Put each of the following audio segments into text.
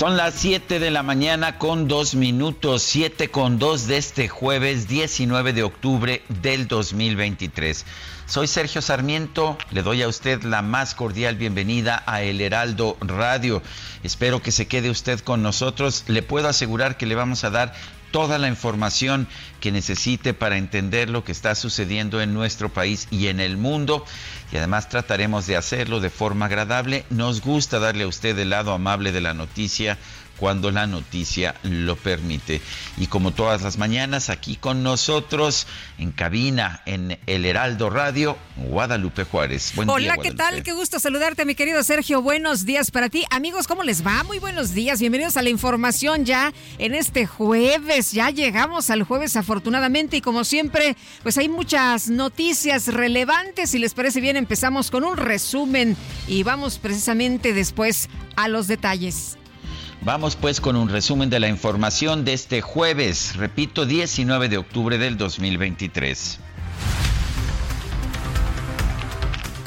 Son las 7 de la mañana con dos minutos, 7 con 2 de este jueves 19 de octubre del 2023. Soy Sergio Sarmiento, le doy a usted la más cordial bienvenida a El Heraldo Radio. Espero que se quede usted con nosotros. Le puedo asegurar que le vamos a dar toda la información que necesite para entender lo que está sucediendo en nuestro país y en el mundo. Y además trataremos de hacerlo de forma agradable. Nos gusta darle a usted el lado amable de la noticia cuando la noticia lo permite. Y como todas las mañanas, aquí con nosotros en cabina en El Heraldo Radio, Guadalupe Juárez. Buen Hola, ¿qué tal? Qué gusto saludarte, mi querido Sergio. Buenos días para ti. Amigos, ¿cómo les va? Muy buenos días. Bienvenidos a la información ya en este jueves. Ya llegamos al jueves afortunadamente y como siempre, pues hay muchas noticias relevantes. Si les parece bien, empezamos con un resumen y vamos precisamente después a los detalles. Vamos pues con un resumen de la información de este jueves, repito, 19 de octubre del 2023.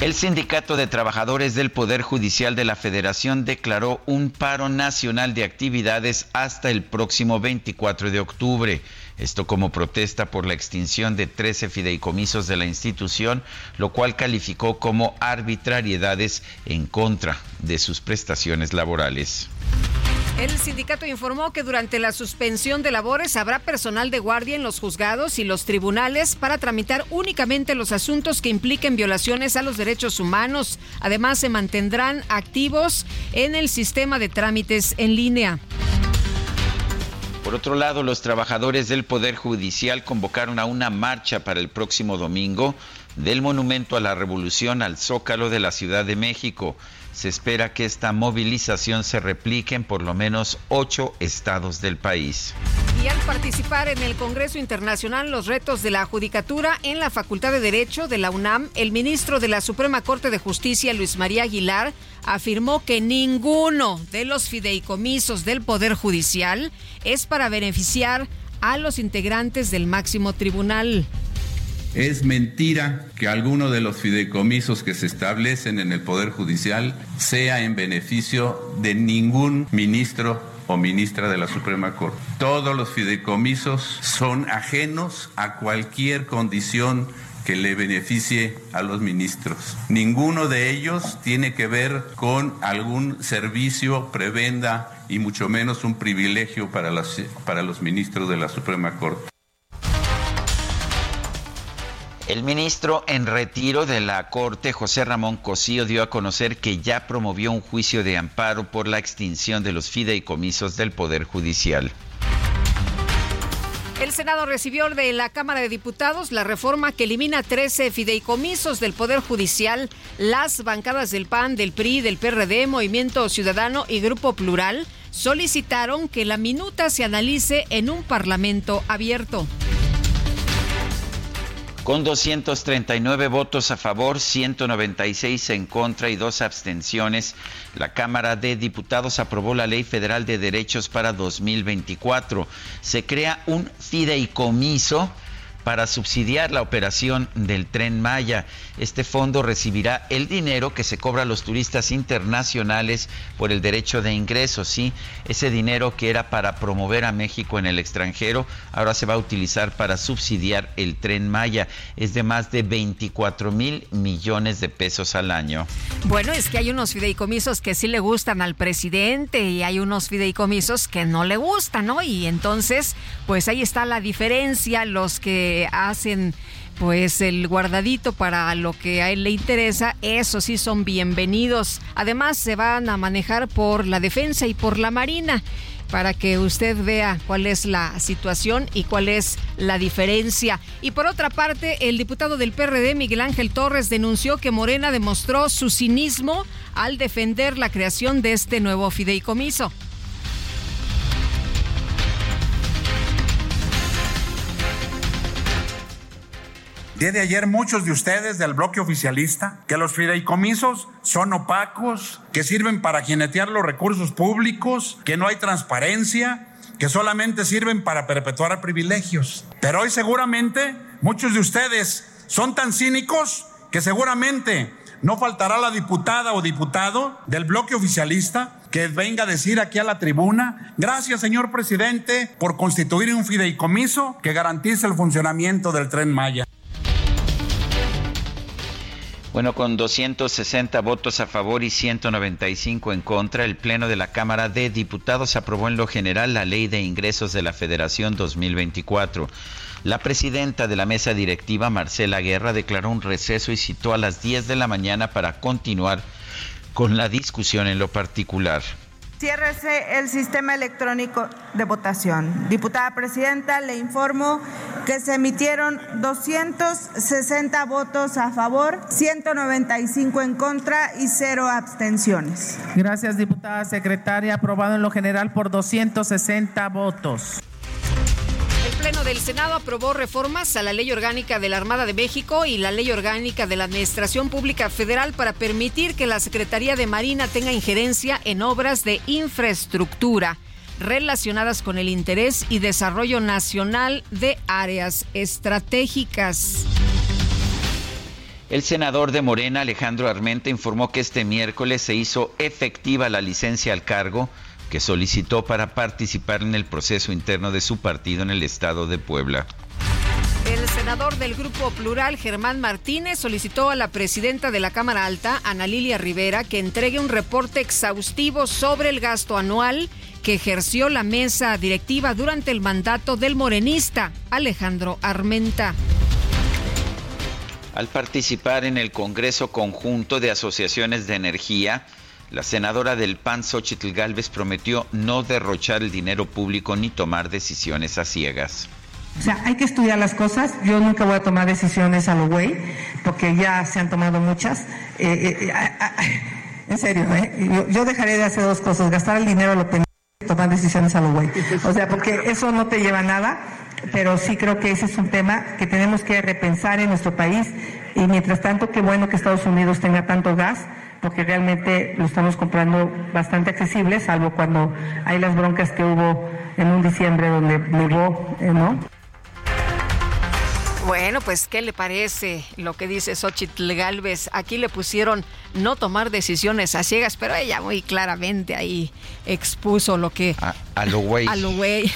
El Sindicato de Trabajadores del Poder Judicial de la Federación declaró un paro nacional de actividades hasta el próximo 24 de octubre. Esto como protesta por la extinción de 13 fideicomisos de la institución, lo cual calificó como arbitrariedades en contra de sus prestaciones laborales. El sindicato informó que durante la suspensión de labores habrá personal de guardia en los juzgados y los tribunales para tramitar únicamente los asuntos que impliquen violaciones a los derechos humanos. Además, se mantendrán activos en el sistema de trámites en línea. Por otro lado, los trabajadores del Poder Judicial convocaron a una marcha para el próximo domingo del Monumento a la Revolución al Zócalo de la Ciudad de México. Se espera que esta movilización se replique en por lo menos ocho estados del país. Y al participar en el Congreso Internacional Los Retos de la Judicatura en la Facultad de Derecho de la UNAM, el ministro de la Suprema Corte de Justicia, Luis María Aguilar, afirmó que ninguno de los fideicomisos del Poder Judicial es para beneficiar a los integrantes del máximo tribunal. Es mentira que alguno de los fideicomisos que se establecen en el Poder Judicial sea en beneficio de ningún ministro o ministra de la Suprema Corte. Todos los fideicomisos son ajenos a cualquier condición que le beneficie a los ministros. Ninguno de ellos tiene que ver con algún servicio, prebenda y mucho menos un privilegio para, para los ministros de la Suprema Corte. El ministro en retiro de la Corte, José Ramón Cosío, dio a conocer que ya promovió un juicio de amparo por la extinción de los fideicomisos del Poder Judicial. El Senado recibió de la Cámara de Diputados la reforma que elimina 13 fideicomisos del Poder Judicial. Las bancadas del PAN, del PRI, del PRD, Movimiento Ciudadano y Grupo Plural solicitaron que la minuta se analice en un parlamento abierto. Con 239 votos a favor, 196 en contra y dos abstenciones, la Cámara de Diputados aprobó la Ley Federal de Derechos para 2024. Se crea un fideicomiso para subsidiar la operación del tren Maya. Este fondo recibirá el dinero que se cobra a los turistas internacionales por el derecho de ingreso, sí, ese dinero que era para promover a México en el extranjero, ahora se va a utilizar para subsidiar el tren Maya. Es de más de 24 mil millones de pesos al año. Bueno, es que hay unos fideicomisos que sí le gustan al presidente y hay unos fideicomisos que no le gustan, ¿no? Y entonces, pues ahí está la diferencia, los que hacen pues el guardadito para lo que a él le interesa, eso sí son bienvenidos. Además se van a manejar por la defensa y por la marina para que usted vea cuál es la situación y cuál es la diferencia. Y por otra parte, el diputado del PRD, Miguel Ángel Torres, denunció que Morena demostró su cinismo al defender la creación de este nuevo fideicomiso. Día de ayer muchos de ustedes del bloque oficialista que los fideicomisos son opacos, que sirven para jinetear los recursos públicos, que no hay transparencia, que solamente sirven para perpetuar privilegios. Pero hoy seguramente muchos de ustedes son tan cínicos que seguramente no faltará la diputada o diputado del bloque oficialista que venga a decir aquí a la tribuna, gracias señor presidente por constituir un fideicomiso que garantice el funcionamiento del tren Maya. Bueno, con 260 votos a favor y 195 en contra, el Pleno de la Cámara de Diputados aprobó en lo general la Ley de Ingresos de la Federación 2024. La presidenta de la mesa directiva, Marcela Guerra, declaró un receso y citó a las 10 de la mañana para continuar con la discusión en lo particular. Ciérrese el sistema electrónico de votación. Diputada Presidenta, le informo que se emitieron 260 votos a favor, 195 en contra y cero abstenciones. Gracias, diputada secretaria. Aprobado en lo general por 260 votos. Pleno del Senado aprobó reformas a la Ley Orgánica de la Armada de México y la Ley Orgánica de la Administración Pública Federal para permitir que la Secretaría de Marina tenga injerencia en obras de infraestructura relacionadas con el interés y desarrollo nacional de áreas estratégicas. El senador de Morena, Alejandro Armenta, informó que este miércoles se hizo efectiva la licencia al cargo que solicitó para participar en el proceso interno de su partido en el estado de Puebla. El senador del Grupo Plural, Germán Martínez, solicitó a la presidenta de la Cámara Alta, Ana Lilia Rivera, que entregue un reporte exhaustivo sobre el gasto anual que ejerció la mesa directiva durante el mandato del morenista, Alejandro Armenta. Al participar en el Congreso Conjunto de Asociaciones de Energía, la senadora del PAN, Xochitl Galvez, prometió no derrochar el dinero público ni tomar decisiones a ciegas. O sea, hay que estudiar las cosas. Yo nunca voy a tomar decisiones a lo güey, porque ya se han tomado muchas. Eh, eh, eh, ah, ah, en serio, yo, yo, dejaré de hacer dos cosas, gastar el dinero a lo pendiente y tomar decisiones a lo güey. O sea, porque eso no te lleva a nada, pero sí creo que ese es un tema que tenemos que repensar en nuestro país. Y mientras tanto, qué bueno que Estados Unidos tenga tanto gas porque realmente lo estamos comprando bastante accesible, salvo cuando hay las broncas que hubo en un diciembre donde negó, eh, ¿no? Bueno, pues, ¿qué le parece lo que dice Xochitl Galvez? Aquí le pusieron no tomar decisiones a ciegas, pero ella muy claramente ahí expuso lo que... A, a lo güey. A lo güey.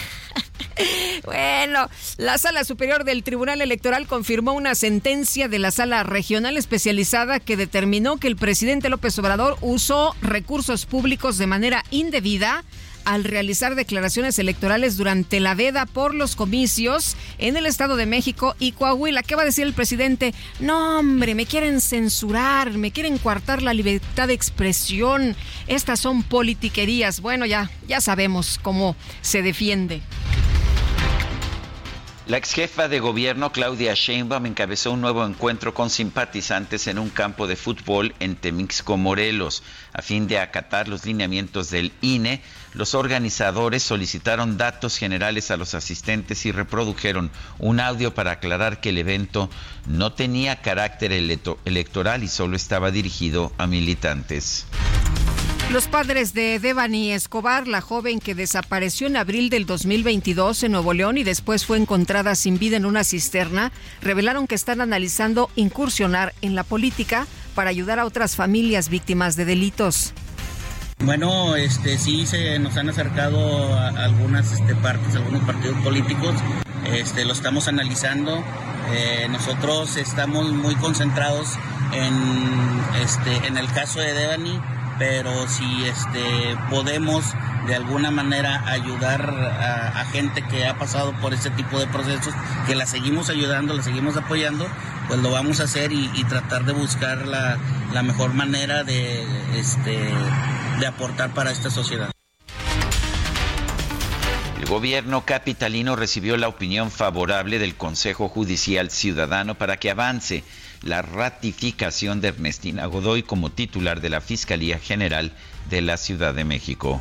Bueno, la Sala Superior del Tribunal Electoral confirmó una sentencia de la Sala Regional Especializada que determinó que el presidente López Obrador usó recursos públicos de manera indebida al realizar declaraciones electorales durante la veda por los comicios en el Estado de México y Coahuila. ¿Qué va a decir el presidente? No, hombre, me quieren censurar, me quieren coartar la libertad de expresión. Estas son politiquerías. Bueno, ya, ya sabemos cómo se defiende. La ex jefa de gobierno Claudia Sheinbaum encabezó un nuevo encuentro con simpatizantes en un campo de fútbol en Temixco, Morelos. A fin de acatar los lineamientos del INE, los organizadores solicitaron datos generales a los asistentes y reprodujeron un audio para aclarar que el evento no tenía carácter electoral y solo estaba dirigido a militantes. Los padres de Devani Escobar, la joven que desapareció en abril del 2022 en Nuevo León y después fue encontrada sin vida en una cisterna, revelaron que están analizando incursionar en la política para ayudar a otras familias víctimas de delitos. Bueno, este sí se nos han acercado algunas este, partes, algunos partidos políticos. Este, lo estamos analizando. Eh, nosotros estamos muy concentrados en, este, en el caso de Devani pero si este podemos de alguna manera ayudar a, gente que ha pasado por este tipo de procesos, que la seguimos ayudando, la seguimos apoyando, pues lo vamos a hacer y, tratar de buscar la, la, mejor manera de, este, de aportar para esta sociedad. El gobierno capitalino recibió la opinión favorable del Consejo Judicial Ciudadano para que avance la ratificación de Ernestina Godoy como titular de la Fiscalía General de la Ciudad de México.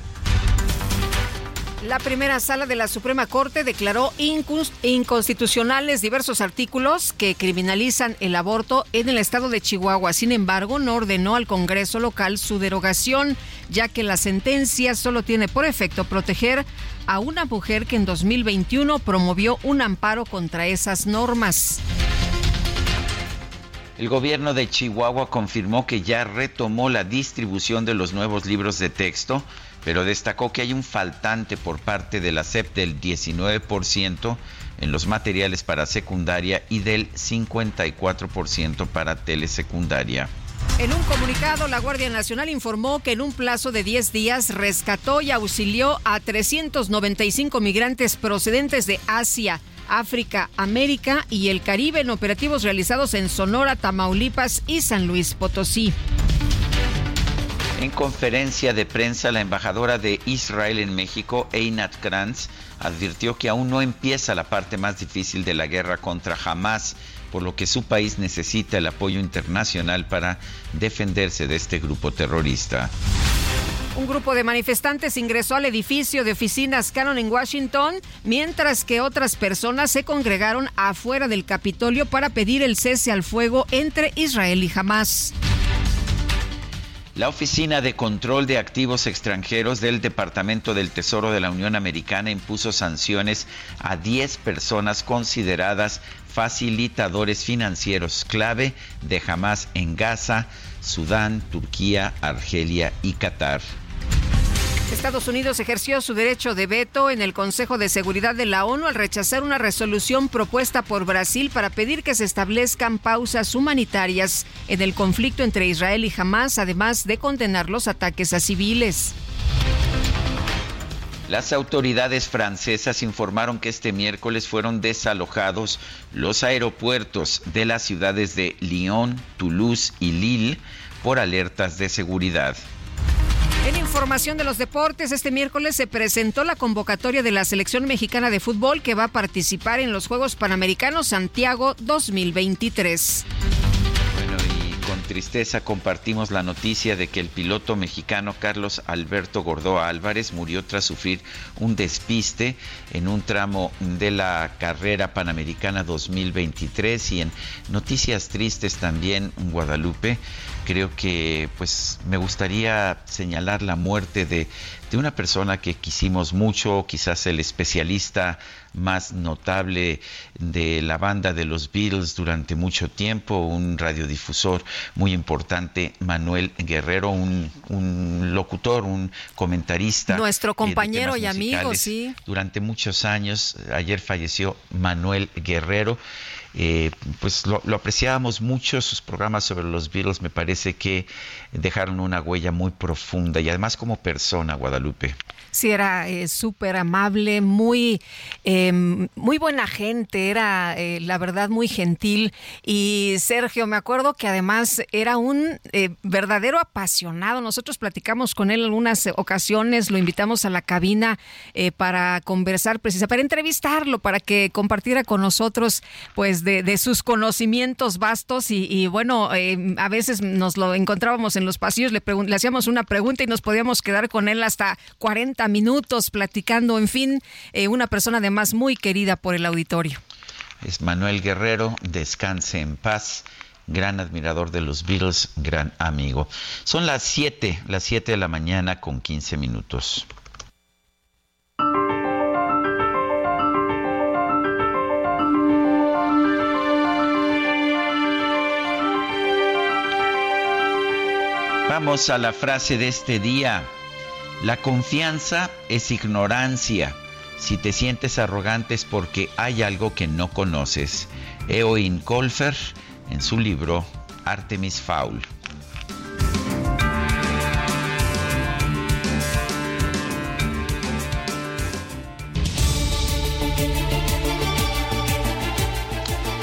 La primera sala de la Suprema Corte declaró inconstitucionales diversos artículos que criminalizan el aborto en el estado de Chihuahua. Sin embargo, no ordenó al Congreso local su derogación, ya que la sentencia solo tiene por efecto proteger a una mujer que en 2021 promovió un amparo contra esas normas. El gobierno de Chihuahua confirmó que ya retomó la distribución de los nuevos libros de texto, pero destacó que hay un faltante por parte de la SEP del 19% en los materiales para secundaria y del 54% para telesecundaria. En un comunicado, la Guardia Nacional informó que en un plazo de 10 días rescató y auxilió a 395 migrantes procedentes de Asia África, América y el Caribe en operativos realizados en Sonora, Tamaulipas y San Luis Potosí. En conferencia de prensa, la embajadora de Israel en México, Einat Kranz, advirtió que aún no empieza la parte más difícil de la guerra contra Hamas, por lo que su país necesita el apoyo internacional para defenderse de este grupo terrorista. Un grupo de manifestantes ingresó al edificio de oficinas Canon en Washington, mientras que otras personas se congregaron afuera del Capitolio para pedir el cese al fuego entre Israel y Hamas. La Oficina de Control de Activos Extranjeros del Departamento del Tesoro de la Unión Americana impuso sanciones a 10 personas consideradas facilitadores financieros clave de Hamas en Gaza, Sudán, Turquía, Argelia y Qatar. Estados Unidos ejerció su derecho de veto en el Consejo de Seguridad de la ONU al rechazar una resolución propuesta por Brasil para pedir que se establezcan pausas humanitarias en el conflicto entre Israel y Hamas, además de condenar los ataques a civiles. Las autoridades francesas informaron que este miércoles fueron desalojados los aeropuertos de las ciudades de Lyon, Toulouse y Lille por alertas de seguridad. En información de los deportes, este miércoles se presentó la convocatoria de la selección mexicana de fútbol que va a participar en los Juegos Panamericanos Santiago 2023 con tristeza compartimos la noticia de que el piloto mexicano Carlos Alberto Gordoa Álvarez murió tras sufrir un despiste en un tramo de la carrera panamericana 2023 y en noticias tristes también Guadalupe creo que pues me gustaría señalar la muerte de, de una persona que quisimos mucho, quizás el especialista más notable de la banda de los Beatles durante mucho tiempo, un radiodifusor muy importante, Manuel Guerrero, un, un locutor, un comentarista. Nuestro compañero y amigo, sí. Durante muchos años, ayer falleció Manuel Guerrero. Eh, pues lo, apreciábamos mucho, sus programas sobre los Beatles me parece que dejaron una huella muy profunda y además como persona, Guadalupe. Sí, era eh, súper amable, muy, em, muy buena gente, era eh, la verdad muy gentil. Y Sergio, me acuerdo que además era un verdadero apasionado. Nosotros platicamos con él algunas ocasiones, lo invitamos a la cabina para conversar, precisamente, para entrevistarlo, para que compartiera con nosotros, pues, de, sus conocimientos vastos y, bueno, eh, a veces nos lo encontrábamos en los pasillos, le, le hacíamos una pregunta y nos podíamos quedar con él hasta 40 minutos platicando, en fin, eh, una persona además muy querida por el auditorio. Es Manuel Guerrero, descanse en paz gran admirador de los Beatles, gran amigo. Son las 7, las 7 de la mañana con 15 minutos. Vamos a la frase de este día. La confianza es ignorancia. Si te sientes arrogante es porque hay algo que no conoces. Eoin Colfer en su libro Artemis Fowl.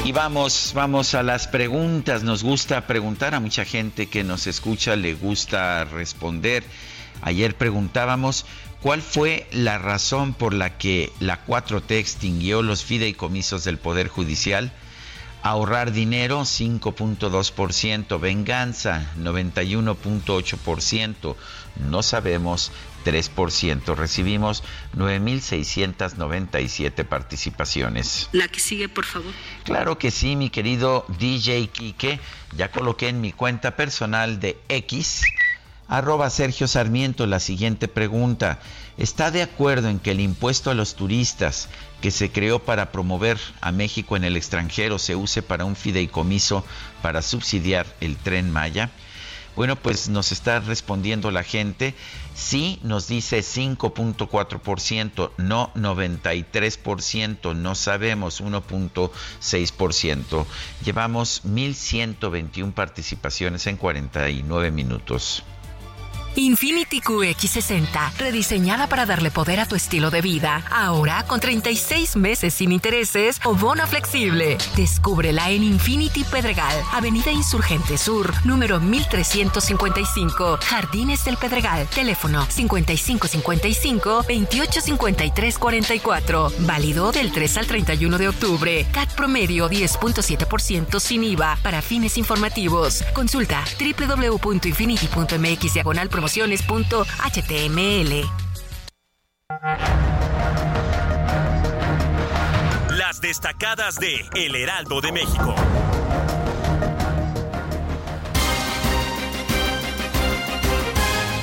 Y vamos, vamos a las preguntas. Nos gusta preguntar a mucha gente que nos escucha, le gusta responder. Ayer preguntábamos cuál fue la razón por la que la 4T extinguió los fideicomisos del Poder Judicial. Ahorrar dinero 5.2%, venganza 91.8%, no sabemos 3%. Recibimos 9.697 participaciones. La que sigue, por favor. Claro que sí, mi querido DJ Quique. Ya coloqué en mi cuenta personal de X, arroba Sergio Sarmiento, la siguiente pregunta. ¿Está de acuerdo en que el impuesto a los turistas que se creó para promover a México en el extranjero se use para un fideicomiso para subsidiar el tren Maya? Bueno, pues nos está respondiendo la gente. Sí, nos dice 5.4%, no 93%, no sabemos 1.6%. Llevamos 1.121 participaciones en 49 minutos. Infinity QX60, rediseñada para darle poder a tu estilo de vida. Ahora con 36 meses sin intereses o bono flexible. Descúbrela en Infinity Pedregal, Avenida Insurgente Sur, número 1355, Jardines del Pedregal. Teléfono 5555-285344. Válido del 3 al 31 de octubre. CAT promedio 10.7% sin IVA para fines informativos. Consulta www.infinity.mx diagonal promociones.html. Las destacadas de El Heraldo de México.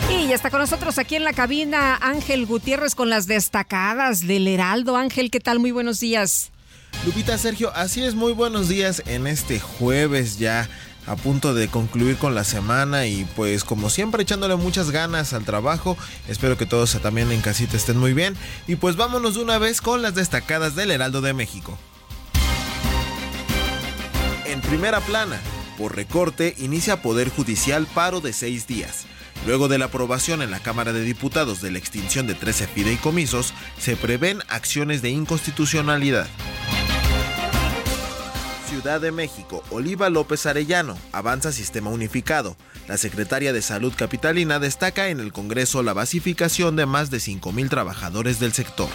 Y ya está con nosotros aquí en la cabina Ángel Gutiérrez con las destacadas del Heraldo. Ángel, ¿qué tal? Muy buenos días. Lupita Sergio, así es, muy buenos días en este jueves ya a punto de concluir con la semana y pues como siempre echándole muchas ganas al trabajo. Espero que todos también en casita estén muy bien y pues vámonos de una vez con las destacadas del Heraldo de México. En primera plana, por recorte inicia Poder Judicial paro de seis días. Luego de la aprobación en la Cámara de Diputados de la extinción de 13 fideicomisos, se prevén acciones de inconstitucionalidad. Ciudad de México, Oliva López Arellano, avanza sistema unificado. La secretaria de Salud Capitalina destaca en el Congreso la basificación de más de 5.000 trabajadores del sector.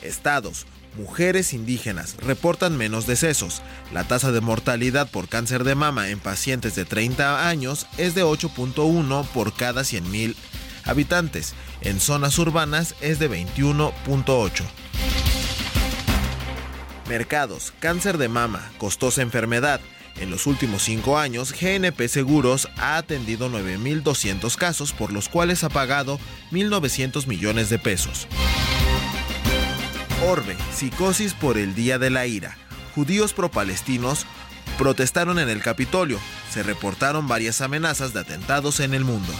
Estados. Mujeres indígenas reportan menos decesos. La tasa de mortalidad por cáncer de mama en pacientes de 30 años es de 8.1 por cada 100.000 habitantes. En zonas urbanas es de 21.8. Mercados, cáncer de mama, costosa enfermedad. En los últimos cinco años, GNP Seguros ha atendido 9.200 casos por los cuales ha pagado 1.900 millones de pesos. Orbe, psicosis por el Día de la Ira. Judíos pro-palestinos protestaron en el Capitolio. Se reportaron varias amenazas de atentados en el mundo.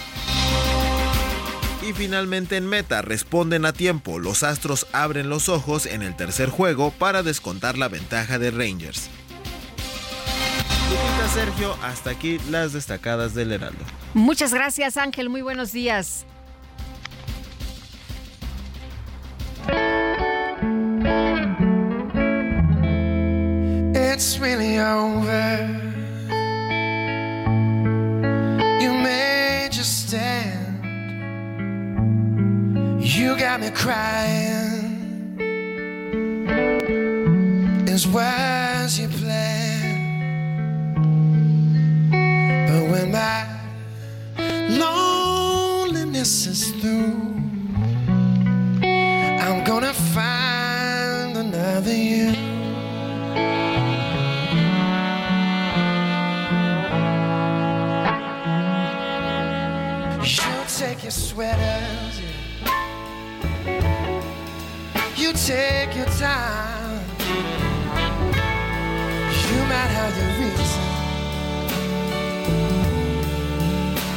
Y finalmente en meta responden a tiempo. Los Astros abren los ojos en el tercer juego para descontar la ventaja de Rangers. Lupita Sergio, hasta aquí las destacadas del Heraldo. Muchas gracias Ángel, muy buenos días. It's really over. got me crying is where's your plan? But when my loneliness is through, I'm gonna find another you. You take your sweater. Take your time. You might have your reason,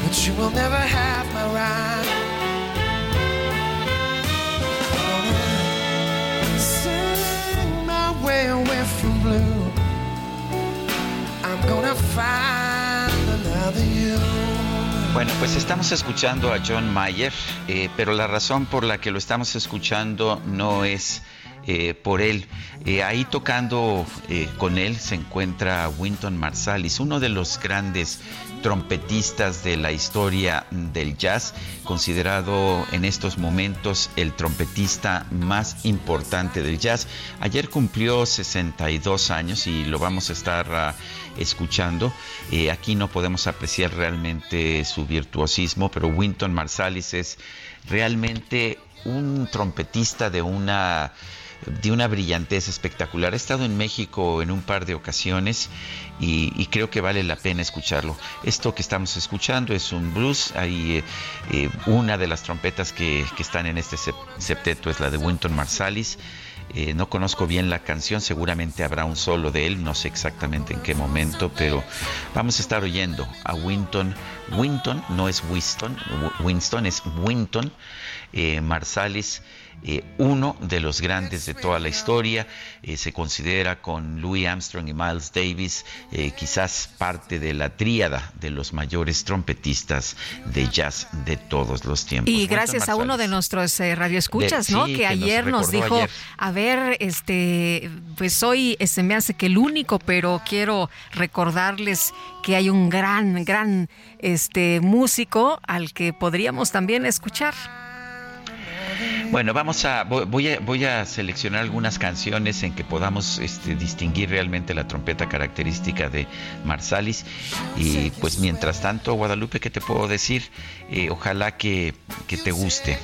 but you will never have my ride. Sing my way away from blue. I'm gonna find. Bueno, pues estamos escuchando a John Mayer, eh, pero la razón por la que lo estamos escuchando no es eh, por él. Eh, ahí tocando con él se encuentra Winton Marsalis, uno de los grandes trompetistas de la historia del jazz, considerado en estos momentos el trompetista más importante del jazz. Ayer cumplió 62 años y lo vamos a estar uh, escuchando. Eh, aquí no podemos apreciar realmente su virtuosismo, pero Winton Marsalis es realmente un trompetista de una de una brillantez espectacular. He estado en México en un par de ocasiones y, creo que vale la pena escucharlo. Esto que estamos escuchando es un blues. Hay eh, eh, una de las trompetas que, están en este septeto es la de Winton Marsalis. Eh, no conozco bien la canción, seguramente habrá un solo de él, no sé exactamente en qué momento, pero vamos a estar oyendo a Winton. Winton no es Winston, Winston es Winton Marsalis eh, uno de los grandes de toda la historia. Eh, se considera con Louis Armstrong y Miles Davis eh, quizás parte de la tríada de los mayores trompetistas de jazz de todos los tiempos. Y gracias a uno de nuestros radioescuchas, ¿no? que, ayer nos, dijo, a ver, este, pues hoy se me hace que el único, pero quiero recordarles que hay un gran, gran este músico al que podríamos también escuchar. Bueno, vamos a voy, a voy a seleccionar algunas canciones en que podamos este, distinguir realmente la trompeta característica de Marsalis y pues mientras tanto Guadalupe qué te puedo decir eh, ojalá que, que te guste.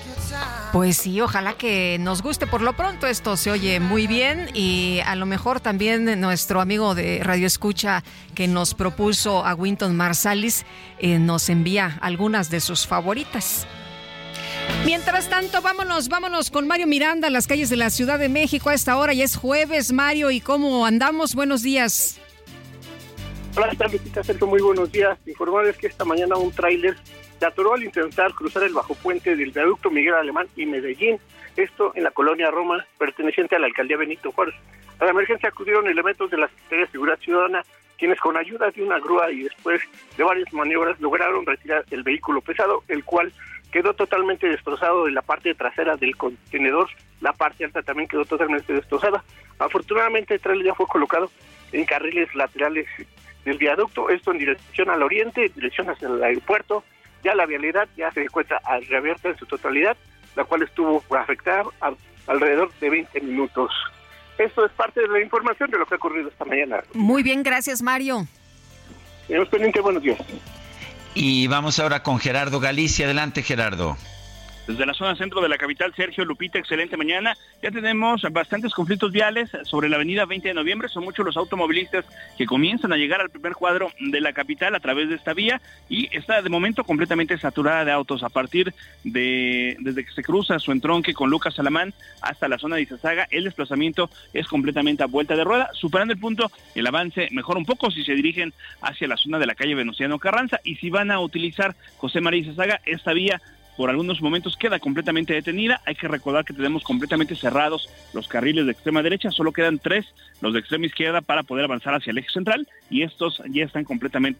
Pues sí, ojalá que nos guste. Por lo pronto esto se oye muy bien y a lo mejor también nuestro amigo de Radio Escucha que nos propuso a Winton Marsalis eh, nos envía algunas de sus favoritas. Mientras tanto, vámonos, vámonos con Mario Miranda a las calles de la Ciudad de México a esta hora. Ya es jueves, Mario, ¿y cómo andamos? Buenos días. Hola, ¿qué Sergio? Muy buenos días. Informarles que esta mañana un tráiler se atoró al intentar cruzar el bajo puente del viaducto Miguel Alemán y Medellín. Esto en la colonia Roma, perteneciente a la alcaldía Benito Juárez. A la emergencia acudieron elementos de la Secretaría de Seguridad Ciudadana, quienes con ayuda de una grúa y después de varias maniobras lograron retirar el vehículo pesado, el cual quedó totalmente destrozado de la parte trasera del contenedor, la parte alta también quedó totalmente destrozada. Afortunadamente el trailer ya fue colocado en carriles laterales del viaducto, esto en dirección al oriente, en dirección hacia el aeropuerto, ya la vialidad ya se encuentra reabierta en su totalidad, la cual estuvo afectada alrededor de 20 minutos. Esto es parte de la información de lo que ha ocurrido esta mañana. Muy bien, gracias Mario. Tenemos pendiente, buenos días. Y vamos ahora con Gerardo Galicia. Adelante, Gerardo. Desde la zona centro de la capital, Sergio Lupita, excelente mañana. Ya tenemos bastantes conflictos viales sobre la avenida 20 de noviembre. Son muchos los automovilistas que comienzan a llegar al primer cuadro de la capital a través de esta vía y está de momento completamente saturada de autos. A partir de desde que se cruza su entronque con Lucas Salamán hasta la zona de Izazaga, el desplazamiento es completamente a vuelta de rueda, superando el punto, el avance mejora un poco si se dirigen hacia la zona de la calle Venustiano Carranza y si van a utilizar José María Izazaga, esta vía por algunos momentos queda completamente detenida. Hay que recordar que tenemos completamente cerrados los carriles de extrema derecha, solo quedan tres, los de extrema izquierda, para poder avanzar hacia el eje central y estos ya están completamente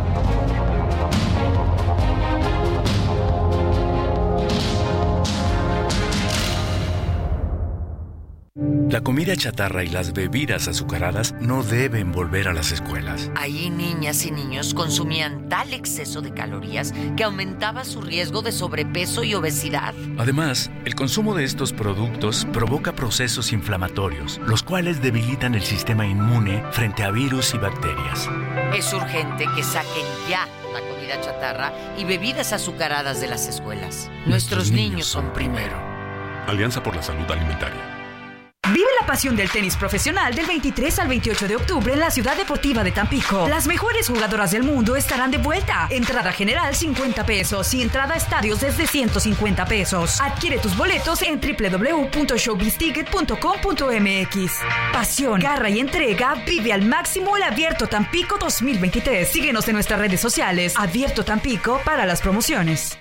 La comida chatarra y las bebidas azucaradas no deben volver a las escuelas. Ahí niñas y niños consumían tal exceso de calorías que aumentaba su riesgo de sobrepeso y obesidad. Además, el consumo de estos productos provoca procesos inflamatorios, los cuales debilitan el sistema inmune frente a virus y bacterias. Es urgente que saquen ya la comida chatarra y bebidas azucaradas de las escuelas. Nuestros, niños son primero. Alianza por la Salud Alimentaria. Vive la pasión del tenis profesional del 23 al 28 de octubre en la Ciudad Deportiva de Tampico. Las mejores jugadoras del mundo estarán de vuelta. Entrada general 50 pesos y entrada a estadios desde 150 pesos. Adquiere tus boletos en www.showbizticket.com.mx. Pasión, garra y entrega vive al máximo el Abierto Tampico 2023. Síguenos en nuestras redes sociales. Abierto Tampico para las promociones.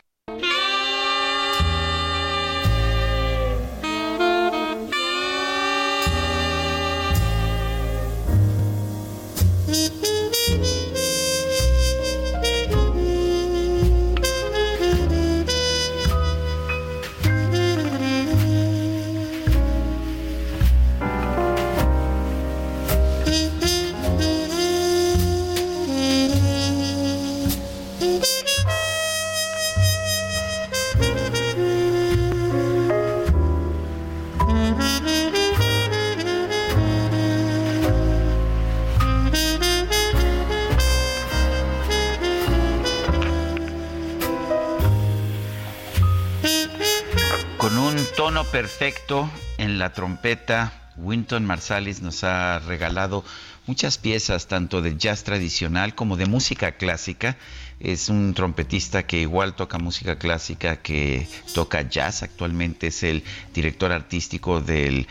En la trompeta, Winton Marsalis nos ha regalado muchas piezas, tanto de jazz tradicional como de música clásica. Es un trompetista que igual toca música clásica, que toca jazz. Actualmente es el director artístico de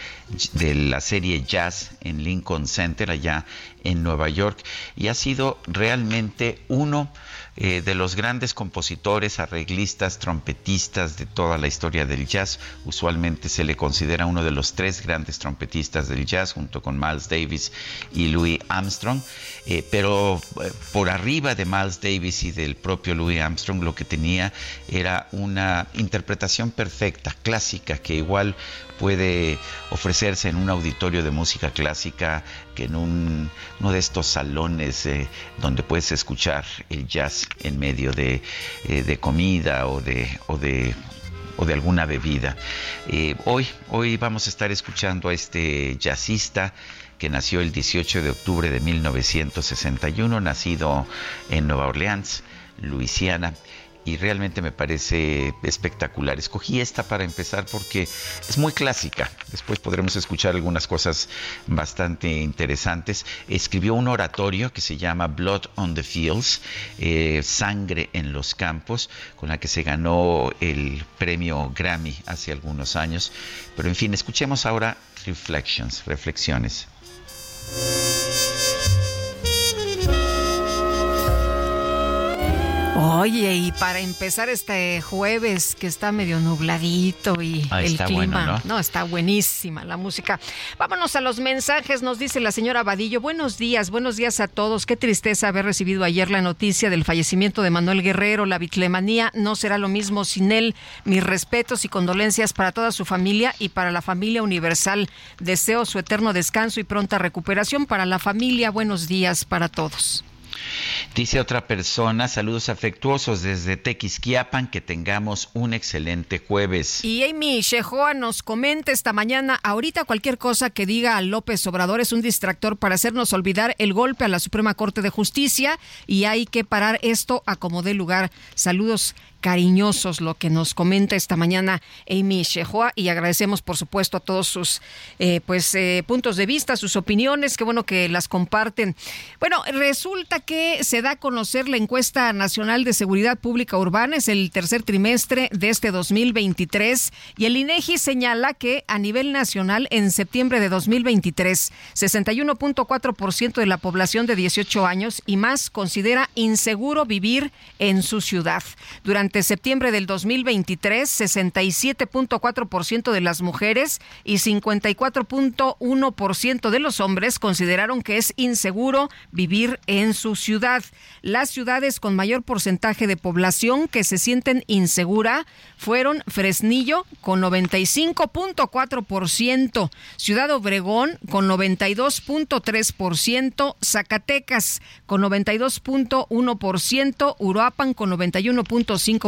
la serie Jazz en Lincoln Center, allá en Nueva York. Y ha sido realmente uno eh, de los grandes compositores, arreglistas, trompetistas de toda la historia del jazz. Usualmente se le considera uno de los tres grandes trompetistas del jazz, junto con Miles Davis y Louis Armstrong. Eh, pero eh, por arriba de Miles Davis y del propio Louis Armstrong, lo que tenía era una interpretación perfecta, clásica, que igual puede ofrecerse en un auditorio de música clásica que en un, uno de estos salones eh, donde puedes escuchar el jazz en medio de, eh, de comida o de, o de o de alguna bebida. Eh, hoy, hoy vamos a estar escuchando a este jazzista que nació el 18 de octubre de 1961, nacido en Nueva Orleans, Luisiana y realmente me parece espectacular. Escogí esta para empezar porque es muy clásica. Después podremos escuchar algunas cosas bastante interesantes. Escribió un oratorio que se llama Blood on the Fields, eh, Sangre en los Campos, con la que se ganó el premio Grammy hace algunos años. Pero en fin, escuchemos ahora Reflections, reflexiones. Oye, y para empezar este jueves que está medio nubladito y Ah, el clima, bueno, ¿no? está buenísima la música. Vámonos a los mensajes, nos dice la señora Vadillo. Buenos días, buenos días a todos. Qué tristeza haber recibido ayer la noticia del fallecimiento de Manuel Guerrero. La bitlemanía no será lo mismo sin él. Mis respetos y condolencias para toda su familia y para la familia universal. Deseo su eterno descanso y pronta recuperación para la familia. Buenos días para todos. Dice otra persona, saludos afectuosos desde Tequisquiapan, que tengamos un excelente jueves. Y Amy Shehoa nos comenta esta mañana, ahorita cualquier cosa que diga López Obrador es un distractor para hacernos olvidar el golpe a la Suprema Corte de Justicia y hay que parar esto a como dé lugar. Saludos cariñosos lo que nos comenta esta mañana Amy Shehoa y agradecemos por supuesto a todos sus eh, pues eh, puntos de vista, sus opiniones, qué bueno que las comparten. Bueno, resulta que se da a conocer la encuesta nacional de seguridad pública urbana, es el tercer trimestre de este 2023 y el INEGI señala que a nivel nacional en septiembre de 2023 61.4% de la población de 18 años y más considera inseguro vivir en su ciudad. Durante septiembre del 2023, 67.4% de las mujeres y 54.1% de los hombres consideraron que es inseguro vivir en su ciudad. ciudad. Las ciudades con mayor porcentaje de población que se sienten insegura fueron Fresnillo con 95.4%, Ciudad Obregón con 92.3%, Zacatecas con 92.1%, Uruapan con 91.5%,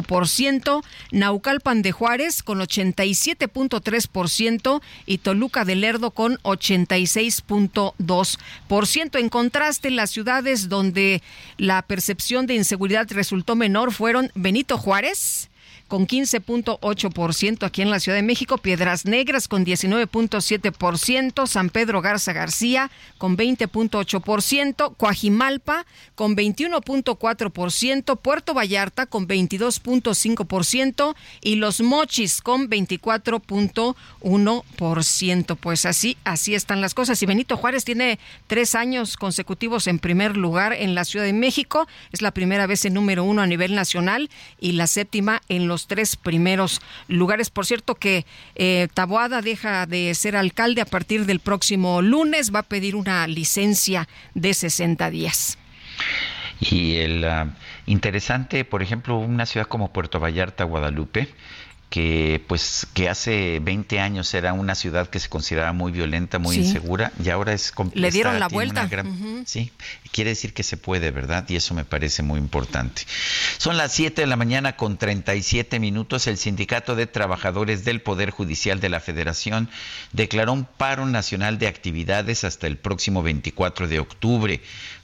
Naucalpan de Juárez con 87.3% y Toluca de Lerdo con 86.2%. En contraste, las ciudades donde la percepción de inseguridad resultó menor fueron Benito Juárez, con 15.8% aquí en la Ciudad de México, Piedras Negras con 19.7%, San Pedro Garza García con 20.8%, Coajimalpa con 21.4%, Puerto Vallarta con 22.5% y Los Mochis con 24.1%. Pues así, así están las cosas. Y Benito Juárez tiene tres años consecutivos en primer lugar en la Ciudad de México. Es la primera vez en número uno a nivel nacional y la séptima en los tres primeros lugares. Por cierto que eh, Taboada deja de ser alcalde a partir del próximo lunes, va a pedir una licencia de 60 días. Y el ah, interesante, por ejemplo, una ciudad como Puerto Vallarta, Guadalupe, que pues que hace 20 años era una ciudad que se consideraba muy violenta, muy insegura y ahora es le dieron la vuelta. Sí, quiere decir que se puede, ¿verdad? Y eso me parece muy importante. Son las 7 de la mañana con 37 minutos. El Sindicato de Trabajadores del Poder Judicial de la Federación declaró un paro nacional de actividades hasta el próximo 24 de octubre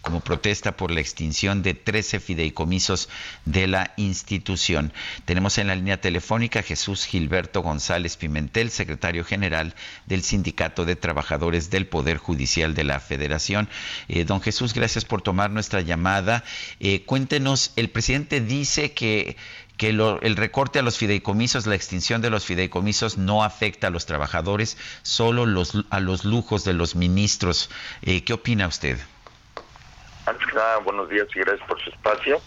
como protesta por la extinción de 13 fideicomisos de la institución. Tenemos en la línea telefónica a Jesús Gilberto González Pimentel, secretario general del Sindicato de Trabajadores del Poder Judicial de la Federación. Eh, don Jesús, gracias por tomar nuestra llamada. Eh, cuéntenos, el presidente dice que que el recorte a los fideicomisos, la extinción de los fideicomisos no afecta a los trabajadores, solo los, a los lujos de los ministros. Eh, ¿Qué opina usted? Antes que nada, buenos días y gracias por su espacio.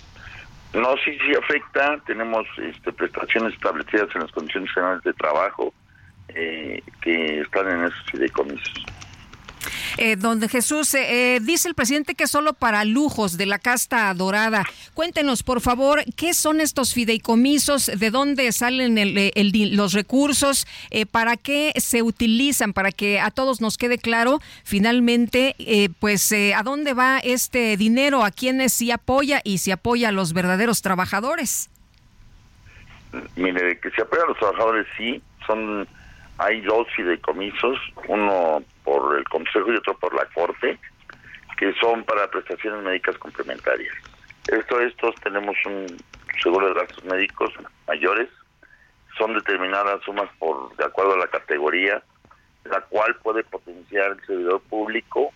No, sí, sí afecta. Tenemos este, prestaciones establecidas en las condiciones generales de trabajo eh, que están en esos fideicomisos. Eh, donde Jesús, eh, eh, dice el presidente que solo para lujos de la casta dorada. Cuéntenos, por favor, ¿qué son estos fideicomisos? ¿De dónde salen los recursos? ¿Para qué se utilizan? Para que a todos nos quede claro, finalmente, pues, ¿a dónde va este dinero? ¿A quiénes sí apoya y si apoya a los verdaderos trabajadores? Mire, que se apoya a los trabajadores, sí, son hay dos fideicomisos, uno por el Consejo y otro por la Corte, que son para prestaciones médicas complementarias. Esto, estos tenemos un seguro de gastos médicos mayores, son determinadas sumas por de acuerdo a la categoría, la cual puede potenciar el servidor público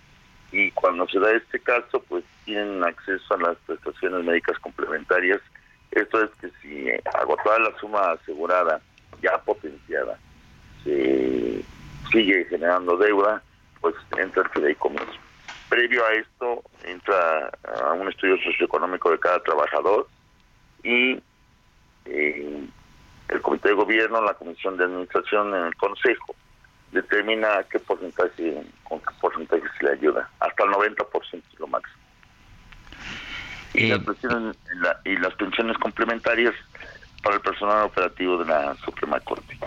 y cuando se da este caso, pues tienen acceso a las prestaciones médicas complementarias. Esto es que si agotada la suma asegurada ya potenciada se sigue generando deuda, pues entra el fideicomiso. Previo a esto entra a un estudio socioeconómico de cada trabajador y eh, el comité de gobierno, la comisión de administración en el consejo determina qué porcentaje, con qué porcentaje se le ayuda. Hasta el 90% es lo máximo. Y, las pensiones, y las pensiones complementarias para el personal operativo de la Suprema Corte.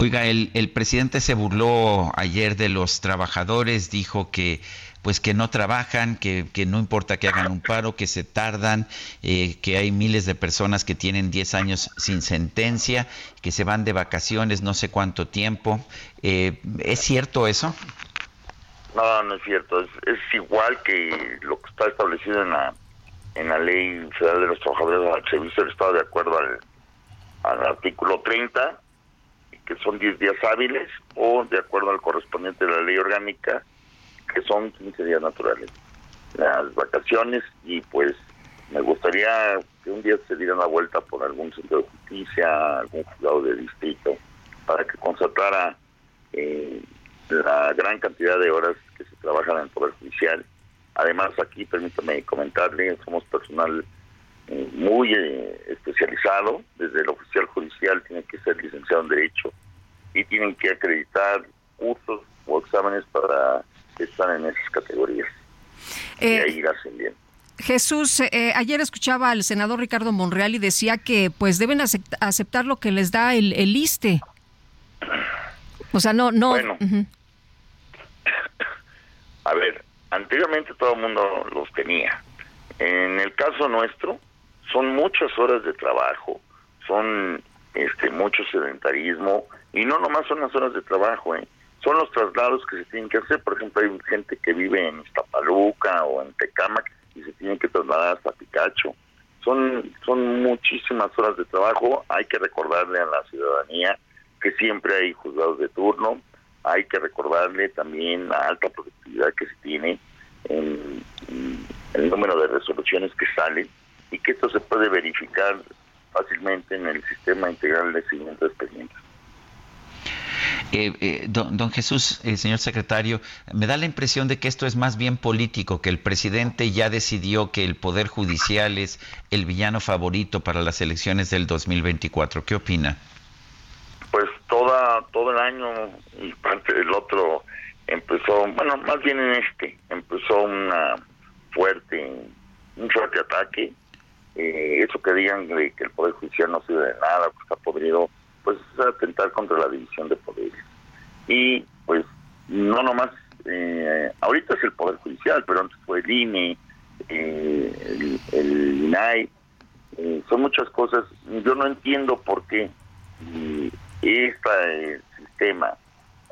Oiga, el, el, presidente se burló ayer de los trabajadores, dijo que pues que no trabajan, que, que no importa que hagan un paro, que se tardan, eh, que hay miles de personas que tienen 10 años sin sentencia, que se van de vacaciones no sé cuánto tiempo. Eh, ¿Es cierto eso? No, no es cierto. Es, es, igual que lo que está establecido en la, en la Ley Federal de los Trabajadores al Servicio del Estado de acuerdo al, al artículo 30 que son 10 días hábiles, o de acuerdo al correspondiente de la ley orgánica, que son 15 días naturales. Las vacaciones, y pues me gustaría que un día se dieran la vuelta por algún centro de justicia, algún juzgado de distrito, para que constatara eh, la gran cantidad de horas que se trabajan en el Poder Judicial. Además, aquí permítame comentarle, somos personal muy eh, especializado, desde el oficial judicial tiene que ser licenciado en Derecho y tienen que acreditar cursos o exámenes para estar en esas categorías. y ahí irá ascendiendo. Jesús, eh, ayer escuchaba al senador Ricardo Monreal y decía que pues deben aceptar lo que les da el, el ISTE. O sea, no, no. Bueno, a ver, anteriormente todo el mundo los tenía. En el caso nuestro, son muchas horas de trabajo, son este mucho sedentarismo y no nomás son las horas de trabajo, ¿eh? son los traslados que se tienen que hacer. Por ejemplo, hay gente que vive en Iztapaluca o en Tecámac y se tienen que trasladar hasta Picacho. Son, son muchísimas horas de trabajo. Hay que recordarle a la ciudadanía que siempre hay juzgados de turno. Hay que recordarle también la alta productividad que se tiene en, el número de resoluciones que salen y que esto se puede verificar fácilmente en el sistema integral de seguimiento de expedientes. Eh, eh, don, Jesús, el señor secretario, me da la impresión de que esto es más bien político, que el presidente ya decidió que el Poder Judicial es el villano favorito para las elecciones del 2024. ¿Qué opina? Pues toda, todo el año y parte del otro empezó, bueno, más bien en este, empezó una fuerte, un fuerte ataque. Eh, eso que digan de que el Poder Judicial no sirve de nada, que está podrido, pues es atentar contra la división de poderes. Y pues no nomás, eh, ahorita es el Poder Judicial, pero antes fue el INE, eh, el, INAI, eh, son muchas cosas. Yo no entiendo por qué este sistema,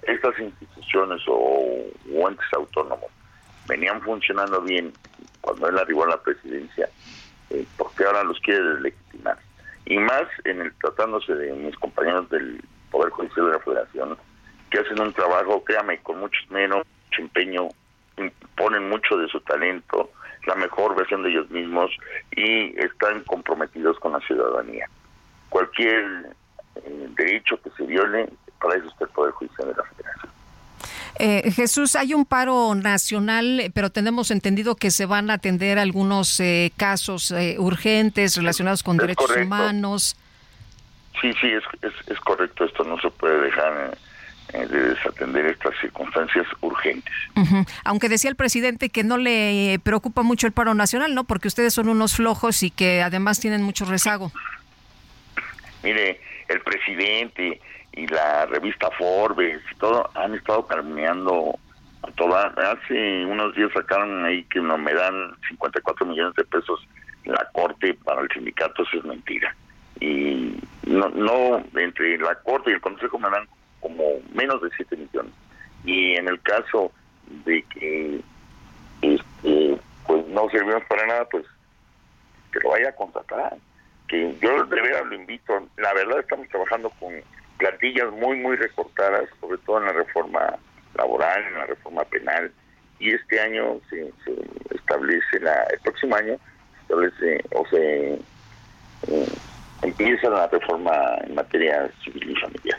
estas instituciones o, entes autónomos venían funcionando bien cuando él arribó a la presidencia, porque ahora los quiere deslegitimar y más en el tratándose de mis compañeros del Poder Judicial de la Federación, que hacen un trabajo, créame, con mucho menos, mucho empeño, ponen mucho de su talento, la mejor versión de ellos mismos y están comprometidos con la ciudadanía. Cualquier eh, derecho que se viole, para eso está el Poder Judicial de la Federación. Eh, Jesús, hay un paro nacional, pero tenemos entendido que se van a atender algunos eh, casos eh, urgentes relacionados con derechos humanos. Sí, sí, es, es, correcto. Esto no se puede dejar de desatender estas circunstancias urgentes. Aunque decía el presidente que no le preocupa mucho el paro nacional, ¿no? Porque ustedes son unos flojos y que además tienen mucho rezago. Mire, el presidente, y la revista Forbes y todo han estado calmeando a toda. Hace unos días sacaron ahí que no me dan 54 millones de pesos la corte para el sindicato, eso es mentira. Y no, no entre la corte y el consejo me dan como menos de 7 millones. Y en el caso de que este, pues no servimos para nada, pues que lo vaya a contratar. Que yo de veras lo invito. La verdad estamos trabajando con plantillas muy, muy recortadas, sobre todo en la reforma laboral, en la reforma penal, y este año se, establece, la, el próximo año se establece o se eh, empieza la reforma en materia civil y familiar.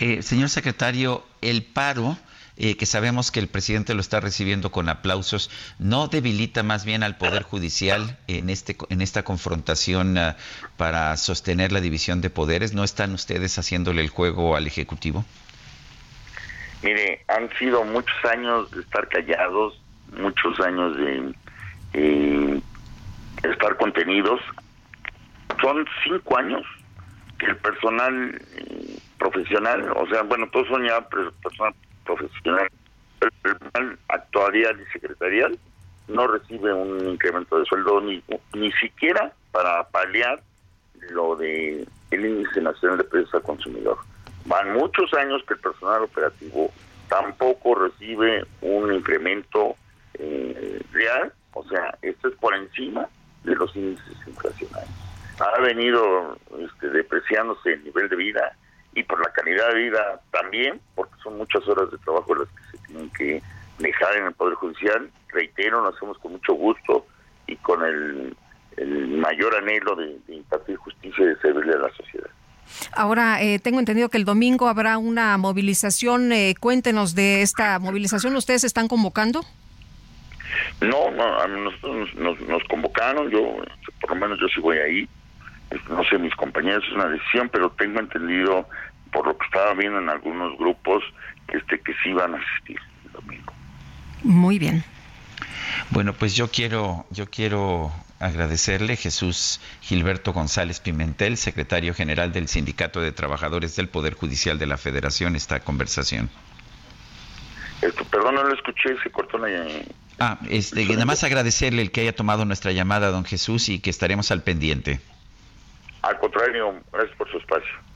Eh, señor secretario, el paro eh, que sabemos que el presidente lo está recibiendo con aplausos, ¿no debilita más bien al Poder Judicial en, este, en esta confrontación ah, para sostener la división de poderes? ¿No están ustedes haciéndole el juego al Ejecutivo? Mire, han sido muchos años de estar callados, muchos años de eh, estar contenidos. Son cinco años que el personal eh, profesional, o sea, bueno, todos son ya personal profesional, actuarial y secretarial no recibe un incremento de sueldo ni, ni siquiera para paliar lo de el índice nacional de precios al consumidor. Van muchos años que el personal operativo tampoco recibe un incremento eh, real, o sea, esto es por encima de los índices inflacionarios. Ha venido este, depreciándose el nivel de vida y por la calidad de vida también, porque son muchas horas de trabajo las que se tienen que dejar en el Poder Judicial. Reitero, lo hacemos con mucho gusto y con el, mayor anhelo de, impartir justicia y de servirle a la sociedad. Ahora, eh, tengo entendido que el domingo habrá una movilización. Eh, cuéntenos de esta movilización. ¿Ustedes están convocando? No, no, a nosotros nos, nos, convocaron. Yo, por lo menos yo sí voy ahí no sé, mis compañeros, es una decisión, pero tengo entendido, por lo que estaba viendo en algunos grupos, este que sí van a asistir el domingo. Muy bien. Bueno, pues yo quiero, yo quiero agradecerle Jesús Gilberto González Pimentel, secretario general del Sindicato de Trabajadores del Poder Judicial de la Federación, esta conversación. Esto, perdón, no lo escuché, se cortó la... Ah, este, nada más agradecerle el que haya tomado nuestra llamada, don Jesús, y que estaremos al pendiente. Al contrario, gracias por su espacio.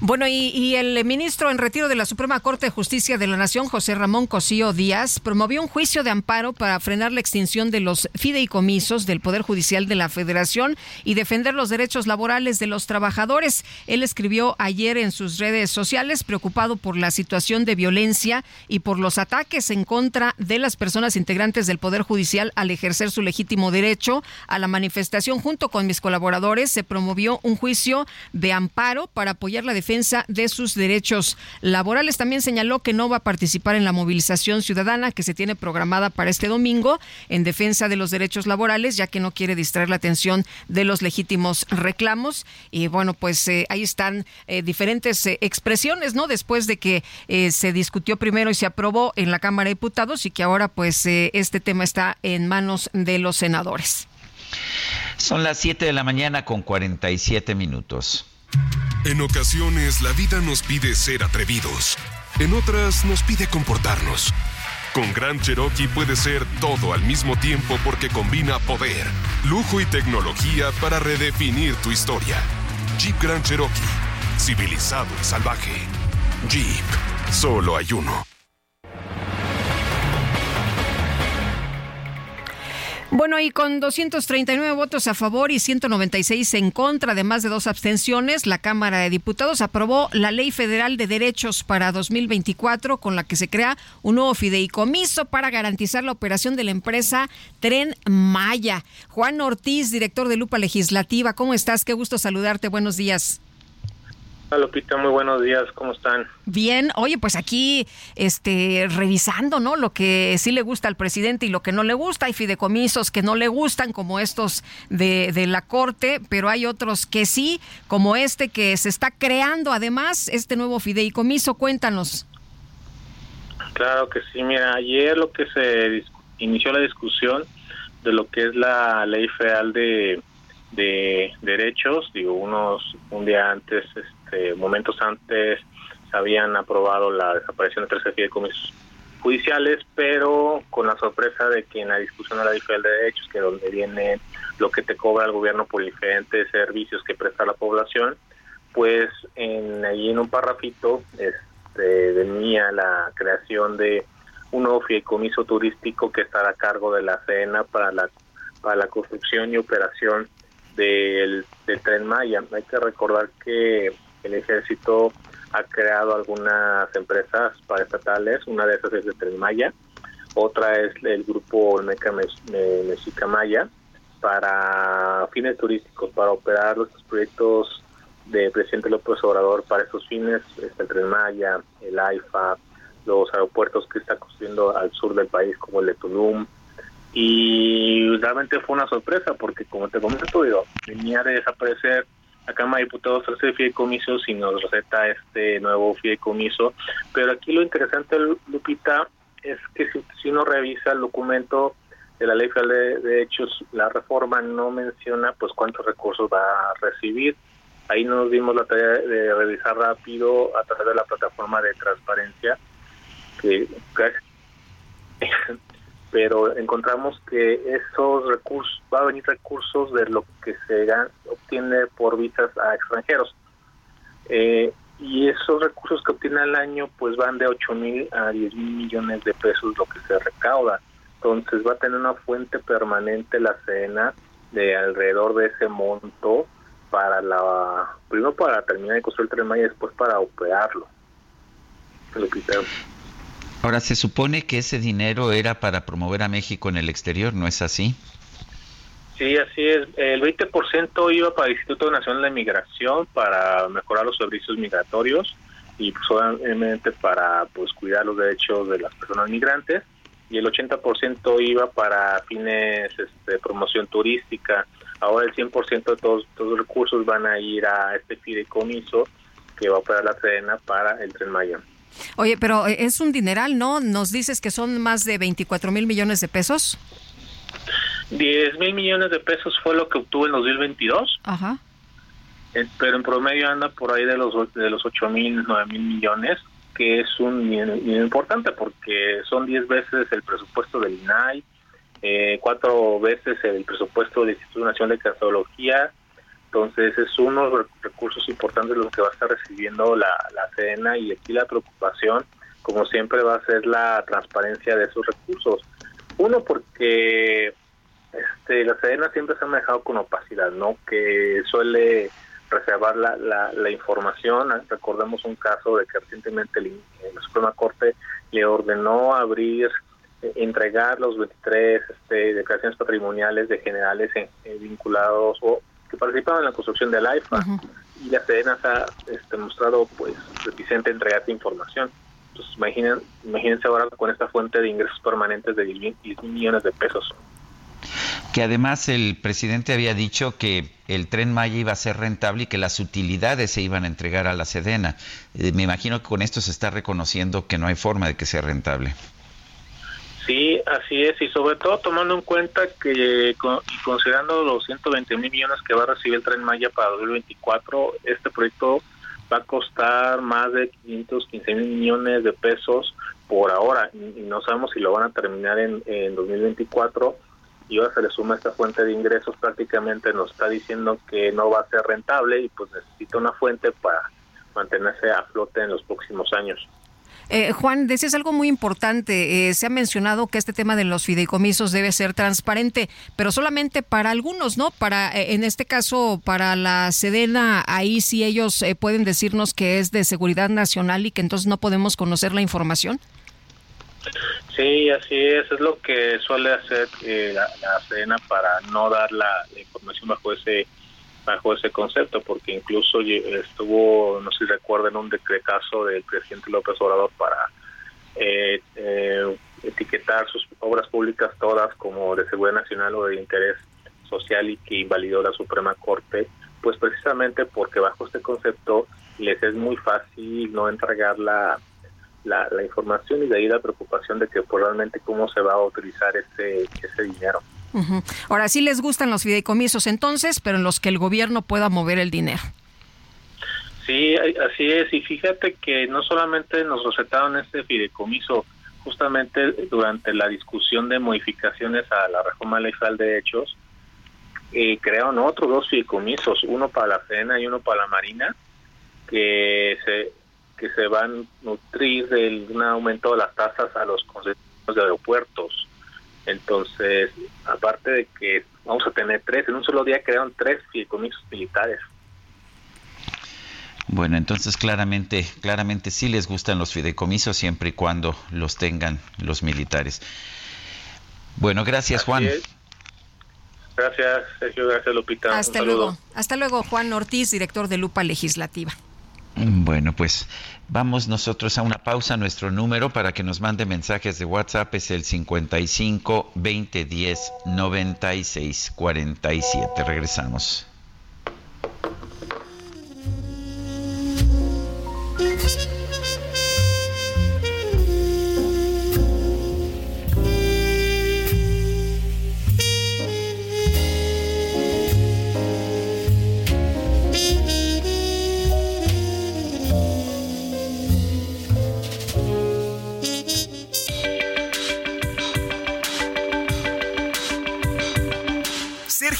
Bueno, y, el ministro en retiro de la Suprema Corte de Justicia de la Nación, José Ramón Cosío Díaz, promovió un juicio de amparo para frenar la extinción de los fideicomisos del Poder Judicial de la Federación y defender los derechos laborales de los trabajadores. Él escribió ayer en sus redes sociales, preocupado por la situación de violencia y por los ataques en contra de las personas integrantes del Poder Judicial al ejercer su legítimo derecho a la manifestación. Junto con mis colaboradores, se promovió un juicio de amparo para apoyar la defensa defensa de sus derechos laborales. También señaló que no va a participar en la movilización ciudadana que se tiene programada para este domingo en defensa de los derechos laborales, ya que no quiere distraer la atención de los legítimos reclamos. Y bueno, pues eh, ahí están eh, diferentes eh, expresiones, ¿no? Después de que se discutió primero y se aprobó en la Cámara de Diputados y que ahora pues este tema está en manos de los senadores. Son las 7 de la mañana con 47 minutos. En ocasiones la vida nos pide ser atrevidos. En otras nos pide comportarnos. Con Gran Cherokee puede ser todo al mismo tiempo porque combina poder, lujo y tecnología para redefinir tu historia. Jeep Grand Cherokee, civilizado y salvaje. Jeep, solo hay uno. Bueno, y con 239 votos a favor y 196 en contra, además de dos abstenciones, la Cámara de Diputados aprobó la Ley Federal de Derechos para 2024, con la que se crea un nuevo fideicomiso para garantizar la operación de la empresa Tren Maya. Juan Ortiz, director de Lupa Legislativa, ¿cómo estás? Qué gusto saludarte. Buenos días. Hola Lupita, muy buenos días, ¿cómo están? Bien, oye, pues aquí este revisando, ¿no? Lo que sí le gusta al presidente y lo que no le gusta, hay fideicomisos que no le gustan como estos de, de la Corte, pero hay otros que sí, como este que se está creando además, este nuevo fideicomiso, cuéntanos. Claro que sí, mira, ayer lo que se inició la discusión de lo que es la ley federal de, de derechos, digo, unos un día antes este, este, momentos antes se habían aprobado la desaparición de 13 fideicomisos judiciales, pero con la sorpresa de que en la discusión de la diferencia de derechos, que donde viene lo que te cobra el gobierno por diferentes servicios que presta la población, pues en, ahí en un parrafito este, venía la creación de un nuevo fideicomiso turístico que estará a cargo de la CENA para la, para la construcción y operación del tren Maya. Hay que recordar que el ejército ha creado algunas empresas paraestatales, una de esas es de Tren Maya, otra es el grupo Meca Mexica Maya, para fines turísticos, para operar los proyectos de presidente López Obrador para esos fines, el Tren Maya, el AIFA, los aeropuertos que está construyendo al sur del país como el de Tulum, y realmente fue una sorpresa porque como te comento, venía de desaparecer la Cámara de Diputados hace fideicomiso y nos receta este nuevo fideicomiso. Pero aquí lo interesante, Lupita, es que si, uno revisa el documento de la Ley Federal de, Hechos, la reforma no menciona pues cuántos recursos va a recibir. Ahí nos dimos la tarea de revisar rápido a través de la plataforma de transparencia que pero encontramos que esos recursos, va a venir recursos de lo que se obtiene por visas a extranjeros. Eh, y esos recursos que obtiene al año pues van de 8 mil a 10 mil millones de pesos lo que se recauda. Entonces va a tener una fuente permanente la cena de alrededor de ese monto para la, primero para terminar de construir el tren y después para operarlo. Lo que Ahora, se supone que ese dinero era para promover a México en el exterior, ¿no es así? Sí, así es. El 20% iba para el Instituto Nacional de Migración para mejorar los servicios migratorios y pues, para pues cuidar los derechos de las personas migrantes y el 80% iba para fines este, promoción turística. Ahora el 100% de todos, todos los recursos van a ir a este fideicomiso que va a operar la Sedena para el Tren Maya. Oye, pero eh, es un dineral, ¿no? Nos dices que son más de 24 mil millones de pesos. 10 mil millones de pesos fue lo que obtuvo en 2022. Ajá. Eh, pero en promedio anda por ahí de los de los 8 mil, 9 mil millones, que es un dinero importante porque son 10 veces el presupuesto del INAI, eh, cuatro veces el presupuesto del Instituto Nacional de Cardiología. Entonces es unos recursos importantes los que va a estar recibiendo la, la Sedena y aquí la preocupación, como siempre, va a ser la transparencia de esos recursos. Uno, porque este, la Sedena siempre se ha manejado con opacidad, ¿no? Que suele reservar la, la, información. Recordemos un caso de que recientemente la Suprema Corte le ordenó abrir, eh, entregar los 23 este, declaraciones patrimoniales de generales vinculados o que participaban en la construcción del AIFA. Y la Sedena se ha este, mostrado pues reticente a entregar esta información. Entonces imaginen, imagínense ahora con esta fuente de ingresos permanentes de 10 millones de pesos que además el presidente había dicho que el tren Maya iba a ser rentable y que las utilidades se iban a entregar a la Sedena. Eh, me imagino que con esto se está reconociendo que no hay forma de que sea rentable. Sí, así es, y sobre todo tomando en cuenta que, y considerando los 120 mil millones que va a recibir el tren Maya para 2024, este proyecto va a costar más de 515 mil millones de pesos por ahora, y no sabemos si lo van a terminar en, en 2024 y ahora se le suma esta fuente de ingresos, prácticamente nos está diciendo que no va a ser rentable y pues necesita una fuente para mantenerse a flote en los próximos años. Eh, Juan, decías algo muy importante. Eh, se ha mencionado que este tema de los fideicomisos debe ser transparente, pero solamente para algunos, ¿no? Para, eh, en este caso, para la Sedena, ahí sí ellos pueden decirnos que es de seguridad nacional y que entonces no podemos conocer la información. Sí, así es, es lo que suele hacer eh, la, la, para no dar la, información bajo ese bajo ese concepto, porque incluso estuvo, no sé si recuerdan, un decretazo del presidente López Obrador para eh, eh, etiquetar sus obras públicas todas como de seguridad nacional o de interés social y que invalidó la Suprema Corte, pues precisamente porque bajo este concepto les es muy fácil no entregar la la, información y de ahí la preocupación de que pues, realmente cómo se va a utilizar ese, ese dinero. Ahora sí les gustan los fideicomisos entonces, pero en los que el gobierno pueda mover el dinero. Sí, así es. Y fíjate que no solamente nos recetaron este fideicomiso, justamente durante la discusión de modificaciones a la reforma legal de hechos, eh, crearon otros dos fideicomisos, uno para la cena y uno para la Marina, que se que se van a nutrir de un aumento de las tasas a los concesionarios de aeropuertos. Entonces, aparte de que vamos a tener tres, en un solo día crearon tres fideicomisos militares. Bueno, entonces claramente, claramente sí les gustan los fideicomisos siempre y cuando los tengan los militares. Bueno, gracias Juan. Gracias, Sergio, gracias Lupita. Hasta luego. Hasta luego, Juan Ortiz, director de Lupa Legislativa. Bueno, pues vamos nosotros a una pausa. Nuestro número para que nos mande mensajes de WhatsApp es el 55 2010 96 47. Regresamos.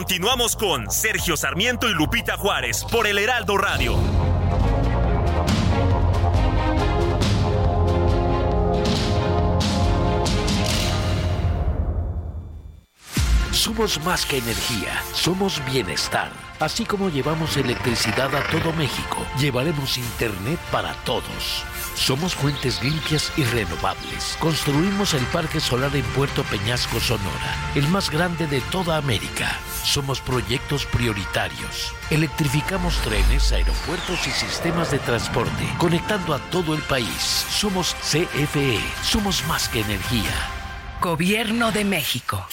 Continuamos con Sergio Sarmiento y Lupita Juárez por el Heraldo Radio. Somos más que energía, somos bienestar. Así como llevamos electricidad a todo México, llevaremos Internet para todos. Somos fuentes limpias y renovables. Construimos el Parque Solar en Puerto Peñasco, Sonora, el más grande de toda América. Somos proyectos prioritarios. Electrificamos trenes, aeropuertos y sistemas de transporte, conectando a todo el país. Somos CFE. Somos más que energía. Gobierno de México.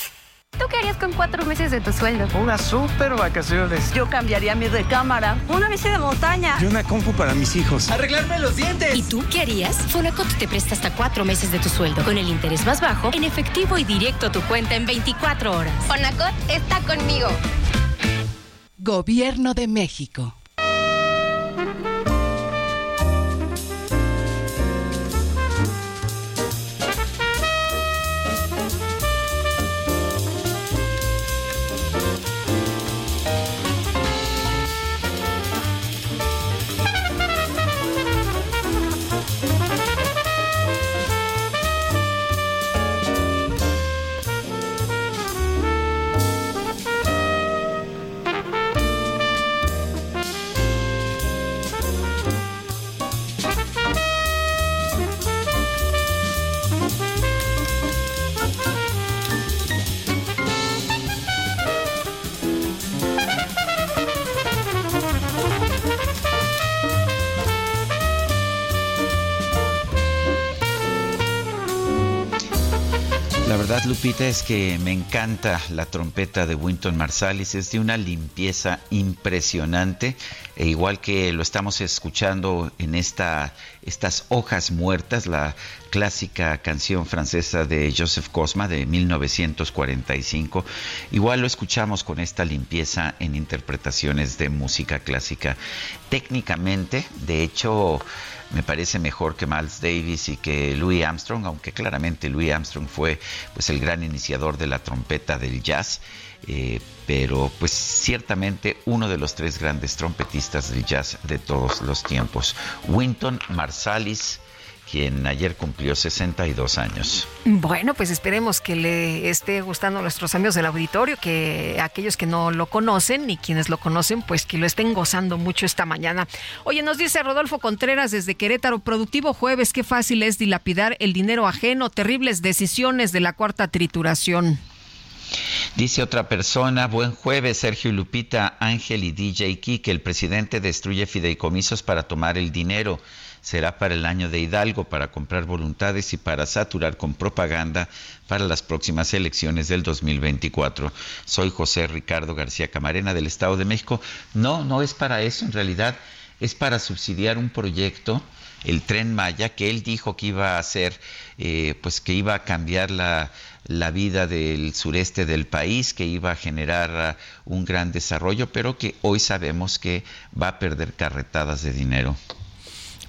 ¿Tú qué harías con cuatro meses de tu sueldo? Unas super vacaciones. Yo cambiaría mi recámara. Una bici de montaña. Y una compu para mis hijos. Arreglarme los dientes. ¿Y tú qué harías? Fonacot te presta hasta cuatro meses de tu sueldo con el interés más bajo en efectivo y directo a tu cuenta en 24 horas. Fonacot está conmigo. Gobierno de México. Lupita, es que me encanta la trompeta de Winton Marsalis, es de una limpieza impresionante, e igual que lo estamos escuchando en esta, estas hojas muertas, la clásica canción francesa de Joseph Cosma de 1945, igual lo escuchamos con esta limpieza en interpretaciones de música clásica. Técnicamente, de hecho, me parece mejor que Miles Davis y que Louis Armstrong, aunque claramente Louis Armstrong fue pues el gran iniciador de la trompeta del jazz, eh, pero pues ciertamente uno de los tres grandes trompetistas del jazz de todos los tiempos. Winton Marsalis, quien ayer cumplió 62 años. Bueno, pues esperemos que le esté gustando a nuestros amigos del auditorio, que aquellos que no lo conocen y quienes lo conocen, pues que lo estén gozando mucho esta mañana. Oye, nos dice Rodolfo Contreras desde Querétaro, productivo jueves, qué fácil es dilapidar el dinero ajeno, terribles decisiones de la cuarta trituración. Dice otra persona, buen jueves, Sergio Lupita, Ángel y DJ que el presidente destruye fideicomisos para tomar el dinero será para el año de Hidalgo, para comprar voluntades y para saturar con propaganda para las próximas elecciones del 2024. Soy José Ricardo García Camarena del Estado de México. No, no es para eso, en realidad es para subsidiar un proyecto el tren Maya que él dijo que iba a hacer, eh, pues que iba a cambiar la, la, vida del sureste del país, que iba a generar uh, un gran desarrollo, pero que hoy sabemos que va a perder carretadas de dinero.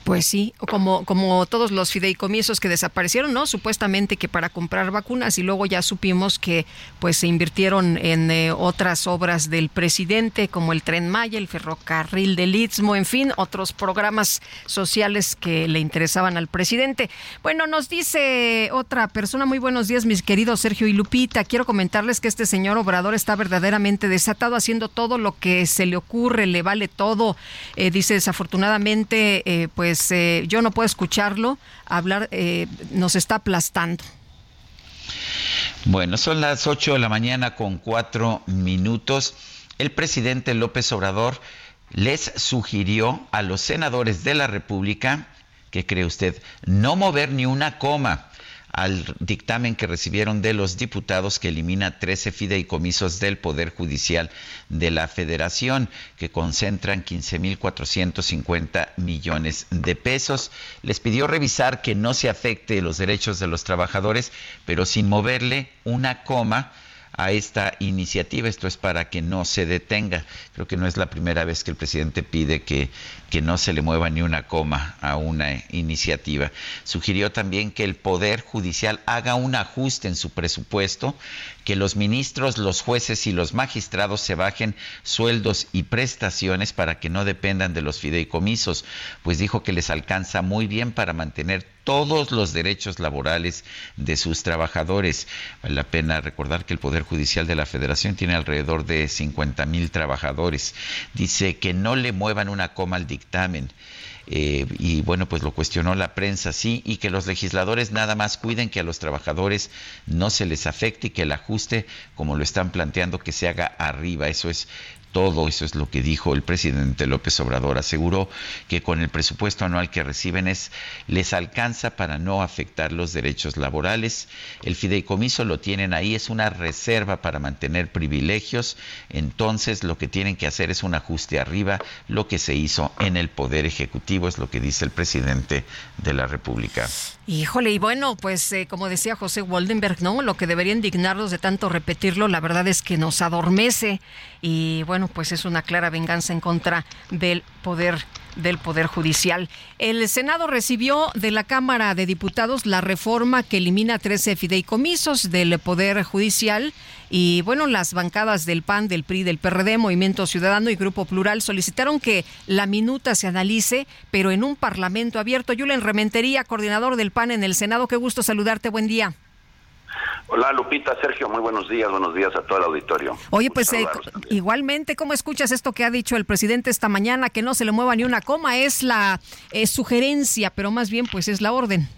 Pues sí, como, como todos los fideicomisos que desaparecieron, ¿no? Supuestamente que para comprar vacunas y luego ya supimos que pues se invirtieron en eh, otras obras del presidente como el Tren Maya, el ferrocarril del Istmo, en fin, otros programas sociales que le interesaban al presidente. Bueno, nos dice otra persona, muy buenos días mis queridos Sergio y Lupita, quiero comentarles que este señor Obrador está verdaderamente desatado haciendo todo lo que se le ocurre, le vale todo. Eh, dice desafortunadamente, eh, pues pues, eh, yo no puedo escucharlo hablar, eh, nos está aplastando. Bueno, son las 8 de la mañana con cuatro minutos. El presidente López Obrador les sugirió a los senadores de la República, que cree usted, no mover ni una coma al dictamen que recibieron de los diputados que elimina 13 fideicomisos del Poder Judicial de la Federación, que concentran 15.450 millones de pesos. Les pidió revisar que no se afecte los derechos de los trabajadores, pero sin moverle una coma a esta iniciativa. Esto es para que no se detenga. Creo que no es la primera vez que el presidente pide que, que no se le mueva ni una coma a una iniciativa. Sugirió también que el Poder Judicial haga un ajuste en su presupuesto, que los ministros, los jueces y los magistrados se bajen sueldos y prestaciones para que no dependan de los fideicomisos, pues dijo que les alcanza muy bien para mantener todos los derechos laborales de sus trabajadores. Vale la pena recordar que el Poder Judicial de la Federación tiene alrededor de 50 mil trabajadores. Dice que no le muevan una coma al dictamen. Eh, y bueno, pues lo cuestionó la prensa, sí, y que los legisladores nada más cuiden que a los trabajadores no se les afecte y que el ajuste, como lo están planteando, que se haga arriba. Eso es todo eso es lo que dijo el presidente López Obrador. Aseguró que con el presupuesto anual que reciben es, les alcanza para no afectar los derechos laborales. El fideicomiso lo tienen ahí, es una reserva para mantener privilegios. Entonces lo que tienen que hacer es un ajuste arriba, lo que se hizo en el Poder Ejecutivo, es lo que dice el presidente de la República. Híjole, y bueno, pues eh, como decía José Waldenberg, ¿no? Lo que debería indignarnos de tanto repetirlo, la verdad es que nos adormece y bueno, pues es una clara venganza en contra del del Poder Judicial. El Senado recibió de la Cámara de Diputados la reforma que elimina 13 fideicomisos del Poder Judicial y bueno, las bancadas del PAN, del PRI, del PRD, Movimiento Ciudadano y Grupo Plural solicitaron que la minuta se analice, pero en un parlamento abierto. Yulen Rementería, coordinador del PAN en el Senado, qué gusto saludarte, buen día. Hola Lupita, Sergio, muy buenos días, buenos días a todo el auditorio. Oye, pues eh, igualmente, ¿cómo escuchas esto que ha dicho el presidente esta mañana, que no se le mueva ni una coma? Es la sugerencia, pero más bien pues es la orden.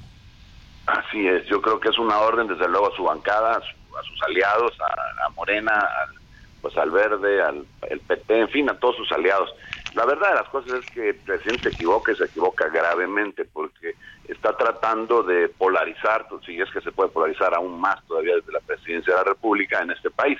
Así es, yo creo que es una orden desde luego a su bancada, a, sus aliados, a, Morena, al, pues al Verde, al el PT, en fin, a todos sus aliados. La verdad de las cosas es que el presidente se equivoca y se equivoca gravemente porque está tratando de polarizar, pues, si es que se puede polarizar aún más todavía desde la presidencia de la República en este país,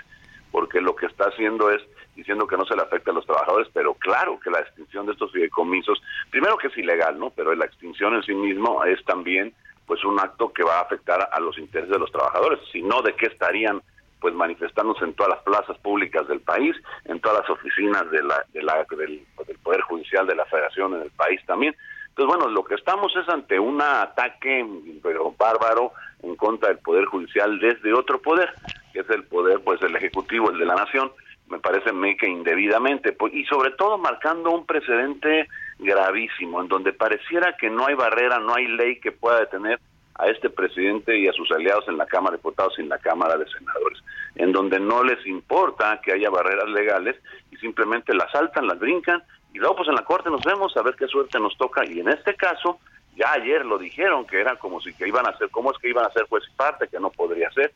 porque lo que está haciendo es diciendo que no se le afecta a los trabajadores, pero claro que la extinción de estos fideicomisos, primero que es ilegal, ¿no? Pero la extinción en sí mismo es también pues un acto que va a afectar a los intereses de los trabajadores, si no de qué estarían pues manifestándose en todas las plazas públicas del país, en todas las oficinas de la, de la, del, del Poder Judicial de la Federación en el país también. Entonces, bueno, lo que estamos es ante un ataque, pero bárbaro, en contra del Poder Judicial desde otro poder, que es el poder, pues, el Ejecutivo, el de la Nación, me parece que indebidamente, pues, y sobre todo marcando un precedente gravísimo, en donde pareciera que no hay barrera, no hay ley que pueda detener a este presidente y a sus aliados en la Cámara de Diputados y en la Cámara de Senadores, en donde no les importa que haya barreras legales y simplemente las saltan, las brincan y luego pues en la corte nos vemos a ver qué suerte nos toca y en este caso ya ayer lo dijeron que era como si que iban a ser, ¿cómo es que iban a ser juez y parte? Que no podría ser.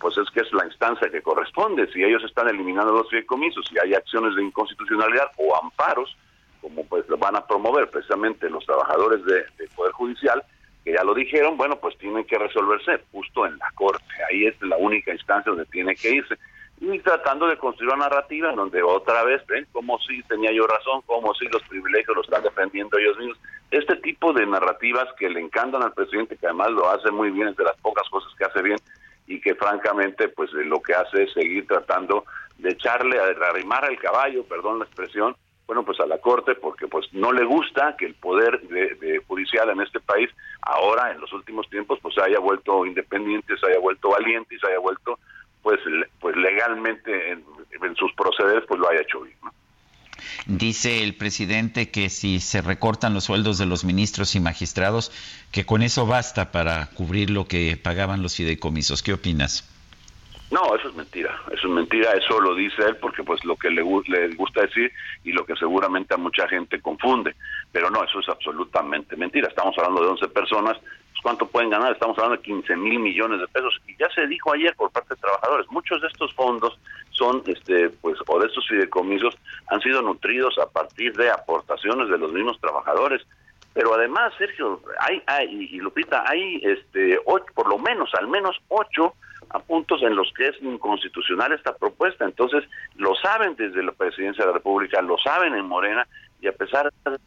Pues es que es la instancia que corresponde. Si ellos están eliminando los fideicomisos, si hay acciones de inconstitucionalidad o amparos, como pues lo van a promover precisamente los trabajadores del de Poder Judicial, que ya lo dijeron, bueno, pues tienen que resolverse justo en la Corte. Ahí es la única instancia donde tiene que irse y tratando de construir una narrativa en donde otra vez ven como si tenía yo razón, como si los privilegios los están defendiendo ellos mismos. Este tipo de narrativas que le encantan al presidente, que además lo hace muy bien, es de las pocas cosas que hace bien y que francamente pues eh, lo que hace es seguir tratando de echarle, a arrimar al caballo, perdón la expresión, bueno pues a la corte porque pues no le gusta que el poder de, judicial en este país ahora en los últimos tiempos pues se haya vuelto independiente, se haya vuelto valiente y se haya vuelto pues, pues legalmente en, sus procederes pues lo haya hecho bien. Dice el presidente que si se recortan los sueldos de los ministros y magistrados, que con eso basta para cubrir lo que pagaban los fideicomisos. ¿Qué opinas? No, eso es mentira, eso es mentira, eso lo dice él porque pues lo que le, le gusta decir y lo que seguramente a mucha gente confunde, pero no, eso es absolutamente mentira, estamos hablando de 11 personas ¿Cuánto pueden ganar? Estamos hablando de 15 mil millones de pesos. Y ya se dijo ayer por parte de trabajadores, muchos de estos fondos son, este, pues, o de estos fideicomisos han sido nutridos a partir de aportaciones de los mismos trabajadores. Pero además, Sergio, hay, hay y Lupita, hay, este, ocho, por lo menos, al menos ocho puntos en los que es inconstitucional esta propuesta. Entonces, lo saben desde la presidencia de la República, lo saben en Morena, y a pesar de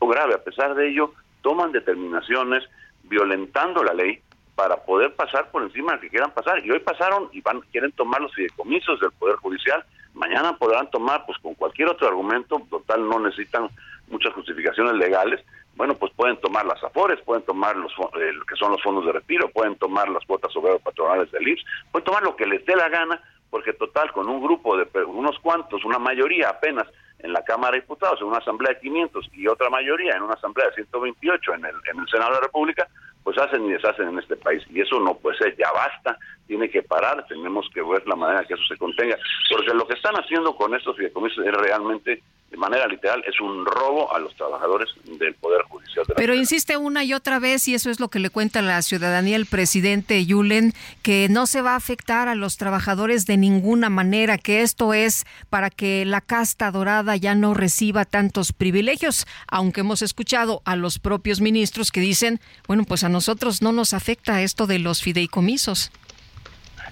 grave, a pesar de ello, toman determinaciones violentando la ley para poder pasar por encima de que quieran pasar. Y hoy pasaron y van quieren tomar los fideicomisos del Poder Judicial. Mañana podrán tomar, pues con cualquier otro argumento, total no necesitan muchas justificaciones legales. Bueno, pues pueden tomar las afores, pueden tomar los eh, que son los fondos de retiro, pueden tomar las cuotas obrero patronales del IPS, pueden tomar lo que les dé la gana, porque total, con un grupo de unos cuantos, una mayoría apenas en la Cámara de Diputados, en una asamblea de 500 y otra mayoría en una asamblea de 128 en el, en el Senado de la República, pues hacen y deshacen en este país. Y eso no puede ser, ya basta, tiene que parar, tenemos que ver la manera que eso se contenga. Porque lo que están haciendo con estos fideicomisos es realmente, de manera literal, es un robo a los trabajadores del Poder Judicial. De Pero insiste una y otra vez, y eso es lo que le cuenta la ciudadanía el presidente Yulen, que no se va a afectar a los trabajadores de ninguna manera, que esto es para que la casta dorada ya no reciba tantos privilegios, aunque hemos escuchado a los propios ministros que dicen, bueno, pues a nosotros no nos afecta esto de los fideicomisos.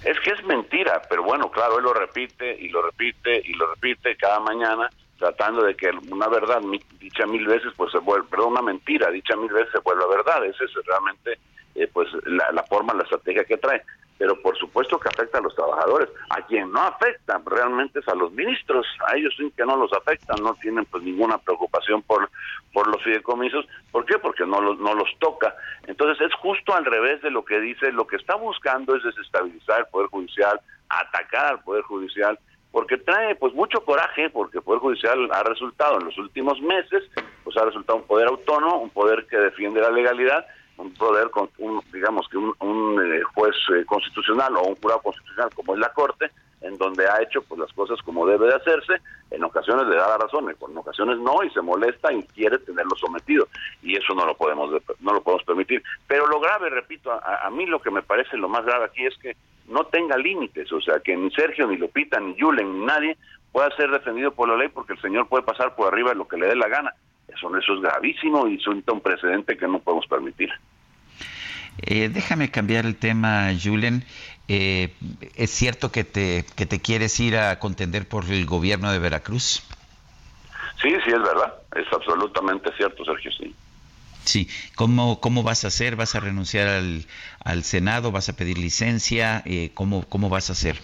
Es que es mentira, pero bueno, claro, él lo repite y lo repite y lo repite cada mañana tratando de que una verdad dicha mil veces pues se vuelve, perdón, una mentira dicha mil veces se vuelva verdad. Esa es realmente eh, pues la, la forma, la estrategia que trae pero por supuesto que afecta a los trabajadores. A quien no afecta realmente es a los ministros, a ellos sí que no los afectan, no tienen pues ninguna preocupación por, por los fideicomisos. ¿Por qué? Porque no los, no los toca. Entonces es justo al revés de lo que dice, lo que está buscando es desestabilizar el Poder Judicial, atacar al Poder Judicial, porque trae pues mucho coraje, porque el Poder Judicial ha resultado en los últimos meses, pues ha resultado un poder autónomo, un poder que defiende la legalidad, un poder, con un, digamos que un, eh, juez eh, constitucional o un jurado constitucional como es la Corte, en donde ha hecho pues las cosas como debe de hacerse, en ocasiones le da la razón, en ocasiones no y se molesta y quiere tenerlo sometido y eso no lo podemos no lo podemos permitir. Pero lo grave, repito, a, a mí lo que me parece lo más grave aquí es que no tenga límites, o sea, que ni Sergio ni Lupita ni Yulen ni nadie pueda ser defendido por la ley porque el señor puede pasar por arriba de lo que le dé la gana. Eso, eso es gravísimo y es un precedente que no podemos permitir. Eh, déjame cambiar el tema, Julen. Eh, ¿Es cierto que te, que te quieres ir a contender por el gobierno de Veracruz? Sí, sí, es verdad. Es absolutamente cierto, Sergio, sí. Sí, ¿cómo, cómo vas a hacer? ¿Vas a renunciar al, al Senado? ¿Vas a pedir licencia? Eh, ¿cómo, ¿Cómo vas a hacer?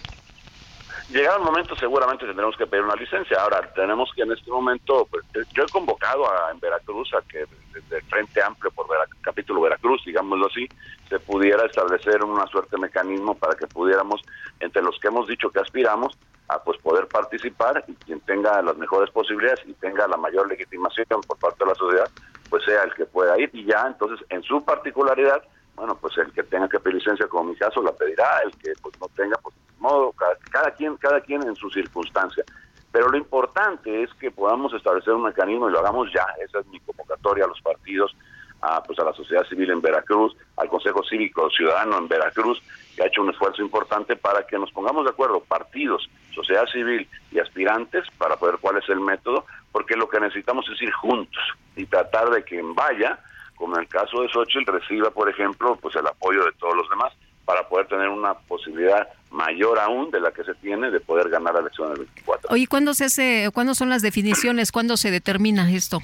Llegado el momento seguramente tendremos que pedir una licencia. Ahora, tenemos que en este momento, pues, yo he convocado a, en Veracruz a que desde el Frente Amplio por capítulo Veracruz, digámoslo así, se pudiera establecer una suerte de mecanismo para que pudiéramos, entre los que hemos dicho que aspiramos, a pues poder participar y quien tenga las mejores posibilidades y tenga la mayor legitimación por parte de la sociedad, pues sea el que pueda ir y ya entonces en su particularidad, bueno, pues el que tenga que pedir licencia como mi caso la pedirá, el que pues no tenga pues modo, cada, quien, cada quien en su circunstancia. Pero lo importante es que podamos establecer un mecanismo y lo hagamos ya. Esa es mi convocatoria a los partidos, a, pues a la sociedad civil en Veracruz, al Consejo Cívico Ciudadano en Veracruz, que ha hecho un esfuerzo importante para que nos pongamos de acuerdo, partidos, sociedad civil y aspirantes, para poder cuál es el método, porque lo que necesitamos es ir juntos y tratar de que en vaya, como en el caso de Xochitl, reciba, por ejemplo, pues el apoyo de todos los demás para poder tener una posibilidad mayor aún de la que se tiene de poder ganar la elección del 24. Oye, ¿cuándo, se hace, ¿cuándo son las definiciones? ¿Cuándo se determina esto?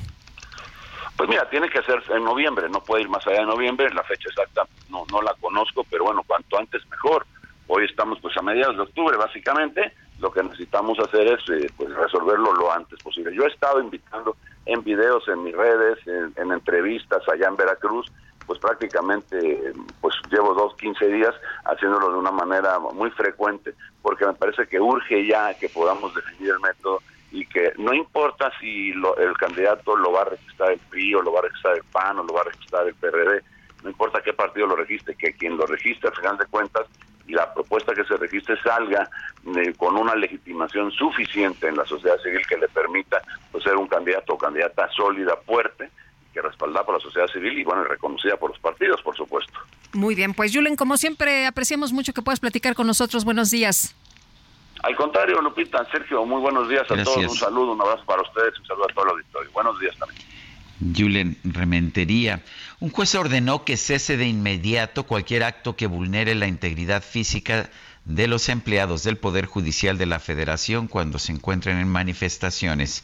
Pues mira, tiene que ser en noviembre, no puede ir más allá de noviembre, la fecha exacta no, no la conozco, pero bueno, cuanto antes mejor. Hoy estamos pues a mediados de octubre básicamente, lo que necesitamos hacer es eh, pues resolverlo lo antes posible. Yo he estado invitando en videos en mis redes, en entrevistas allá en Veracruz, pues prácticamente pues llevo dos, quince días haciéndolo de una manera muy frecuente, porque me parece que urge ya que podamos definir el método y que no importa si el candidato lo va a registrar el PRI o lo va a registrar el PAN o lo va a registrar el PRD, no importa qué partido lo registre, que quien lo registre al final de cuentas la propuesta que se registre salga eh, con una legitimación suficiente en la sociedad civil que le permita pues, ser un candidato o candidata sólida, fuerte, que respaldada por la sociedad civil y bueno, reconocida por los partidos, por supuesto. Muy bien, pues Julen, como siempre, apreciamos mucho que puedas platicar con nosotros. Buenos días. Al contrario, Lupita, Sergio, muy buenos días a todos. Un saludo, un abrazo para ustedes, un saludo a todo el auditorio. Buenos días también. Julen Rementería. Un juez ordenó que cese de inmediato cualquier acto que vulnere la integridad física de los empleados del Poder Judicial de la Federación cuando se encuentren en manifestaciones.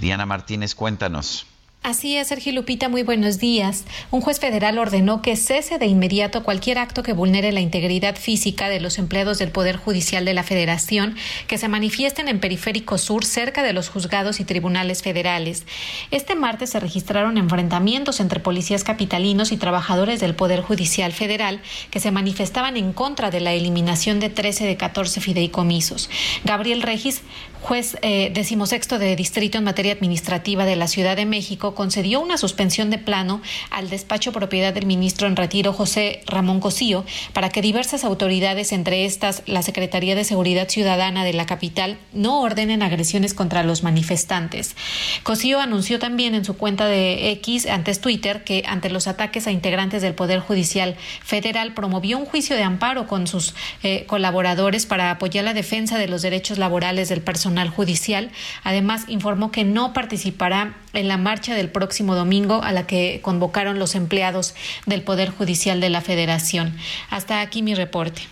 Diana Martínez, cuéntanos. Así es, Sergio Lupita, muy buenos días. Un juez federal ordenó que cese de inmediato cualquier acto que vulnere la integridad física de los empleados del Poder Judicial de la Federación que se manifiesten en Periférico Sur cerca de los juzgados y tribunales federales. Este martes se registraron enfrentamientos entre policías capitalinos y trabajadores del Poder Judicial Federal que se manifestaban en contra de la eliminación de 13 de 14 fideicomisos. Gabriel Regis, juez eh, decimosexto de distrito en materia administrativa de la Ciudad de México concedió una suspensión de plano al despacho propiedad del ministro en retiro José Ramón Cosío para que diversas autoridades, entre estas la Secretaría de Seguridad Ciudadana de la capital, no ordenen agresiones contra los manifestantes. Cosío anunció también en su cuenta de X, antes Twitter, que ante los ataques a integrantes del Poder Judicial Federal promovió un juicio de amparo con sus eh, colaboradores para apoyar la defensa de los derechos laborales del personal judicial. Además, informó que no participará en la marcha del próximo domingo a la que convocaron los empleados del Poder Judicial de la Federación. Hasta aquí mi reporte.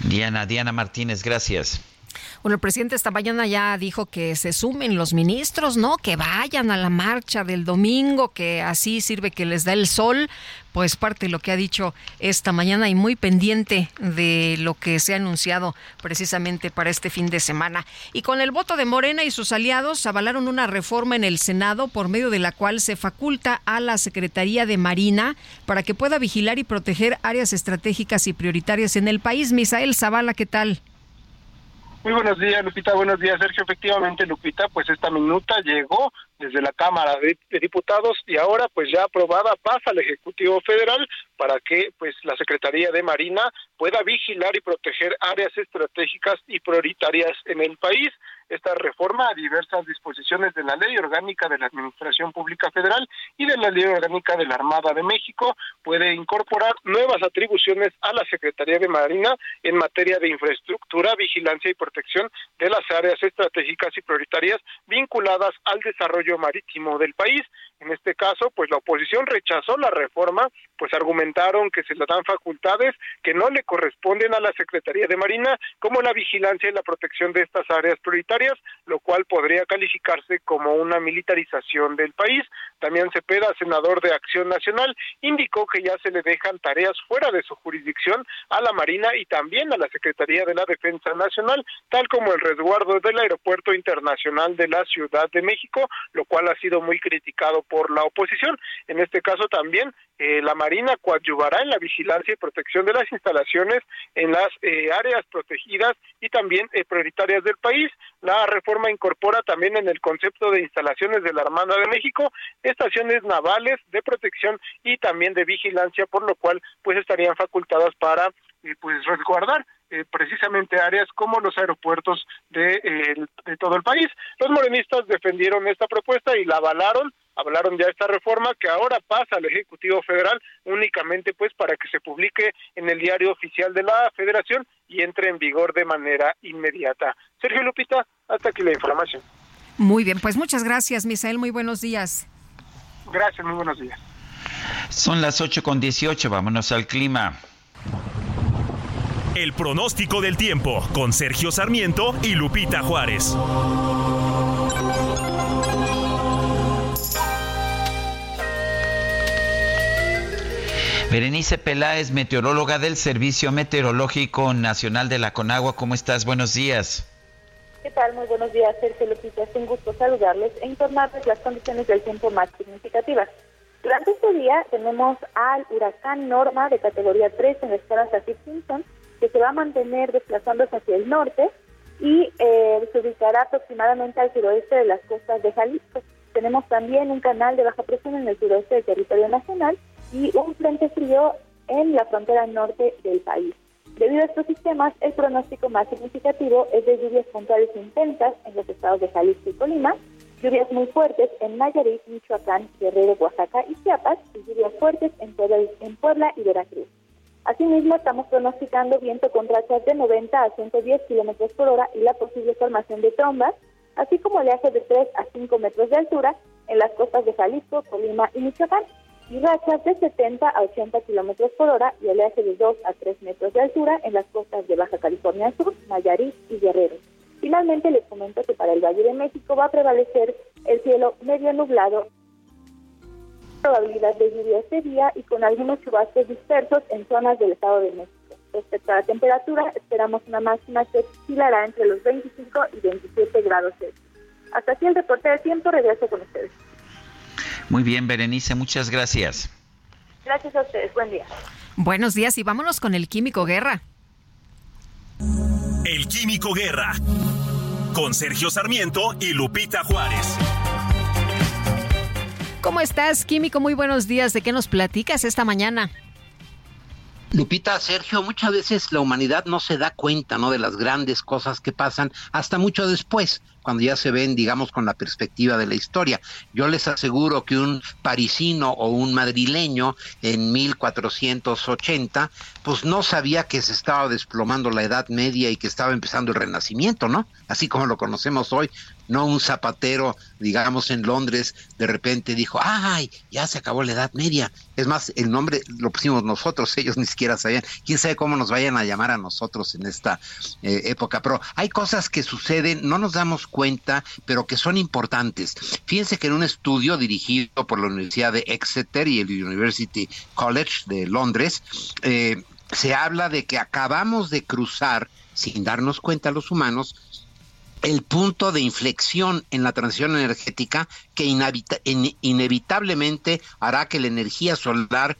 Diana, Diana Martínez, gracias. Bueno, el presidente esta mañana ya dijo que se sumen los ministros, ¿no? Que vayan a la marcha del domingo, que así sirve que les da el sol. Pues parte de lo que ha dicho esta mañana y muy pendiente de lo que se ha anunciado precisamente para este fin de semana. Y con el voto de Morena y sus aliados avalaron una reforma en el Senado por medio de la cual se faculta a la Secretaría de Marina para que pueda vigilar y proteger áreas estratégicas y prioritarias en el país. Misael Zavala, ¿qué tal? Muy buenos días, Lupita. Buenos días, Sergio. Efectivamente, Lupita, pues esta minuta llegó desde la Cámara de, Diputados y ahora pues ya aprobada pasa al Ejecutivo Federal para que pues la Secretaría de Marina pueda vigilar y proteger áreas estratégicas y prioritarias en el país. Esta reforma a diversas disposiciones de la Ley Orgánica de la Administración Pública Federal y de la Ley Orgánica de la Armada de México puede incorporar nuevas atribuciones a la Secretaría de Marina en materia de infraestructura, vigilancia y protección de las áreas estratégicas y prioritarias vinculadas al desarrollo marítimo del país. En este caso, pues la oposición rechazó la reforma, pues argumentaron que se le dan facultades que no le corresponden a la Secretaría de Marina, como la vigilancia y la protección de estas áreas prioritarias, lo cual podría calificarse como una militarización del país. También Cepeda, senador de Acción Nacional, indicó que ya se le dejan tareas fuera de su jurisdicción a la Marina y también a la Secretaría de la Defensa Nacional, tal como el resguardo del Aeropuerto Internacional de la Ciudad de México, lo cual ha sido muy criticado por la oposición. En este caso también eh, la Marina coadyuvará en la vigilancia y protección de las instalaciones en las eh, áreas protegidas y también eh, prioritarias del país. La reforma incorpora también en el concepto de instalaciones de la Armada de México estaciones navales de protección y también de vigilancia, por lo cual pues estarían facultadas para pues resguardar precisamente áreas como los aeropuertos de, de, todo el país. Los morenistas defendieron esta propuesta y la avalaron hablaron ya de esta reforma que ahora pasa al Ejecutivo Federal únicamente pues para que se publique en el diario oficial de la Federación y entre en vigor de manera inmediata. Sergio Lupita, hasta aquí la información. Muy bien, pues muchas gracias, Misael, muy buenos días. Gracias, muy buenos días. Son las 8 con 18, vámonos al clima. El pronóstico del tiempo con Sergio Sarmiento y Lupita Juárez. Berenice Peláez, meteoróloga del Servicio Meteorológico Nacional de la Conagua. ¿Cómo estás? Buenos días. ¿Qué tal? Muy buenos días, Sergio Lupita. Es un gusto saludarles e informarles las condiciones del tiempo más significativas. Durante este día tenemos al huracán Norma de categoría 3 en la escala Saffir-Simpson, que se va a mantener desplazándose hacia el norte y eh, se ubicará aproximadamente al suroeste de las costas de Jalisco. Tenemos también un canal de baja presión en el suroeste del territorio nacional y un frente frío en la frontera norte del país. Debido a estos sistemas, el pronóstico más significativo es de lluvias puntuales intensas en los estados de Jalisco y Colima, lluvias muy fuertes en Nayarit, Michoacán, Guerrero, Oaxaca y Chiapas, y lluvias fuertes en Puebla, en Puebla y Veracruz. Asimismo, estamos pronosticando viento con rachas de 90 a 110 kilómetros por hora y la posible formación de trombas, así como oleaje de 3 a 5 metros de altura en las costas de Jalisco, Colima y Michoacán y rachas de 70 a 80 kilómetros por hora y oleaje de 2 a 3 metros de altura en las costas de Baja California Sur, Nayarit y Guerrero. Finalmente, les comento que para el Valle de México va a prevalecer el cielo medio nublado, probabilidad de lluvia este día y con algunos chubascos dispersos en zonas del Estado de México. Respecto a la temperatura, esperamos una máxima que oscilará entre los 25 y 27 grados Celsius. Hasta aquí el reporte de tiempo, regreso con ustedes. Muy bien, Berenice, muchas gracias. Gracias a ustedes, buen día. Buenos días y vámonos con el Químico Guerra. El Químico Guerra. con Sergio Sarmiento y Lupita Juárez. ¿Cómo estás, Químico? Muy buenos días. ¿De qué nos platicas esta mañana? Lupita, Sergio, muchas veces la humanidad no se da cuenta, ¿no? De las grandes cosas que pasan hasta mucho después, cuando ya se ven, digamos, con la perspectiva de la historia. Yo les aseguro que un parisino o un madrileño en 1480, pues no sabía que se estaba desplomando la Edad Media y que estaba empezando el Renacimiento, ¿no? Así como lo conocemos hoy, no un zapatero, digamos, en Londres, de repente dijo, ay, ya se acabó la Edad Media. Es más, el nombre lo pusimos nosotros, ellos ni siquiera sabían. Quién sabe cómo nos vayan a llamar a nosotros en esta eh, época. Pero hay cosas que suceden, no nos damos cuenta, pero que son importantes. Fíjense que en un estudio dirigido por la Universidad de Exeter y el University College de Londres, eh, se habla de que acabamos de cruzar, sin darnos cuenta los humanos, el punto de inflexión en la transición energética que inevitablemente hará que la energía solar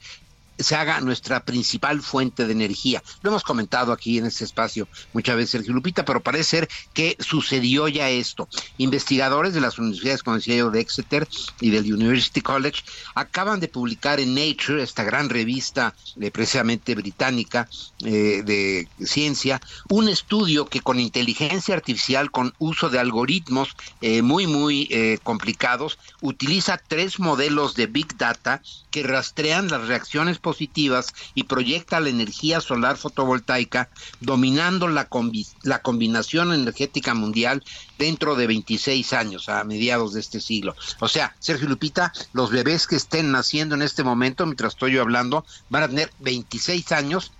se haga nuestra principal fuente de energía. Lo hemos comentado aquí en este espacio muchas veces, Sergio Lupita, pero parece ser que sucedió ya esto. Investigadores de las universidades, como decía yo, de Exeter y del University College, acaban de publicar en Nature, esta gran revista eh, precisamente británica eh, de ciencia, un estudio que con inteligencia artificial, con uso de algoritmos eh, muy, muy complicados, utiliza tres modelos de Big Data que rastrean las reacciones positivas y proyecta la energía solar fotovoltaica dominando la, la combinación energética mundial dentro de 26 años, a mediados de este siglo. O sea, Sergio Lupita, los bebés que estén naciendo en este momento, mientras estoy yo hablando, van a tener 26 años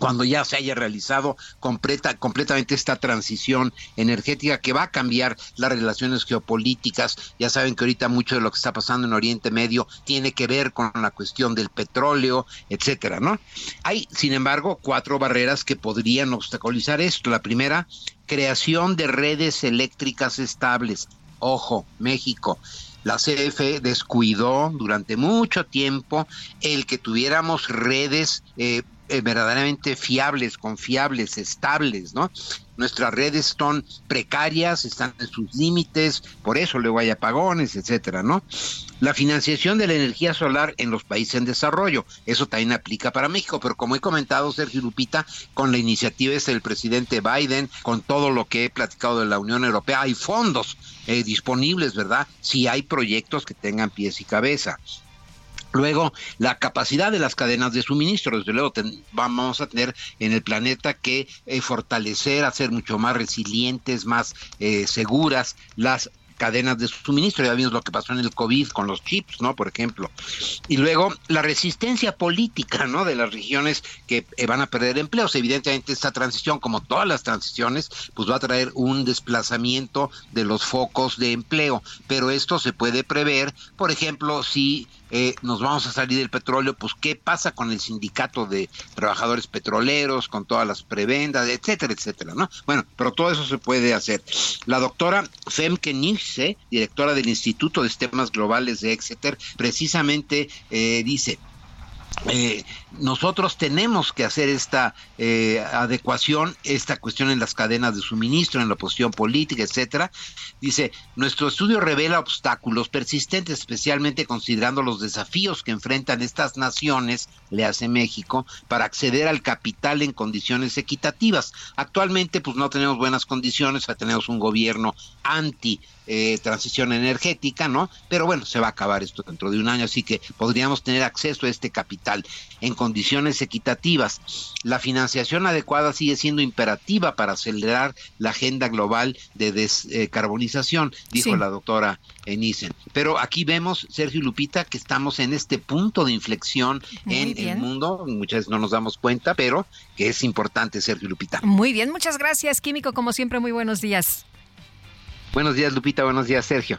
cuando ya se haya realizado completa, completamente esta transición energética que va a cambiar las relaciones geopolíticas. Ya saben que ahorita mucho de lo que está pasando en Oriente Medio tiene que ver con la cuestión del petróleo, etcétera, ¿no? Hay, sin embargo, cuatro barreras que podrían obstaculizar esto. La primera, creación de redes eléctricas estables. Ojo, México la CFE descuidó durante mucho tiempo el que tuviéramos redes eh, eh, verdaderamente fiables, confiables, estables, ¿no? Nuestras redes son precarias, están en sus límites, por eso luego hay apagones, etcétera, ¿no? La financiación de la energía solar en los países en desarrollo, eso también aplica para México, pero como he comentado, Sergio Lupita, con la iniciativa del presidente Biden, con todo lo que he platicado de la Unión Europea, hay fondos eh, disponibles, ¿verdad? Si hay proyectos que tengan pies y cabeza. Luego, la capacidad de las cadenas de suministro, desde luego vamos a tener en el planeta que eh, fortalecer, hacer mucho más resilientes, más eh, seguras las cadenas de suministro. Ya vimos lo que pasó en el COVID con los chips, ¿no? Por ejemplo. Y luego la resistencia política, ¿no? De las regiones que eh, van a perder empleos. Evidentemente esta transición, como todas las transiciones, pues va a traer un desplazamiento de los focos de empleo. Pero esto se puede prever, por ejemplo, si eh, nos vamos a salir del petróleo, pues qué pasa con el sindicato de trabajadores petroleros, con todas las prebendas, etcétera, etcétera, ¿no? Bueno, pero todo eso se puede hacer. La doctora Femke Nietzsche, directora del Instituto de Sistemas Globales de Exeter, precisamente eh, dice, eh, nosotros tenemos que hacer esta eh, adecuación, esta cuestión en las cadenas de suministro, en la posición política, etcétera. Dice, nuestro estudio revela obstáculos persistentes, especialmente considerando los desafíos que enfrentan estas naciones, le hace México, para acceder al capital en condiciones equitativas. Actualmente, pues no tenemos buenas condiciones, tenemos un gobierno anti eh, transición energética, ¿no? Pero bueno, se va a acabar esto dentro de un año, así que podríamos tener acceso a este capital en condiciones equitativas. La financiación adecuada sigue siendo imperativa para acelerar la agenda global de descarbonización, dijo la doctora Enisen. Pero aquí vemos, Sergio Lupita, que estamos en este punto de inflexión en el mundo, muchas veces no nos damos cuenta, pero que es importante, Sergio Lupita. Muy bien, muchas gracias, Químico, como siempre, muy buenos días. Buenos días, Lupita. Buenos días, Sergio.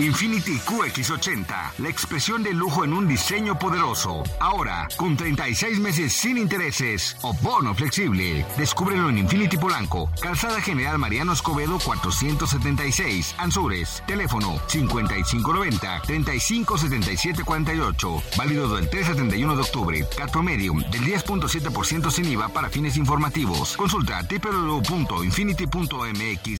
Infinity QX80, la expresión de lujo en un diseño poderoso. Ahora, con 36 meses sin intereses o bono flexible. Descúbrelo en Infinity Polanco, Calzada General Mariano Escobedo 476, Anzures. Teléfono 5590-357748. Válido del 3 al 31 de octubre. Cat promedio del 10.7% sin IVA para fines informativos. Consulta www.infinity.mx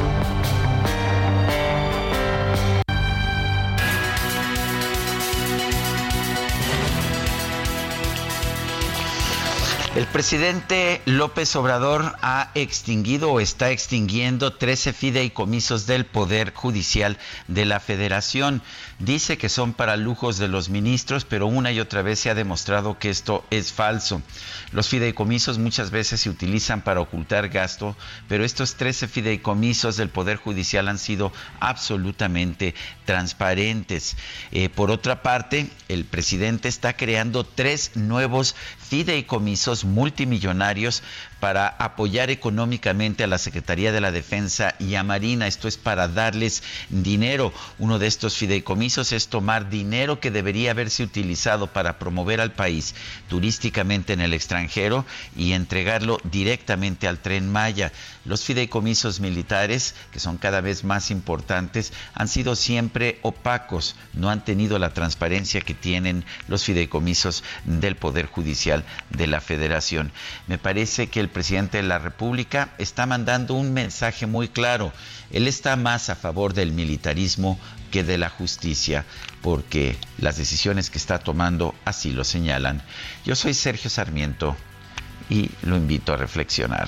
El presidente López Obrador ha extinguido o está extinguiendo 13 fideicomisos del Poder Judicial de la Federación. Dice que son para lujos de los ministros, pero una y otra vez se ha demostrado que esto es falso. Los fideicomisos muchas veces se utilizan para ocultar gasto, pero estos 13 fideicomisos del Poder Judicial han sido absolutamente transparentes. Eh, por otra parte, el presidente está creando tres nuevos fideicomisos multimillonarios para apoyar económicamente a la Secretaría de la Defensa y a Marina. Esto es para darles dinero. Uno de estos fideicomisos es tomar dinero que debería haberse utilizado para promover al país turísticamente en el extranjero y entregarlo directamente al tren Maya. Los fideicomisos militares, que son cada vez más importantes, han sido siempre opacos, no han tenido la transparencia que tienen los fideicomisos del Poder Judicial de la Federación. Me parece que el presidente de la República está mandando un mensaje muy claro. Él está más a favor del militarismo que de la justicia, porque las decisiones que está tomando así lo señalan. Yo soy Sergio Sarmiento y lo invito a reflexionar.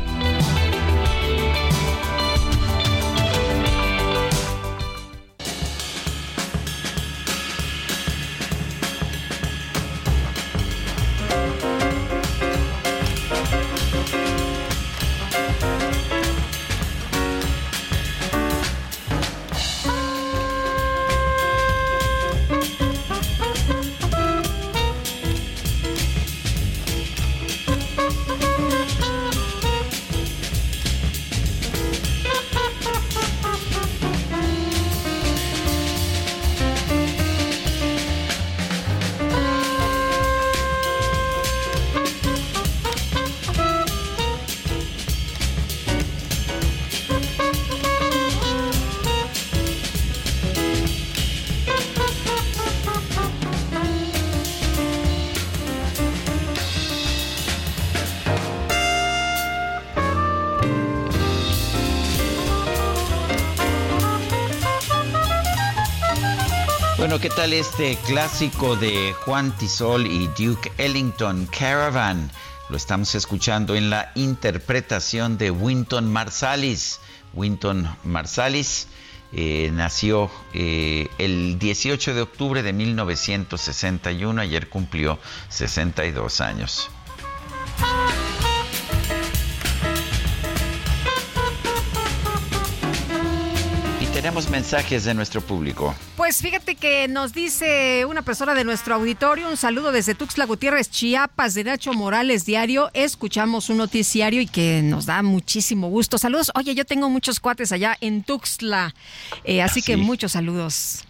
¿Qué tal este clásico de Juan Tisol y Duke Ellington, Caravan? Lo estamos escuchando en la interpretación de Winton Marsalis. Winton Marsalis eh, nació eh, el 18 de octubre de 1961, ayer cumplió 62 años. Tenemos mensajes de nuestro público. Pues fíjate que nos dice una persona de nuestro auditorio, un saludo desde Tuxtla Gutiérrez, Chiapas, de Nacho Morales Diario. Escuchamos un noticiario y que nos da muchísimo gusto. Saludos. Oye, yo tengo muchos cuates allá en Tuxtla, eh, así que muchos saludos.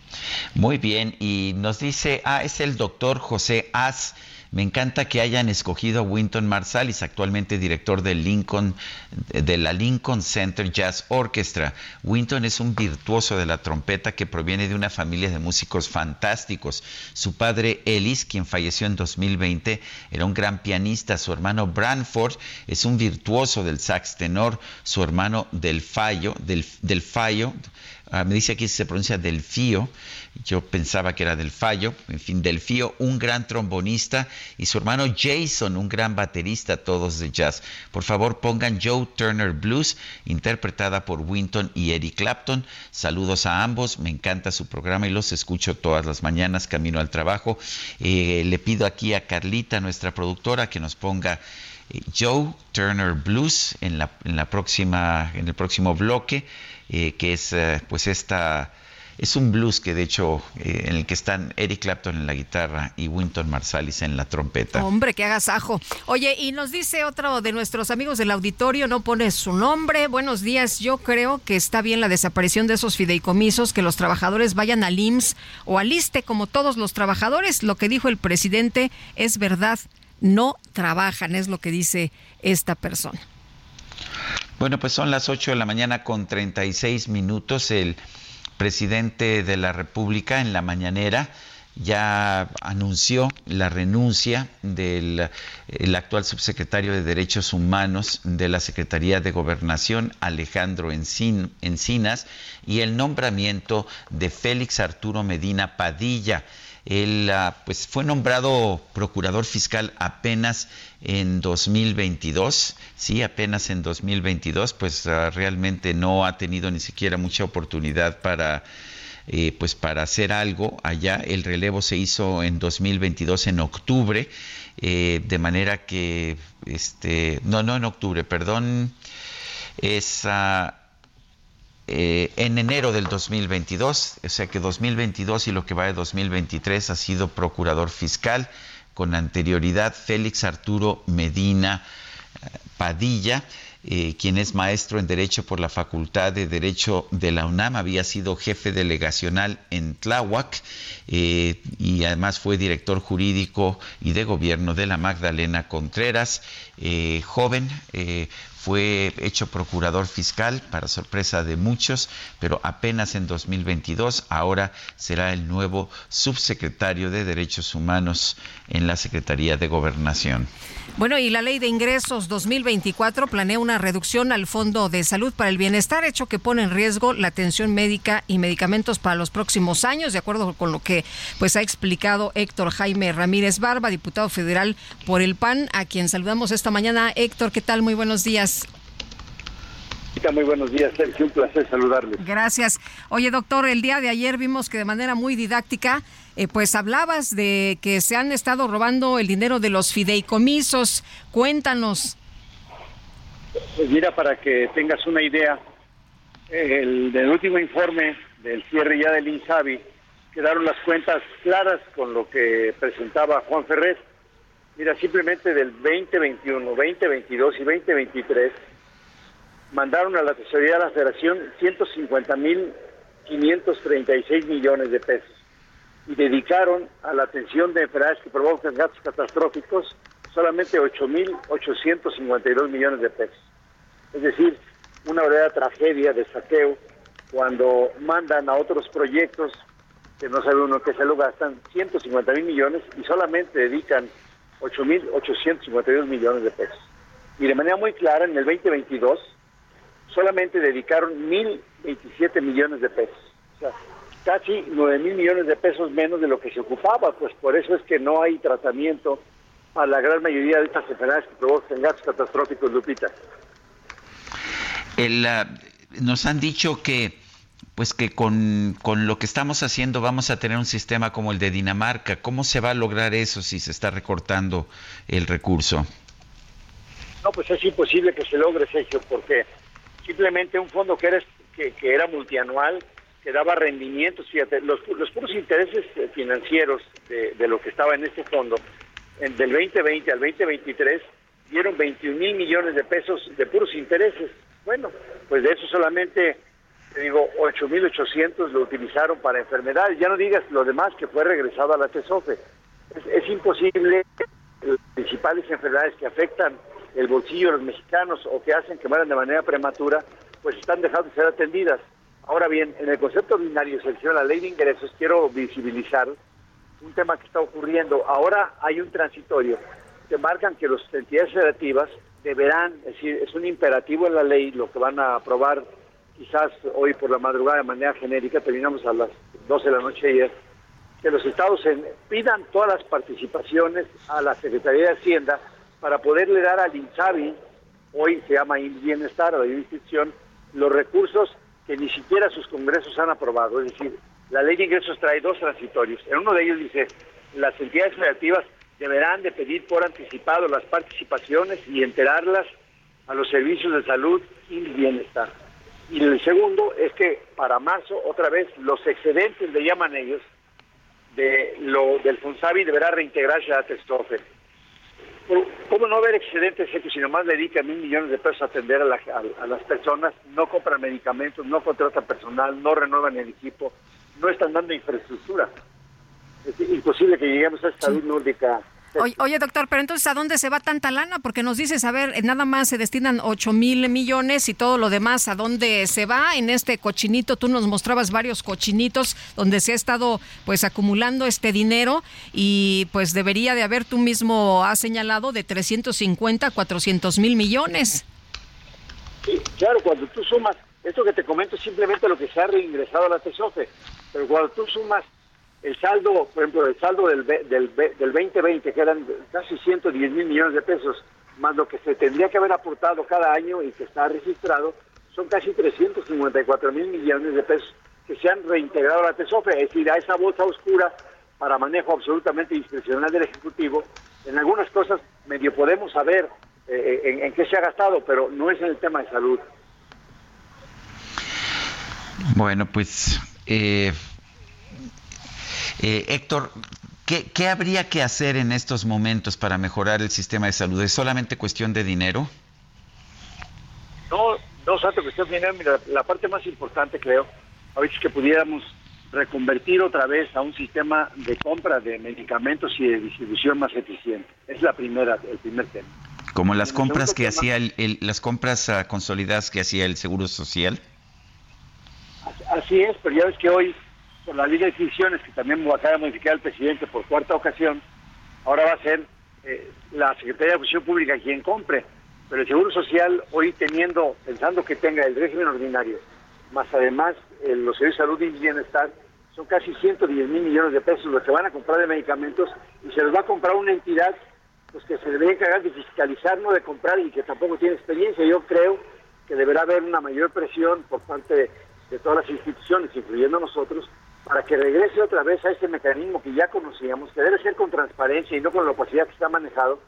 Muy bien, y nos dice, ah, es el doctor José Az. Me encanta que hayan escogido a Winton Marsalis, actualmente director de Lincoln, de la Lincoln Center Jazz Orchestra. Winton es un virtuoso de la trompeta que proviene de una familia de músicos fantásticos. Su padre Ellis, quien falleció en 2020, era un gran pianista. Su hermano Branford es un virtuoso del sax tenor. Su hermano Del Fallo, del, del Fallo, Ah, me dice aquí se pronuncia Delfío, yo pensaba que era del Fallo, en fin, Delfío, un gran trombonista, y su hermano Jason, un gran baterista, todos de jazz. Por favor, pongan Joe Turner Blues, interpretada por Winton y Eric Clapton. Saludos a ambos, me encanta su programa y los escucho todas las mañanas camino al trabajo. Eh, le pido aquí a Carlita, nuestra productora, que nos ponga eh, Joe Turner Blues en la próxima, en el próximo bloque. Eh, que es eh, pues esta es un blues que de hecho eh, en el que están Eric Clapton en la guitarra y Winton Marsalis en la trompeta. Hombre, qué agasajo. Oye, y nos dice otro de nuestros amigos del auditorio, no pone su nombre. Buenos días, yo creo que está bien la desaparición de esos fideicomisos, que los trabajadores vayan al IMSS o al ISTE como todos los trabajadores. Lo que dijo el presidente es verdad, no trabajan, es lo que dice esta persona. Bueno, pues son las 8 de la mañana con 36 minutos. El presidente de la República en la mañanera ya anunció la renuncia del actual subsecretario de Derechos Humanos de la Secretaría de Gobernación, Alejandro Encinas, y el nombramiento de Félix Arturo Medina Padilla. Él ah, pues fue nombrado procurador fiscal apenas en 2022, sí, apenas en 2022, pues ah, realmente no ha tenido ni siquiera mucha oportunidad para eh, pues para hacer algo allá. El relevo se hizo en 2022 en octubre, eh, de manera que este no no en octubre, perdón, es ah, eh, en enero del 2022, o sea que 2022 y lo que va de 2023 ha sido procurador fiscal con anterioridad Félix Arturo Medina eh, Padilla. Eh, quien es maestro en Derecho por la Facultad de Derecho de la UNAM, había sido jefe delegacional en Tláhuac y además fue director jurídico y de gobierno de la Magdalena Contreras, joven, fue hecho procurador fiscal para sorpresa de muchos, pero apenas en 2022 ahora será el nuevo subsecretario de Derechos Humanos en la Secretaría de Gobernación. Bueno, y la Ley de Ingresos 2024 planea una reducción al Fondo de Salud para el Bienestar, hecho que pone en riesgo la atención médica y medicamentos para los próximos años, de acuerdo con lo que pues ha explicado Héctor Jaime Ramírez Barba, diputado federal por el PAN, a quien saludamos esta mañana. Héctor, ¿qué tal? Muy buenos días. Muy buenos días, Sergio. Un placer saludarles. Gracias. Oye, doctor, el día de ayer vimos que de manera muy didáctica, eh, pues hablabas de que se han estado robando el dinero de los fideicomisos. Cuéntanos. Pues mira, para que tengas una idea, el del último informe del cierre ya del INSABI, quedaron las cuentas claras con lo que presentaba Juan Ferrer. Mira, simplemente del 2021, 2022 y 2023 mandaron a la tesorería de la federación 150 mil 536 millones de pesos y dedicaron a la atención de enfermedades que provocan gastos catastróficos solamente 8 mil 852 millones de pesos. Es decir, una verdadera tragedia de saqueo cuando mandan a otros proyectos que no sabe uno qué se lo gastan 150 mil millones y solamente dedican 8 mil 852 millones de pesos. Y de manera muy clara, en el 2022 solamente dedicaron 1.027 millones de pesos. O sea, casi 9 mil millones de pesos menos de lo que se ocupaba, pues por eso es que no hay tratamiento a la gran mayoría de estas enfermedades que provocan gastos catastróficos, Lupita. El, ah, nos han dicho que pues que con, con, lo que estamos haciendo vamos a tener un sistema como el de Dinamarca. ¿Cómo se va a lograr eso si se está recortando el recurso? No, pues es imposible que se logre, Sergio, porque simplemente un fondo que era, que, era multianual que daba rendimientos, fíjate, los, los puros intereses eh, financieros de, de, lo que estaba en este fondo, en, del 2020 al 2023, dieron 21 mil millones de pesos de puros intereses. Bueno, pues de eso solamente, te digo, 8 mil 800 lo utilizaron para enfermedades. Ya no digas lo demás que fue regresado a la TESOFE. Es, es imposible las principales enfermedades que afectan el bolsillo de los mexicanos o que hacen que mueran de manera prematura, pues están dejando de ser atendidas. Ahora bien, en el concepto ordinario, selección la ley de ingresos, quiero visibilizar un tema que está ocurriendo. Ahora hay un transitorio que marcan que las entidades federativas deberán, es decir, es un imperativo en la ley, lo que van a aprobar quizás hoy por la madrugada de manera genérica, terminamos a las 12 de la noche ayer, que los estados pidan todas las participaciones a la Secretaría de Hacienda para poderle dar al INSABI, hoy se llama Bienestar, a la jurisdicción, los recursos que ni siquiera sus congresos han aprobado. Es decir, la ley de ingresos trae dos transitorios. En uno de ellos dice, las entidades federativas deberán de pedir por anticipado las participaciones y enterarlas a los servicios de salud y bienestar. Y el segundo es que para marzo, otra vez, los excedentes, le llaman ellos, de lo del FONSAVI deberá reintegrarse a la. ¿Cómo no haber excedentes si nomás dedican mil millones de pesos a atender a, a, las personas, no compran medicamentos, no contratan personal, no renuevan el equipo, no están dando infraestructura? Es imposible que lleguemos a esta salud nórdica Oye, doctor, pero entonces, ¿a dónde se va tanta lana? Porque nos dices, a ver, nada más se destinan 8 mil millones y todo lo demás, ¿a dónde se va? En este cochinito, tú nos mostrabas varios cochinitos donde se ha estado pues acumulando este dinero y pues debería de haber, tú mismo has señalado, de 350 400 mil millones. Sí, claro, cuando tú sumas, esto que te comento es simplemente lo que se ha reingresado a la TESOFE, pero cuando tú sumas el saldo, por ejemplo, el saldo del, del, del 2020, que eran casi 110 mil millones de pesos, más lo que se tendría que haber aportado cada año y que está registrado, son casi 354 mil millones de pesos que se han reintegrado a la TESOFE, es decir, a esa bolsa oscura para manejo absolutamente discrecional del Ejecutivo. En algunas cosas medio podemos saber eh, en, en, qué se ha gastado, pero no es en el tema de salud. Bueno, pues eh, eh, Héctor, ¿qué, habría que hacer en estos momentos para mejorar el sistema de salud? ¿Es solamente cuestión de dinero? No, no tanto cuestión de dinero. Mira, la parte más importante, creo, a veces que pudiéramos reconvertir otra vez a un sistema de compra de medicamentos y de distribución más eficiente. Es la primera, el primer tema. Como las compras que hacía el, las compras uh, consolidadas que hacía el Seguro Social. Así es, pero ya ves que hoy con la ley de decisiones que también acaba de modificar el presidente por cuarta ocasión, ahora va a ser eh, la Secretaría de Función Pública quien compre. Pero el Seguro Social, hoy teniendo, pensando que tenga el régimen ordinario, más además eh, los servicios de salud y bienestar, son casi 110 mil millones de pesos los que van a comprar de medicamentos y se los va a comprar una entidad pues que se debe encargar de fiscalizar, no de comprar y que tampoco tiene experiencia. Yo creo que deberá haber una mayor presión por parte de todas las instituciones, incluyendo nosotros, para que regrese otra vez a este mecanismo que ya conocíamos, que debe ser con transparencia y no con la opacidad que está manejado,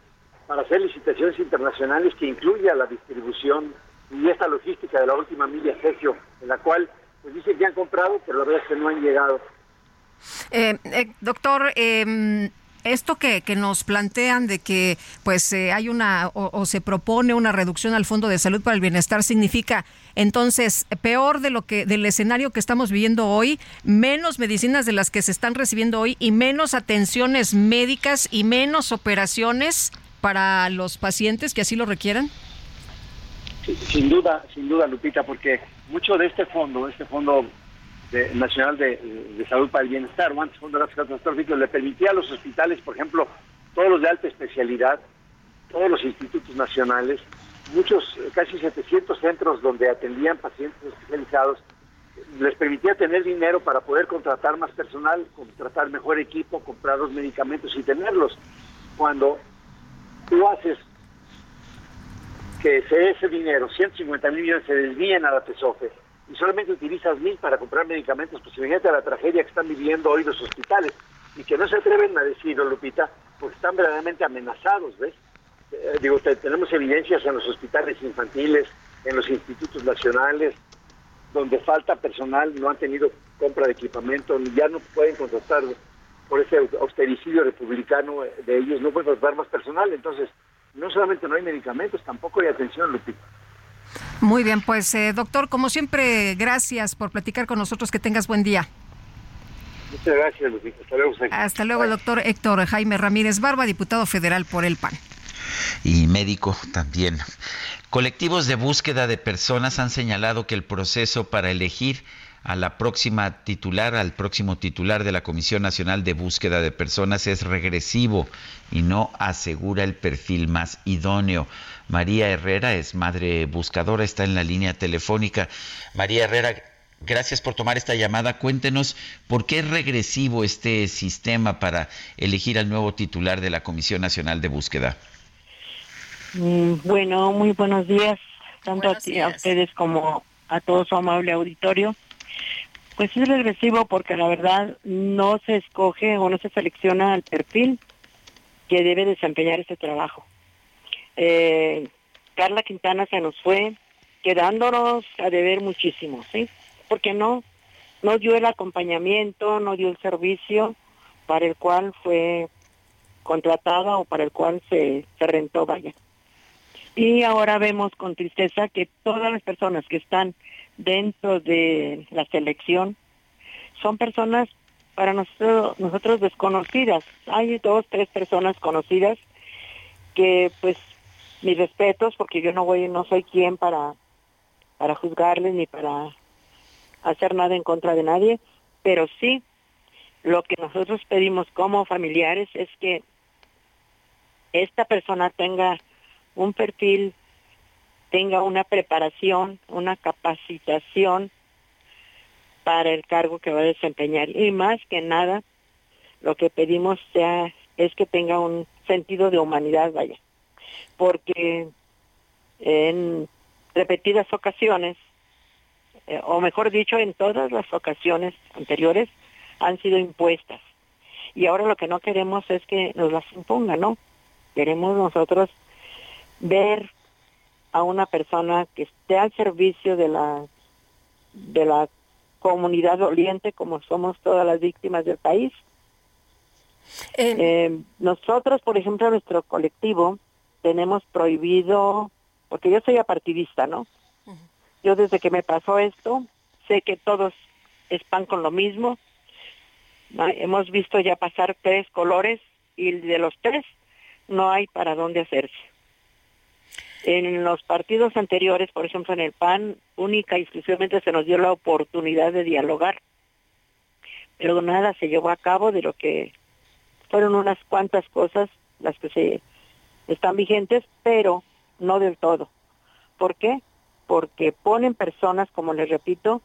para hacer licitaciones internacionales que incluya la distribución y esta logística de la última milla, Sergio, en la cual pues dicen que han comprado, pero la verdad es que no han llegado. Eh, eh, doctor, eh, esto que, que, nos plantean de que pues eh, hay una o, se propone una reducción al Fondo de Salud para el Bienestar significa entonces peor de lo que del escenario que estamos viviendo hoy, menos medicinas de las que se están recibiendo hoy y menos atenciones médicas y menos operaciones para los pacientes que así lo requieran. sin duda, sin duda, Lupita, porque mucho de este fondo, este fondo Nacional de, Salud para el Bienestar, o antes Fondo de Catastróficos, le permitía a los hospitales, por ejemplo, todos los de alta especialidad, todos los institutos nacionales, muchos, casi 700 centros donde atendían pacientes especializados, les permitía tener dinero para poder contratar más personal, contratar mejor equipo, comprar los medicamentos y tenerlos. Cuando tú haces que ese dinero, 150 mil millones, se desvíen a la TESOFE, y solamente utilizas mil para comprar medicamentos, pues imagínate la tragedia que están viviendo hoy los hospitales y que no se atreven a decirlo, Lupita, porque están verdaderamente amenazados, ¿ves? Eh, digo, tenemos evidencias en los hospitales infantiles, en los institutos nacionales, donde falta personal, no han tenido compra de equipamiento, ya no pueden contratar por ese austericidio republicano de ellos, no pueden contratar más personal, entonces no solamente no hay medicamentos, tampoco hay atención, Lupita. Muy bien, pues eh, doctor, como siempre, gracias por platicar con nosotros, que tengas buen día. Muchas gracias, Lupita. Hasta luego. Hasta luego, doctor Héctor Jaime Ramírez Barba, diputado federal por el PAN. Y médico también. Colectivos de búsqueda de personas han señalado que el proceso para elegir a la próxima titular, al próximo titular de la Comisión Nacional de Búsqueda de Personas es regresivo y no asegura el perfil más idóneo. María Herrera es madre buscadora, está en la línea telefónica. María Herrera, gracias por tomar esta llamada. Cuéntenos por qué es regresivo este sistema para elegir al nuevo titular de la Comisión Nacional de Búsqueda. Mm, bueno, muy buenos días, tanto a, a, ustedes como a todo su amable auditorio. Pues es regresivo porque la verdad no se escoge o no se selecciona el perfil que debe desempeñar este trabajo. Eh, Carla Quintana se nos fue quedándonos a deber muchísimo, ¿sí? Porque no, no dio el acompañamiento, no dio el servicio para el cual fue contratada o para el cual se, se rentó, vaya. Y ahora vemos con tristeza que todas las personas que están dentro de la selección son personas para nosotros, nosotros desconocidas. Hay dos, tres personas conocidas que pues mis respetos porque yo no voy, no soy quien para, para juzgarles ni para hacer nada en contra de nadie, pero sí lo que nosotros pedimos como familiares es que esta persona tenga un perfil tenga una preparación, una capacitación para el cargo que va a desempeñar. Y más que nada, lo que pedimos sea, es que tenga un sentido de humanidad, vaya. Porque en repetidas ocasiones, eh, o mejor dicho, en todas las ocasiones anteriores, han sido impuestas. Y ahora lo que no queremos es que nos las impongan, ¿no? Queremos nosotros ver a una persona que esté al servicio de la de la comunidad doliente como somos todas las víctimas del país. Eh, nosotros, por ejemplo, nuestro colectivo tenemos prohibido, porque yo soy apartidista, ¿no? Yo desde que me pasó esto, sé que todos están con lo mismo. Hemos visto ya pasar tres colores y de los tres no hay para dónde hacerse. En los partidos anteriores, por ejemplo en el PAN, única y exclusivamente se nos dio la oportunidad de dialogar, pero nada se llevó a cabo de lo que fueron unas cuantas cosas las que se están vigentes, pero no del todo. ¿Por qué? Porque ponen personas, como les repito,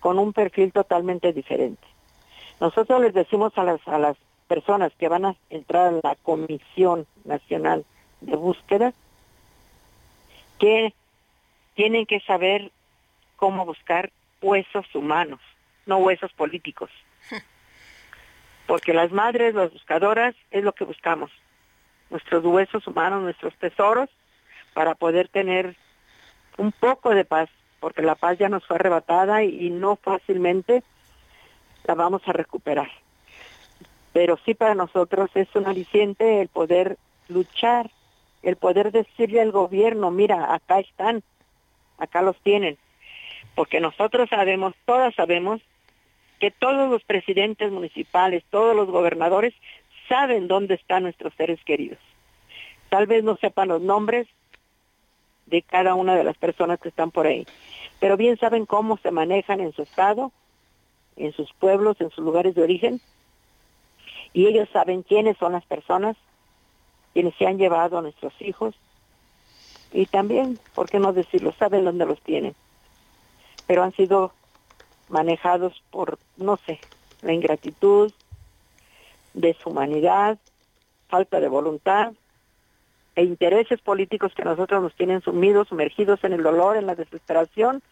con un perfil totalmente diferente. Nosotros les decimos a las, a las personas que van a entrar a la Comisión Nacional de Búsqueda que tienen que saber cómo buscar huesos humanos, no huesos políticos. Porque las madres, las buscadoras, es lo que buscamos. Nuestros huesos humanos, nuestros tesoros, para poder tener un poco de paz, porque la paz ya nos fue arrebatada y, no fácilmente la vamos a recuperar. Pero sí para nosotros es un aliciente el poder luchar el poder decirle al gobierno, mira, acá están, acá los tienen, porque nosotros sabemos, todas sabemos, que todos los presidentes municipales, todos los gobernadores saben dónde están nuestros seres queridos. Tal vez no sepan los nombres de cada una de las personas que están por ahí, pero bien saben cómo se manejan en su estado, en sus pueblos, en sus lugares de origen, y ellos saben quiénes son las personas quienes se han llevado a nuestros hijos y también, ¿por qué no decirlo? Saben dónde los tienen, pero han sido manejados por, no sé, la ingratitud, deshumanidad, falta de voluntad e intereses políticos que nosotros nos tienen sumidos, sumergidos en el dolor, en la desesperación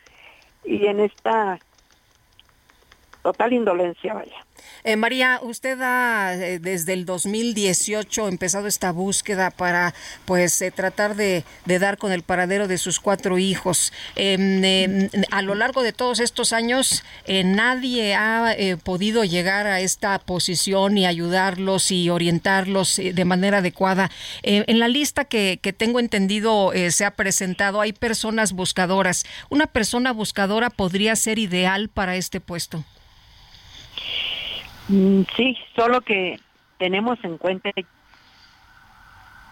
y en esta total indolencia, vaya. Eh, María, usted ha eh, desde el 2018 empezado esta búsqueda para pues eh, tratar de, dar con el paradero de sus cuatro hijos. Em, em, a lo largo de todos estos años, nadie ha podido llegar a esta posición y ayudarlos y orientarlos de manera adecuada. en la lista que, que tengo entendido se ha presentado, hay personas buscadoras. ¿Una persona buscadora podría ser ideal para este puesto? Mm, sí, solo que tenemos en cuenta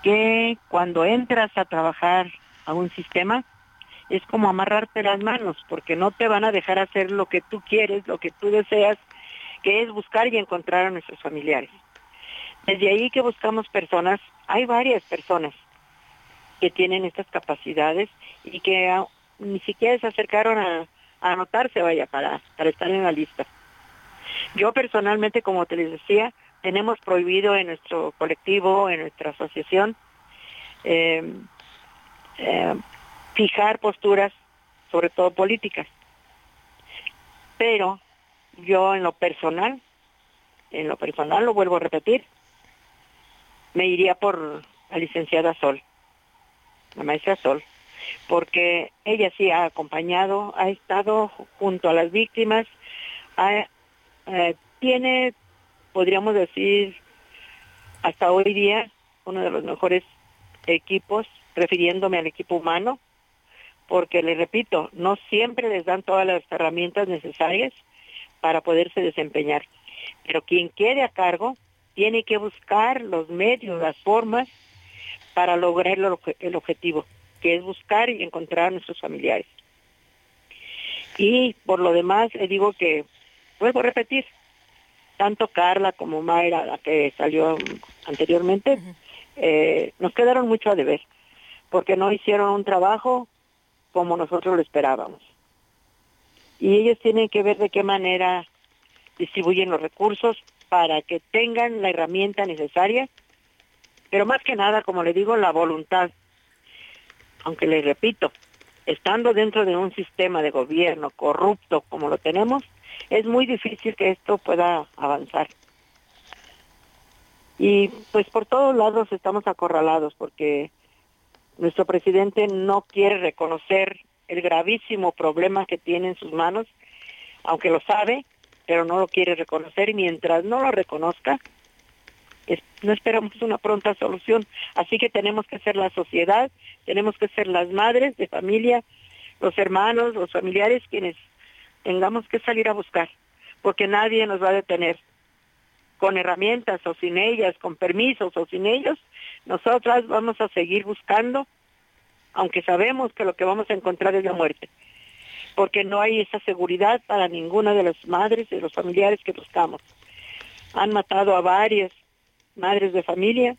que cuando entras a trabajar a un sistema es como amarrarte las manos porque no te van a dejar hacer lo que tú quieres, lo que tú deseas, que es buscar y encontrar a nuestros familiares. Desde ahí que buscamos personas, hay varias personas que tienen estas capacidades y que ni siquiera se acercaron a, anotarse, vaya, para estar en la lista. Yo personalmente, como te les decía, tenemos prohibido en nuestro colectivo, en nuestra asociación, eh, eh, fijar posturas, sobre todo políticas. Pero yo en lo personal, en lo personal lo vuelvo a repetir, me iría por la licenciada Sol, la maestra Sol, porque ella sí ha acompañado, ha estado junto a las víctimas, ha eh, tiene, podríamos decir, hasta hoy día uno de los mejores equipos, refiriéndome al equipo humano, porque le repito, no siempre les dan todas las herramientas necesarias para poderse desempeñar. Pero quien quede a cargo tiene que buscar los medios, las formas para lograr el, objetivo, que es buscar y encontrar a nuestros familiares. Y por lo demás, le digo que vuelvo a repetir, tanto Carla como Mayra, la que salió anteriormente, eh, nos quedaron mucho a deber, porque no hicieron un trabajo como nosotros lo esperábamos. Y ellos tienen que ver de qué manera distribuyen los recursos para que tengan la herramienta necesaria, pero más que nada, como le digo, la voluntad. Aunque les repito, estando dentro de un sistema de gobierno corrupto como lo tenemos, es muy difícil que esto pueda avanzar. Y pues por todos lados estamos acorralados porque nuestro presidente no quiere reconocer el gravísimo problema que tiene en sus manos, aunque lo sabe, pero no lo quiere reconocer y mientras no lo reconozca, no esperamos una pronta solución. Así que tenemos que ser la sociedad, tenemos que ser las madres de familia, los hermanos, los familiares quienes tengamos que salir a buscar, porque nadie nos va a detener. Con herramientas o sin ellas, con permisos o sin ellos, nosotras vamos a seguir buscando, aunque sabemos que lo que vamos a encontrar es la muerte, porque no hay esa seguridad para ninguna de las madres y los familiares que buscamos. Han matado a varias madres de familia,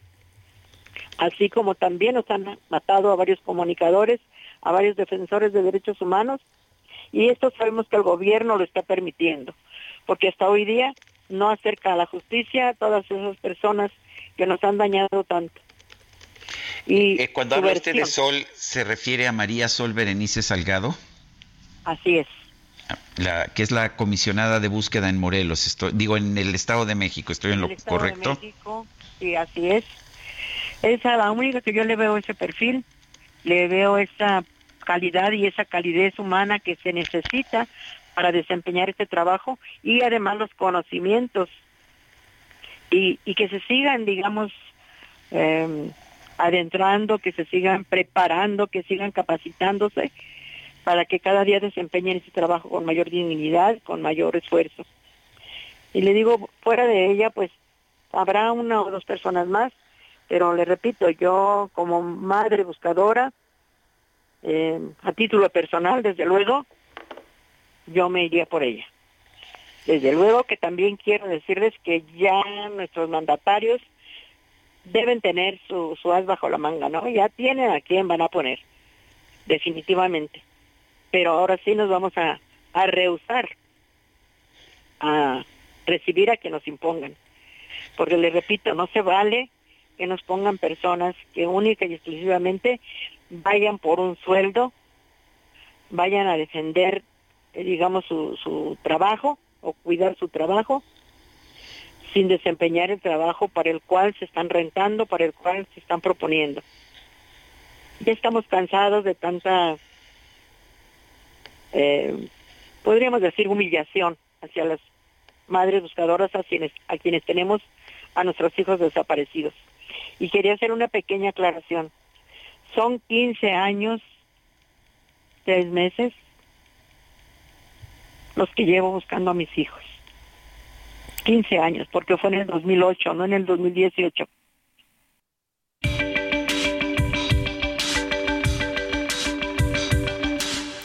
así como también nos han matado a varios comunicadores, a varios defensores de derechos humanos, y esto sabemos que el gobierno lo está permitiendo, porque hasta hoy día no acerca a la justicia a todas esas personas que nos han dañado tanto. Y eh, cuando habla usted de Sol, ¿se refiere a María Sol Berenice Salgado? Así es. La, que es la comisionada de búsqueda en Morelos, estoy, digo en el Estado de México, ¿estoy en, lo correcto? sí, así es. Esa la única que yo le veo ese perfil, le veo esa calidad y esa calidez humana que se necesita para desempeñar este trabajo y además los conocimientos y, y que se sigan, digamos, em, adentrando, que se sigan preparando, que sigan capacitándose para que cada día desempeñen ese trabajo con mayor dignidad, con mayor esfuerzo. Y le digo, fuera de ella, pues habrá una o dos personas más, pero le repito, yo como madre buscadora, eh, a título personal, desde luego, yo me iría por ella. Desde luego que también quiero decirles que ya nuestros mandatarios deben tener su, su as bajo la manga, ¿no? Ya tienen a quién van a poner, definitivamente. Pero ahora sí nos vamos a, a rehusar a recibir a que nos impongan. Porque les repito, no se vale que nos pongan personas que única y exclusivamente vayan por un sueldo, vayan a defender, eh, digamos, su, su trabajo o cuidar su trabajo sin desempeñar el trabajo para el cual se están rentando, para el cual se están proponiendo. Ya estamos cansados de tanta, eh, podríamos decir, humillación hacia las madres buscadoras a quienes, a quienes tenemos a nuestros hijos desaparecidos. Y quería hacer una pequeña aclaración. Son 15 años, tres meses, los que llevo buscando a mis hijos. 15 años, porque fue en el 2008, no en el 2018.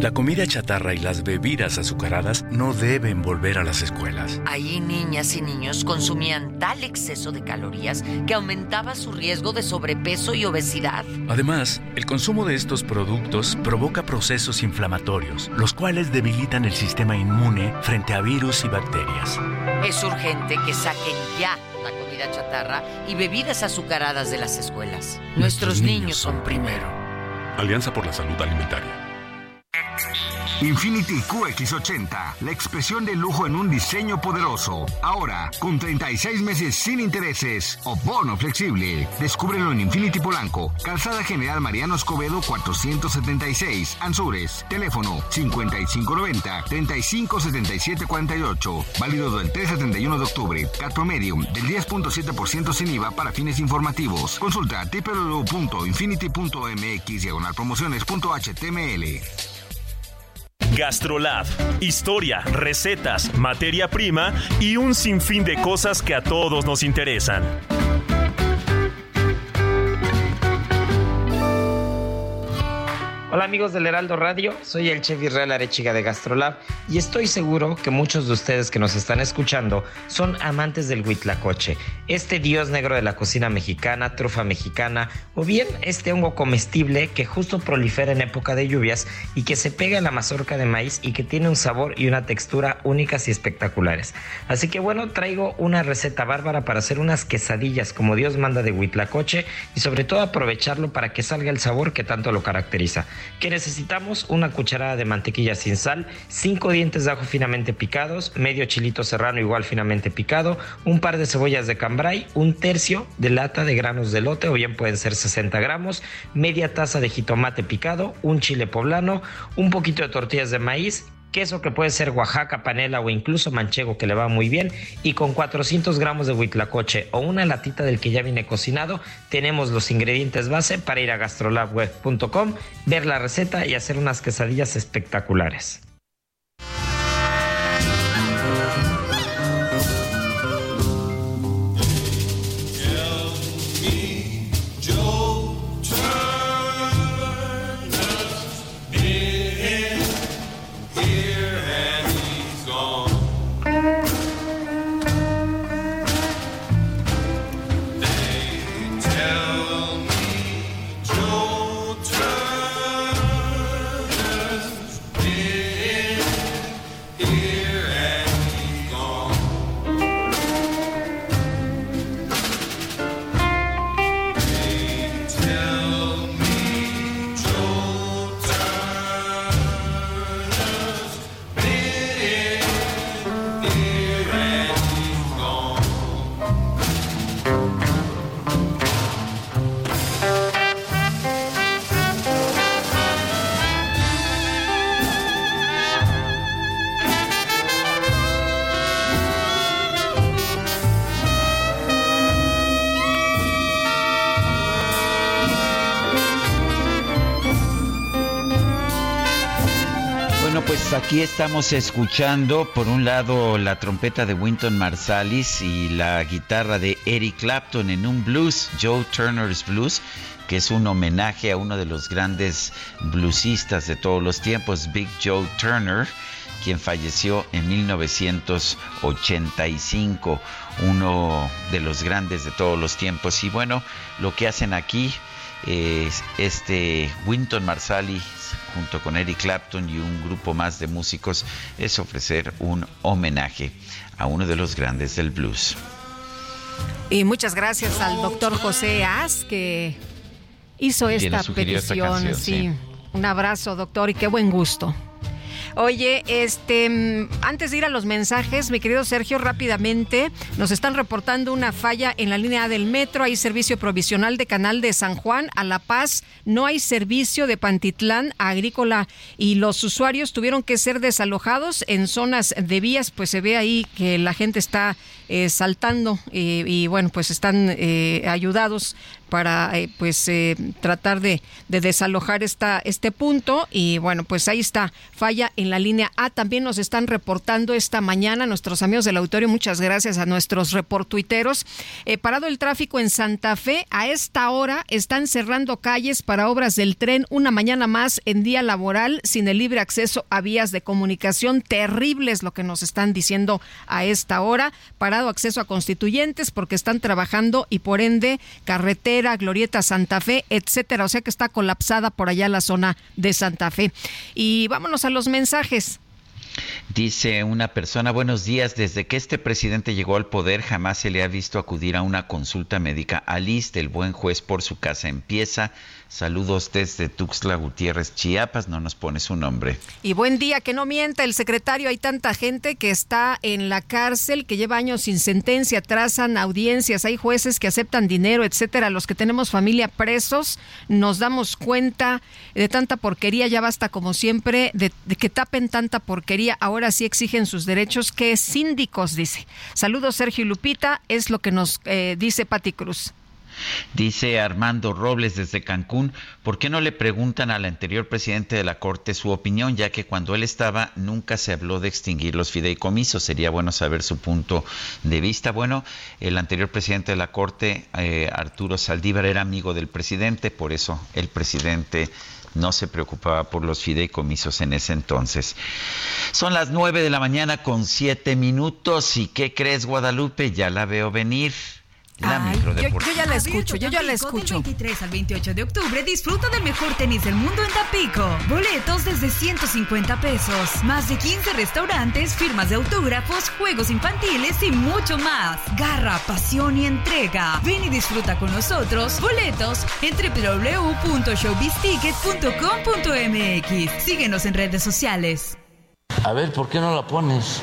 La comida chatarra y las bebidas azucaradas no deben volver a las escuelas. Ahí niñas y niños consumían tal exceso de calorías que aumentaba su riesgo de sobrepeso y obesidad. Además, el consumo de estos productos provoca procesos inflamatorios, los cuales debilitan el sistema inmune frente a virus y bacterias. Es urgente que saquen ya la comida chatarra y bebidas azucaradas de las escuelas. Nuestros, niños son primero. Alianza por la Salud Alimentaria. Infinity QX80, la expresión de lujo en un diseño poderoso. Ahora, con 36 meses sin intereses o bono flexible. Descúbrelo en Infinity Polanco, Calzada General Mariano Escobedo 476, Anzures. Teléfono 5590-357748. Válido del 3 al 31 de octubre. Cat promedio del 10.7% sin IVA para fines informativos. Consulta www.infinity.mx diagonal promociones.html. Gastrolab. Historia, recetas, materia prima y un sinfín de cosas que a todos nos interesan. Hola amigos del Heraldo Radio, soy el chef Israel Arechiga de Gastrolab y estoy seguro que muchos de ustedes que nos están escuchando son amantes del huitlacoche, este dios negro de la cocina mexicana, trufa mexicana o bien este hongo comestible que justo prolifera en época de lluvias y que se pega en la mazorca de maíz y que tiene un sabor y una textura únicas y espectaculares. Así que bueno, traigo una receta bárbara para hacer unas quesadillas como Dios manda de huitlacoche y sobre todo aprovecharlo para que salga el sabor que tanto lo caracteriza que necesitamos una cucharada de mantequilla sin sal, 5 dientes de ajo finamente picados, medio chilito serrano igual finamente picado, un par de cebollas de cambray, un tercio de lata de granos de lote o bien pueden ser 60 gramos, media taza de jitomate picado, un chile poblano, un poquito de tortillas de maíz queso que puede ser Oaxaca, panela o incluso manchego que le va muy bien y con 400 gramos de huitlacoche o una latita del que ya viene cocinado tenemos los ingredientes base para ir a gastrolabweb.com, ver la receta y hacer unas quesadillas espectaculares. Aquí estamos escuchando por un lado la trompeta de Winton Marsalis y la guitarra de Eric Clapton en un blues, Joe Turner's Blues, que es un homenaje a uno de los grandes bluesistas de todos los tiempos, Big Joe Turner, quien falleció en 1985, uno de los grandes de todos los tiempos. Y bueno, lo que hacen aquí es este Winton Marsalis junto con Eric Clapton y un grupo más de músicos, es ofrecer un homenaje a uno de los grandes del blues. Y muchas gracias al doctor José As que hizo esta petición. sí. Un abrazo, doctor, y qué buen gusto. Oye, este, mm, antes de ir a los mensajes, mi querido Sergio, rápidamente nos están reportando una falla en la línea A del metro. Hay servicio provisional de Canal de San Juan a La Paz. No hay servicio de Pantitlán a Agrícola y los usuarios tuvieron que ser desalojados en zonas de vías. Pues se ve ahí que la gente está eh, saltando eh, y bueno, pues están eh, ayudados para eh, pues eh, tratar de, desalojar esta, este punto. Y bueno pues ahí está falla en la línea A. También nos están reportando esta mañana nuestros amigos del auditorio. Muchas gracias a nuestros reportuiteros. Eh, parado el tráfico en Santa Fe a esta hora están cerrando calles para obras del tren. Una mañana más en día laboral sin el libre acceso a vías de comunicación. Terribles lo que nos están diciendo a esta hora. Parado acceso a constituyentes porque están trabajando y por ende Glorieta Santa Fe, etcétera. O sea que está colapsada por allá la zona de Santa Fe. Y vámonos a los mensajes. Dice una persona, buenos días, desde que este presidente llegó al poder jamás se le ha visto acudir a una consulta médica. Alice, el buen juez por su casa empieza Saludos desde Tuxtla Gutiérrez, Chiapas, no nos pone su nombre. Y buen día, que no mienta el secretario, hay tanta gente que está en la cárcel, que lleva años sin sentencia, trazan audiencias, hay jueces que aceptan dinero, etcétera. Los que tenemos familia presos, nos damos cuenta de tanta porquería, ya basta como siempre, de, que tapen tanta porquería, ahora sí exigen sus derechos, que síndicos, dice. Saludos Sergio Lupita, es lo que nos eh, dice Pati Cruz. Dice Armando Robles desde Cancún, ¿por qué no le preguntan al anterior presidente de la Corte su opinión, ya que cuando él estaba nunca se habló de extinguir los fideicomisos? Sería bueno saber su punto de vista. Bueno, el anterior presidente de la Corte, eh, Arturo Saldívar, era amigo del presidente, por eso el presidente no se preocupaba por los fideicomisos en ese entonces. Son las nueve de la mañana con siete minutos y ¿qué crees Guadalupe? Ya la veo venir. La yo, ya la escucho, yo ya la escucho. Del 23 al 28 de octubre disfruta del mejor tenis del mundo en Tapico. Boletos desde 150 pesos. Más de 15 restaurantes, firmas de autógrafos, juegos infantiles y mucho más. Garra, pasión y entrega. Ven y disfruta con nosotros. Boletos en www.showbizticket.com.mx. Síguenos en redes sociales. A ver, ¿por qué no la pones?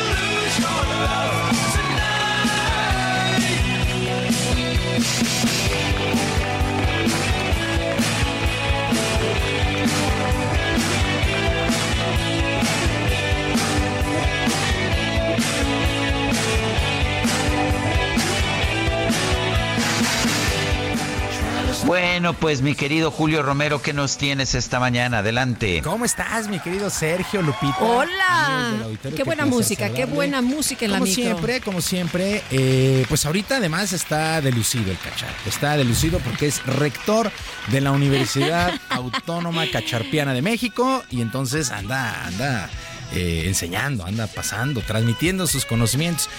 Bueno, pues mi querido Julio Romero, ¿qué nos tienes esta mañana? Adelante. ¿Cómo estás, mi querido Sergio Lupita? Hola. Qué buena música, qué buena música en como la micro. Como siempre, como siempre. Eh, pues ahorita además está delucido el cachar. Está delucido porque es rector de la Universidad Autónoma Cacharpiana de México y entonces anda, anda eh, enseñando, anda pasando, transmitiendo sus conocimientos.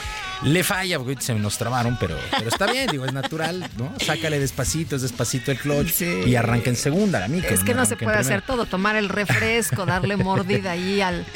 Le falla porque se nos trabaron, pero, pero está bien, digo, es natural, ¿no? Sácale despacito, es despacito el clutch y arranca en segunda la mica. Es que no, se puede hacer todo, tomar el refresco, darle mordida ahí al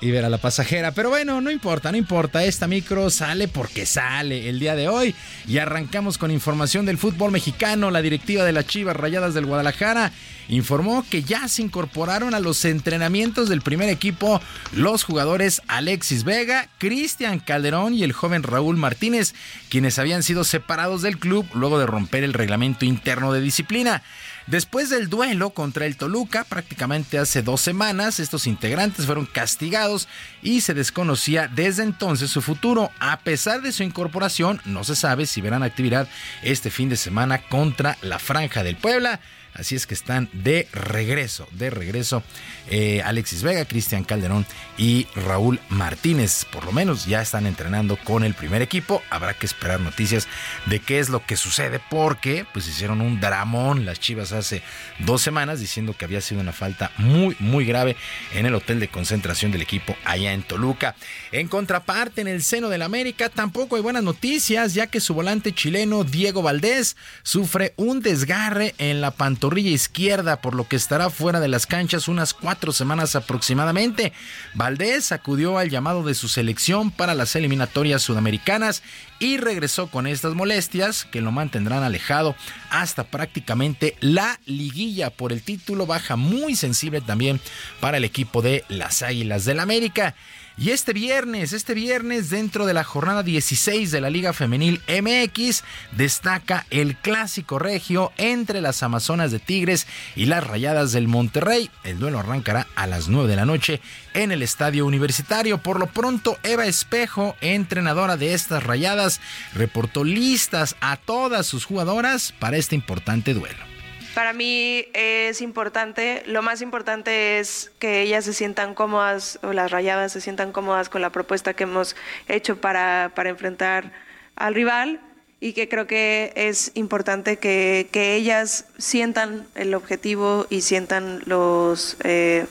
Y ver a la pasajera. Pero bueno, no importa, no importa. Esta micro sale porque sale el día de hoy. Y arrancamos con información del fútbol mexicano. La directiva de las Chivas Rayadas del Guadalajara informó que ya se incorporaron a los entrenamientos del primer equipo los jugadores Alexis Vega, Cristian Calderón y el joven Raúl Martínez, quienes habían sido separados del club luego de romper el reglamento interno de disciplina. Después del duelo contra el Toluca, prácticamente hace dos semanas, estos integrantes fueron castigados y se desconocía desde entonces su futuro. A pesar de su incorporación, no se sabe si verán actividad este fin de semana contra la Franja del Puebla. Así es que están de regreso, de regreso eh, Alexis Vega, Cristian Calderón y Raúl Martínez. Por lo menos ya están entrenando con el primer equipo. Habrá que esperar noticias de qué es lo que sucede porque pues hicieron un dramón las Chivas hace dos semanas diciendo que había sido una falta muy muy grave en el hotel de concentración del equipo allá en Toluca. En contraparte en el seno del América tampoco hay buenas noticias ya que su volante chileno Diego Valdés sufre un desgarre en la pantorrilla izquierda por lo que estará fuera de las canchas unas cuatro semanas aproximadamente. Valdés acudió al llamado de su selección para las eliminatorias sudamericanas y regresó con estas molestias que lo mantendrán alejado hasta prácticamente la liguilla por el título baja muy sensible también para el equipo de las Águilas del América. Y este viernes, este viernes, dentro de la jornada 16 de la Liga Femenil MX, destaca el clásico regio entre las Amazonas de Tigres y las Rayadas del Monterrey. El duelo arrancará a las 9 de la noche en el Estadio Universitario. Por lo pronto, Eva Espejo, entrenadora de estas Rayadas, reportó listas a todas sus jugadoras para este importante duelo. Para mí es importante, lo más importante es que ellas se sientan cómodas, o las rayadas se sientan cómodas con la propuesta que hemos hecho para, para enfrentar al rival y que creo que es importante que, que ellas sientan el objetivo y sientan los, eh,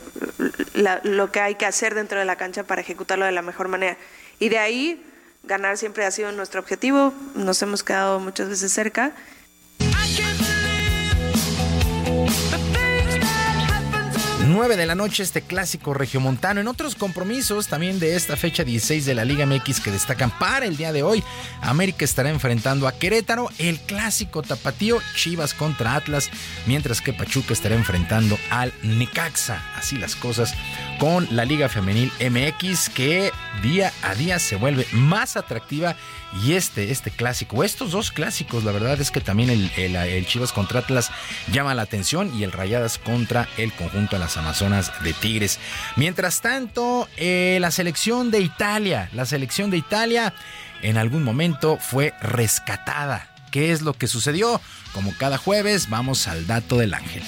lo que hay que hacer dentro de la cancha para ejecutarlo de la mejor manera. Y de ahí, ganar siempre ha sido nuestro objetivo, nos hemos quedado muchas veces cerca. 9 de la noche este clásico regiomontano. En otros compromisos también de esta fecha 16 de la Liga MX que destacan para el día de hoy, América estará enfrentando a Querétaro, el clásico tapatío Chivas contra Atlas, mientras que Pachuca estará enfrentando al Necaxa. Así las cosas con la Liga Femenil MX que día a día se vuelve más atractiva y este, este clásico, estos dos clásicos, la verdad es que también el, el, Chivas contra Atlas llama la atención y el Rayadas contra el conjunto de las Amazonas de Tigres. Mientras tanto, eh, la selección de Italia, la selección de Italia en algún momento fue rescatada. ¿Qué es lo que sucedió? Como cada jueves, vamos al dato del ángel.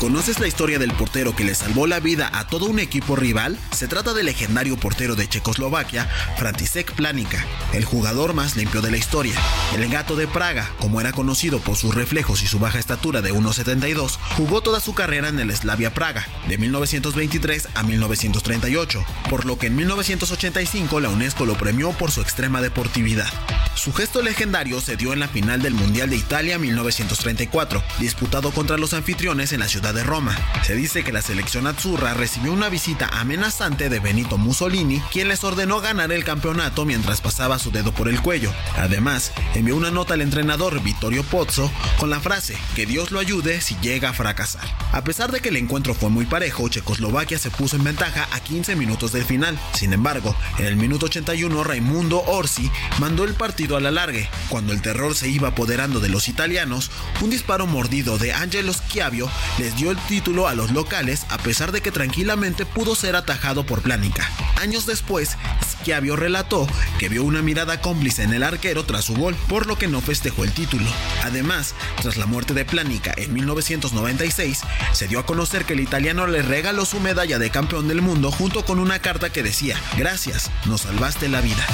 ¿Conoces la historia del portero que le salvó la vida a todo un equipo rival? Se trata del legendario portero de Checoslovaquia, František Planica, el jugador más limpio de la historia. El gato de Praga, como era conocido por sus reflejos y su baja estatura de 1,72, jugó toda su carrera en el Slavia Praga, de 1923 a 1938, por lo que en 1985 la UNESCO lo premió por su extrema deportividad. Su gesto legendario se dio en la final del Mundial de Italia 1934, disputado contra los anfitriones en la ciudad de Roma. Se dice que la selección azzurra recibió una visita amenazante de Benito Mussolini, quien les ordenó ganar el campeonato mientras pasaba su dedo por el cuello. Además, envió una nota al entrenador Vittorio Pozzo con la frase que Dios lo ayude si llega a fracasar. A pesar de que el encuentro fue muy parejo, Checoslovaquia se puso en ventaja a 15 minutos del final. Sin embargo, en el minuto 81 Raimundo Orsi mandó el partido a la largue. Cuando el terror se iba apoderando de los italianos, un disparo mordido de Angelo Schiavio les dio el título a los locales a pesar de que tranquilamente pudo ser atajado por Plánica. Años después, Schiavio relató que vio una mirada cómplice en el arquero tras su gol, por lo que no festejó el título. Además, tras la muerte de Plánica en 1996, se dio a conocer que el italiano le regaló su medalla de campeón del mundo junto con una carta que decía, gracias, nos salvaste la vida.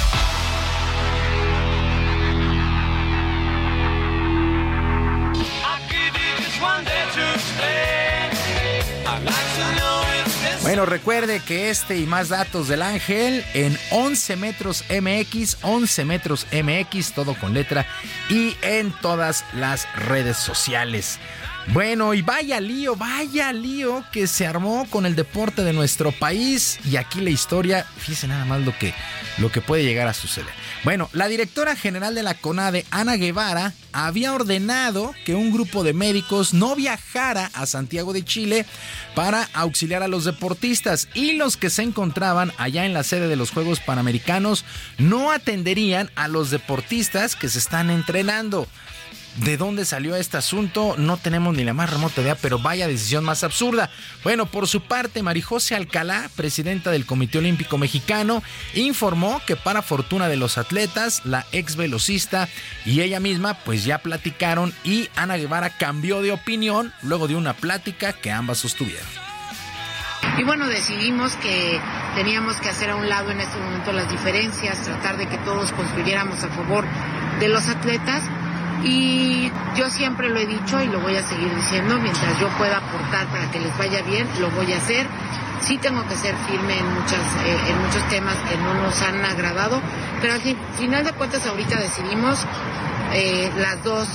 Bueno, recuerde que este y más datos del ángel en 11 metros MX, 11 metros MX, todo con letra y en todas las redes sociales. Bueno, y vaya lío, vaya lío que se armó con el deporte de nuestro país. Y aquí la historia, fíjense nada más lo que, lo que puede llegar a suceder. Bueno, la directora general de la CONADE, Ana Guevara, había ordenado que un grupo de médicos no viajara a Santiago de Chile para auxiliar a los deportistas y los que se encontraban allá en la sede de los Juegos Panamericanos no atenderían a los deportistas que se están entrenando. ¿De dónde salió este asunto? No tenemos ni la más remota idea, pero vaya decisión más absurda. Bueno, por su parte, Marijose Alcalá, presidenta del Comité Olímpico Mexicano, informó que para fortuna de los atletas, la ex velocista y ella misma pues ya platicaron y Ana Guevara cambió de opinión luego de una plática que ambas sostuvieron. Y bueno, decidimos que teníamos que hacer a un lado en este momento las diferencias, tratar de que todos construyéramos a favor de los atletas y yo siempre lo he dicho y lo voy a seguir diciendo, mientras yo pueda aportar para que les vaya bien, lo voy a hacer. Sí tengo que ser firme en, muchas, eh, en muchos temas que no nos han agradado, pero al final de cuentas ahorita decidimos eh, las dos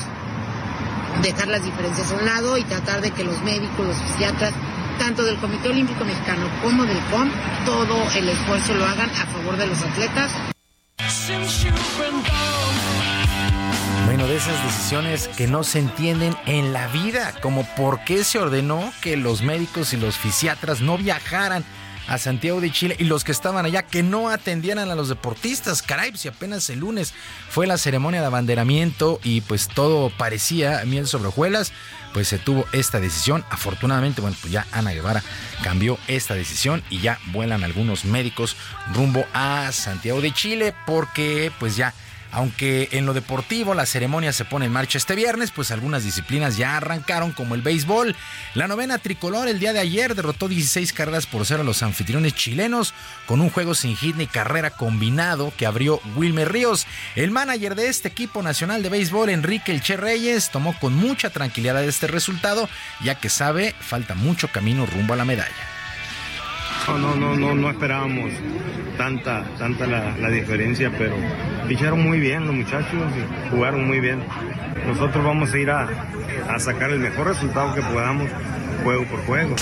dejar las diferencias a un lado y tratar de que los médicos, los psiquiatras, tanto del Comité Olímpico Mexicano como del COM, todo el esfuerzo lo hagan a favor de los atletas. Bueno, de esas decisiones que no se entienden en la vida, como por qué se ordenó que los médicos y los fisiatras no viajaran a Santiago de Chile y los que estaban allá que no atendieran a los deportistas. Caray, si apenas el lunes fue la ceremonia de abanderamiento y pues todo parecía miel sobre hojuelas, pues se tuvo esta decisión. Afortunadamente, bueno, pues ya Ana Guevara cambió esta decisión y ya vuelan algunos médicos rumbo a Santiago de Chile porque pues ya aunque en lo deportivo la ceremonia se pone en marcha este viernes, pues algunas disciplinas ya arrancaron como el béisbol. La novena tricolor el día de ayer derrotó 16 carreras por cero a los anfitriones chilenos con un juego sin hit ni carrera combinado que abrió Wilmer Ríos. El manager de este equipo nacional de béisbol, Enrique Elche Reyes, tomó con mucha tranquilidad este resultado ya que sabe falta mucho camino rumbo a la medalla. No, no, no, no, esperábamos tanta, tanta la, diferencia, pero picharon muy bien los muchachos, jugaron muy bien. Nosotros vamos a ir a, a sacar el mejor resultado que podamos, juego por juego.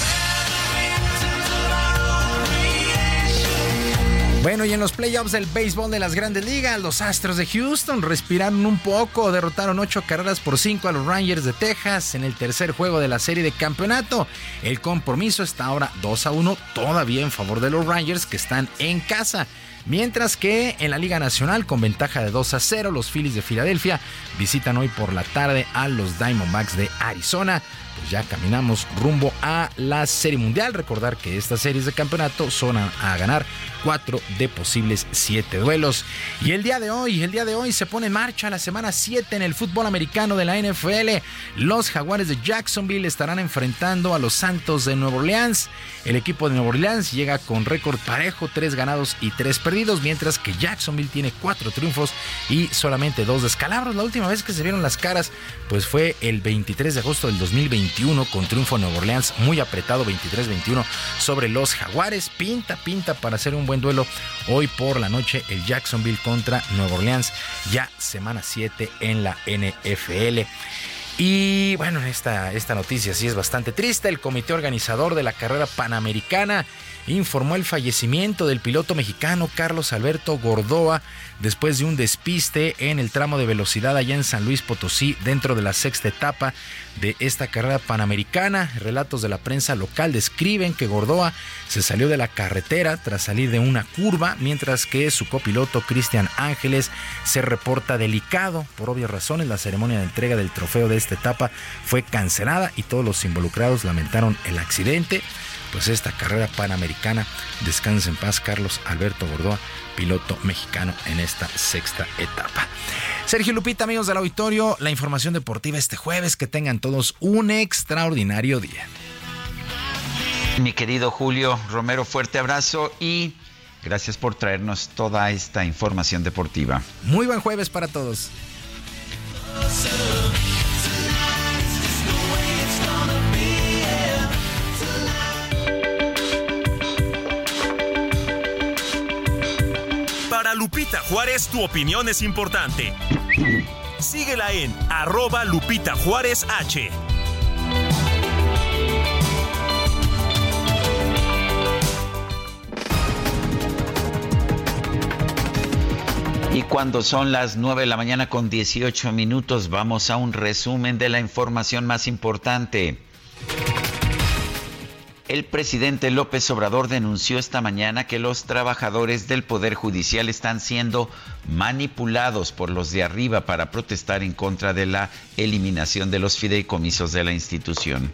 Bueno, y en los playoffs del béisbol de las grandes ligas, los Astros de Houston respiraron un poco, derrotaron ocho carreras por cinco a los Rangers de Texas en el tercer juego de la serie de campeonato. El compromiso está ahora 2 a 1, todavía en favor de los Rangers que están en casa. Mientras que en la Liga Nacional, con ventaja de 2 a 0, los Phillies de Filadelfia visitan hoy por la tarde a los Diamondbacks de Arizona ya caminamos rumbo a la Serie Mundial. Recordar que estas series de campeonato son a, ganar cuatro de posibles siete duelos. Y el día de hoy, el día de hoy se pone en marcha la semana 7 en el fútbol americano de la NFL. Los Jaguares de Jacksonville estarán enfrentando a los Santos de Nueva Orleans. El equipo de Nueva Orleans llega con récord parejo, tres ganados y tres perdidos, mientras que Jacksonville tiene cuatro triunfos y solamente dos descalabros. La última vez que se vieron las caras, pues fue el 23 de agosto del 2020 con triunfo en Nueva Orleans muy apretado 23-21 sobre los Jaguares. Pinta, pinta para hacer un buen duelo hoy por la noche el Jacksonville contra Nueva Orleans, ya semana 7 en la NFL. Y bueno, esta, esta noticia sí es bastante triste. El comité organizador de la carrera panamericana informó el fallecimiento del piloto mexicano Carlos Alberto Gordoa después de un despiste en el tramo de velocidad allá en San Luis Potosí dentro de la sexta etapa de esta carrera panamericana. Relatos de la prensa local describen que Gordoa se salió de la carretera tras salir de una curva, mientras que su copiloto Cristian Ángeles se reporta delicado. Por obvias razones, la ceremonia de entrega del trofeo de esta etapa fue cancelada y todos los involucrados lamentaron el accidente pues esta carrera panamericana. Descansa en paz Carlos Alberto Gordoa, piloto mexicano en esta sexta etapa. Sergio Lupita, amigos del auditorio, la información deportiva este jueves. Que tengan todos un extraordinario día. Mi querido Julio Romero, fuerte abrazo y gracias por traernos toda esta información deportiva. Muy buen jueves para todos. Lupita Juárez, tu opinión es importante. Síguela en arroba Lupita Juárez H. Y cuando son las 9 de la mañana con 18 minutos, vamos a un resumen de la información más importante. El presidente López Obrador denunció esta mañana que los trabajadores del Poder Judicial están siendo manipulados por los de arriba para protestar en contra de la eliminación de los fideicomisos de la institución.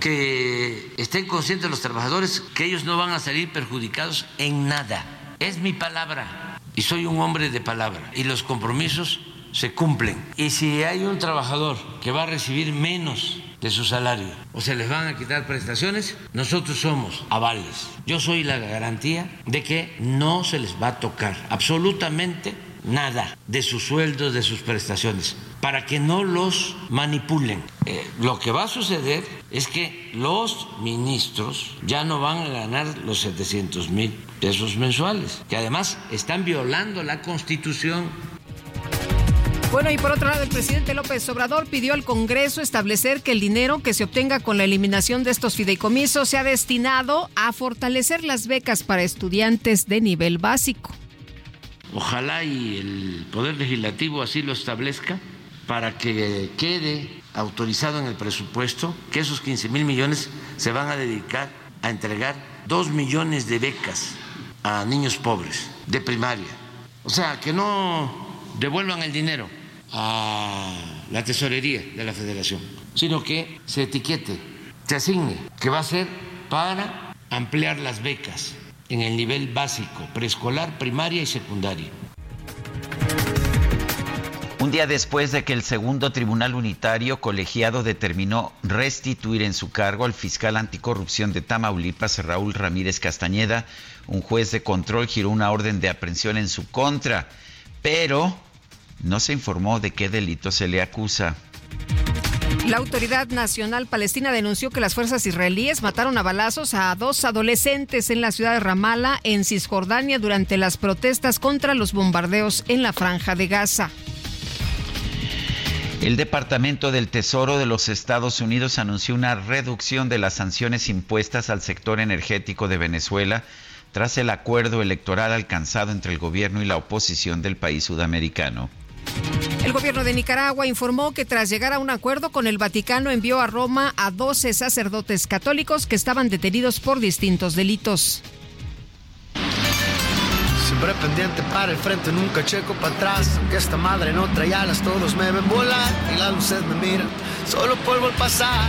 Que estén conscientes los trabajadores que ellos no van a salir perjudicados en nada. Es mi palabra y soy un hombre de palabra y los compromisos se cumplen. Y si hay un trabajador que va a recibir menos de su salario o se les van a quitar prestaciones, nosotros somos avales. Yo soy la garantía de que no se les va a tocar absolutamente nada de sus sueldos, de sus prestaciones, para que no los manipulen. Eh, lo que va a suceder es que los ministros ya no van a ganar los 700 mil pesos mensuales, que además están violando la constitución bueno, y por otro lado, el presidente López Obrador pidió al Congreso establecer que el dinero que se obtenga con la eliminación de estos fideicomisos sea destinado a fortalecer las becas para estudiantes de nivel básico. Ojalá y el Poder Legislativo así lo establezca para que quede autorizado en el presupuesto que esos 15 mil millones se van a dedicar a entregar 2 millones de becas a niños pobres de primaria. O sea, que no devuelvan el dinero a la tesorería de la federación, sino que se etiquete, se asigne, que va a ser para ampliar las becas en el nivel básico, preescolar, primaria y secundaria. Un día después de que el segundo tribunal unitario colegiado determinó restituir en su cargo al fiscal anticorrupción de Tamaulipas, Raúl Ramírez Castañeda, un juez de control giró una orden de aprehensión en su contra, pero no se informó de qué delito se le acusa. La Autoridad Nacional Palestina denunció que las fuerzas israelíes mataron a balazos a dos adolescentes en la ciudad de Ramallah, en Cisjordania, durante las protestas contra los bombardeos en la franja de Gaza. El Departamento del Tesoro de los Estados Unidos anunció una reducción de las sanciones impuestas al sector energético de Venezuela tras el acuerdo electoral alcanzado entre el gobierno y la oposición del país sudamericano. El gobierno de Nicaragua informó que tras llegar a un acuerdo con el Vaticano envió a Roma a 12 sacerdotes católicos que estaban detenidos por distintos delitos. Siempre pendiente para el frente, nunca checo para atrás. Que esta madre no trae alas, todos me ven volar y las luces me miran, solo polvo al pasar.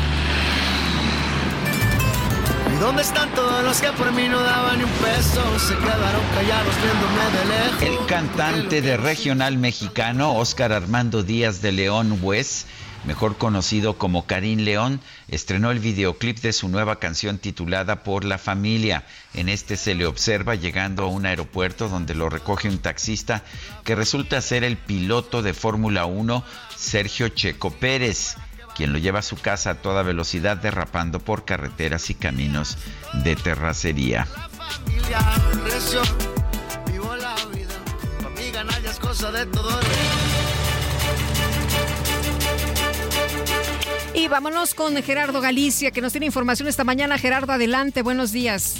¿Dónde están todos los que por mí no daban ni un peso? Se quedaron callados viéndome de lejos. El cantante de regional mexicano, Óscar Armando Díaz de León West, mejor conocido como Karim León, estrenó el videoclip de su nueva canción titulada Por la familia. En este se le observa llegando a un aeropuerto donde lo recoge un taxista que resulta ser el piloto de Fórmula 1, Sergio Checo Pérez quien lo lleva a su casa a toda velocidad derrapando por carreteras y caminos de terracería. Y vámonos con Gerardo Galicia, que nos tiene información esta mañana. Gerardo, adelante, buenos días.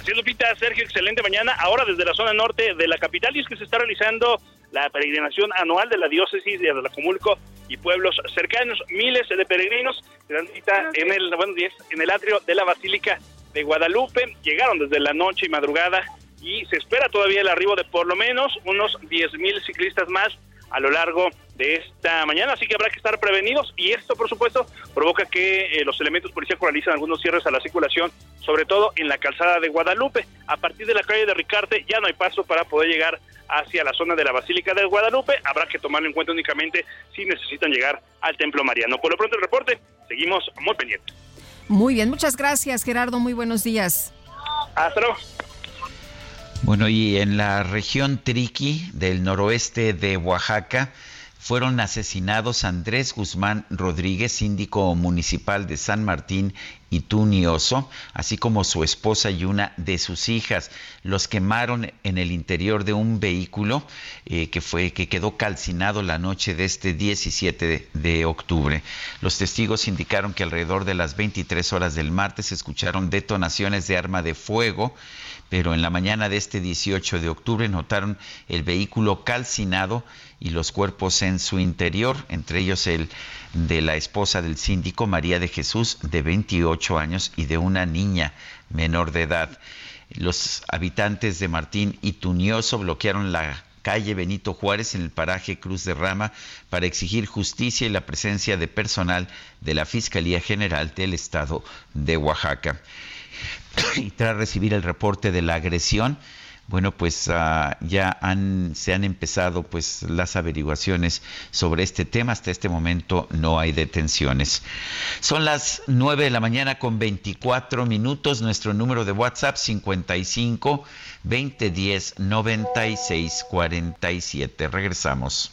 Así es, Lupita, Sergio, excelente mañana. Ahora desde la zona norte de la capital y es que se está realizando la peregrinación anual de la diócesis de Adalacomulco y pueblos cercanos. Miles de peregrinos se dan cita en el, bueno, en el atrio de la Basílica de Guadalupe. Llegaron desde la noche y madrugada y se espera todavía el arribo de por lo menos unos 10.000 ciclistas más a lo largo de esta mañana, así que habrá que estar prevenidos y esto, por supuesto, provoca que eh, los elementos policíacos realicen algunos cierres a la circulación, sobre todo en la calzada de Guadalupe. A partir de la calle de Ricarte ya no hay paso para poder llegar hacia la zona de la Basílica de Guadalupe. Habrá que tomarlo en cuenta únicamente si necesitan llegar al Templo Mariano. Por lo pronto el reporte, seguimos muy pendientes. Muy bien, muchas gracias Gerardo, muy buenos días. Hasta luego. Bueno, y en la región Triqui del noroeste de Oaxaca, fueron asesinados Andrés Guzmán Rodríguez, síndico municipal de San Martín y Tunioso, así como su esposa y una de sus hijas. Los quemaron en el interior de un vehículo eh, que fue que quedó calcinado la noche de este 17 de, de, octubre. Los testigos indicaron que alrededor de las 23 horas del martes se escucharon detonaciones de arma de fuego pero en la mañana de este 18 de octubre notaron el vehículo calcinado y los cuerpos en su interior, entre ellos el de la esposa del síndico, María de Jesús, de 28 ocho años y de una niña menor de edad. Los habitantes de Martín y Tunioso bloquearon la calle Benito Juárez en el paraje Cruz de Rama para exigir justicia y la presencia de personal de la Fiscalía General del Estado de Oaxaca. Y tras recibir el reporte de la agresión, bueno, pues ah, ya se han empezado pues las averiguaciones sobre este tema. Hasta este momento no hay detenciones. Son las 9 de la mañana con 24 minutos. Nuestro número de WhatsApp 55 2010 96 47. Regresamos.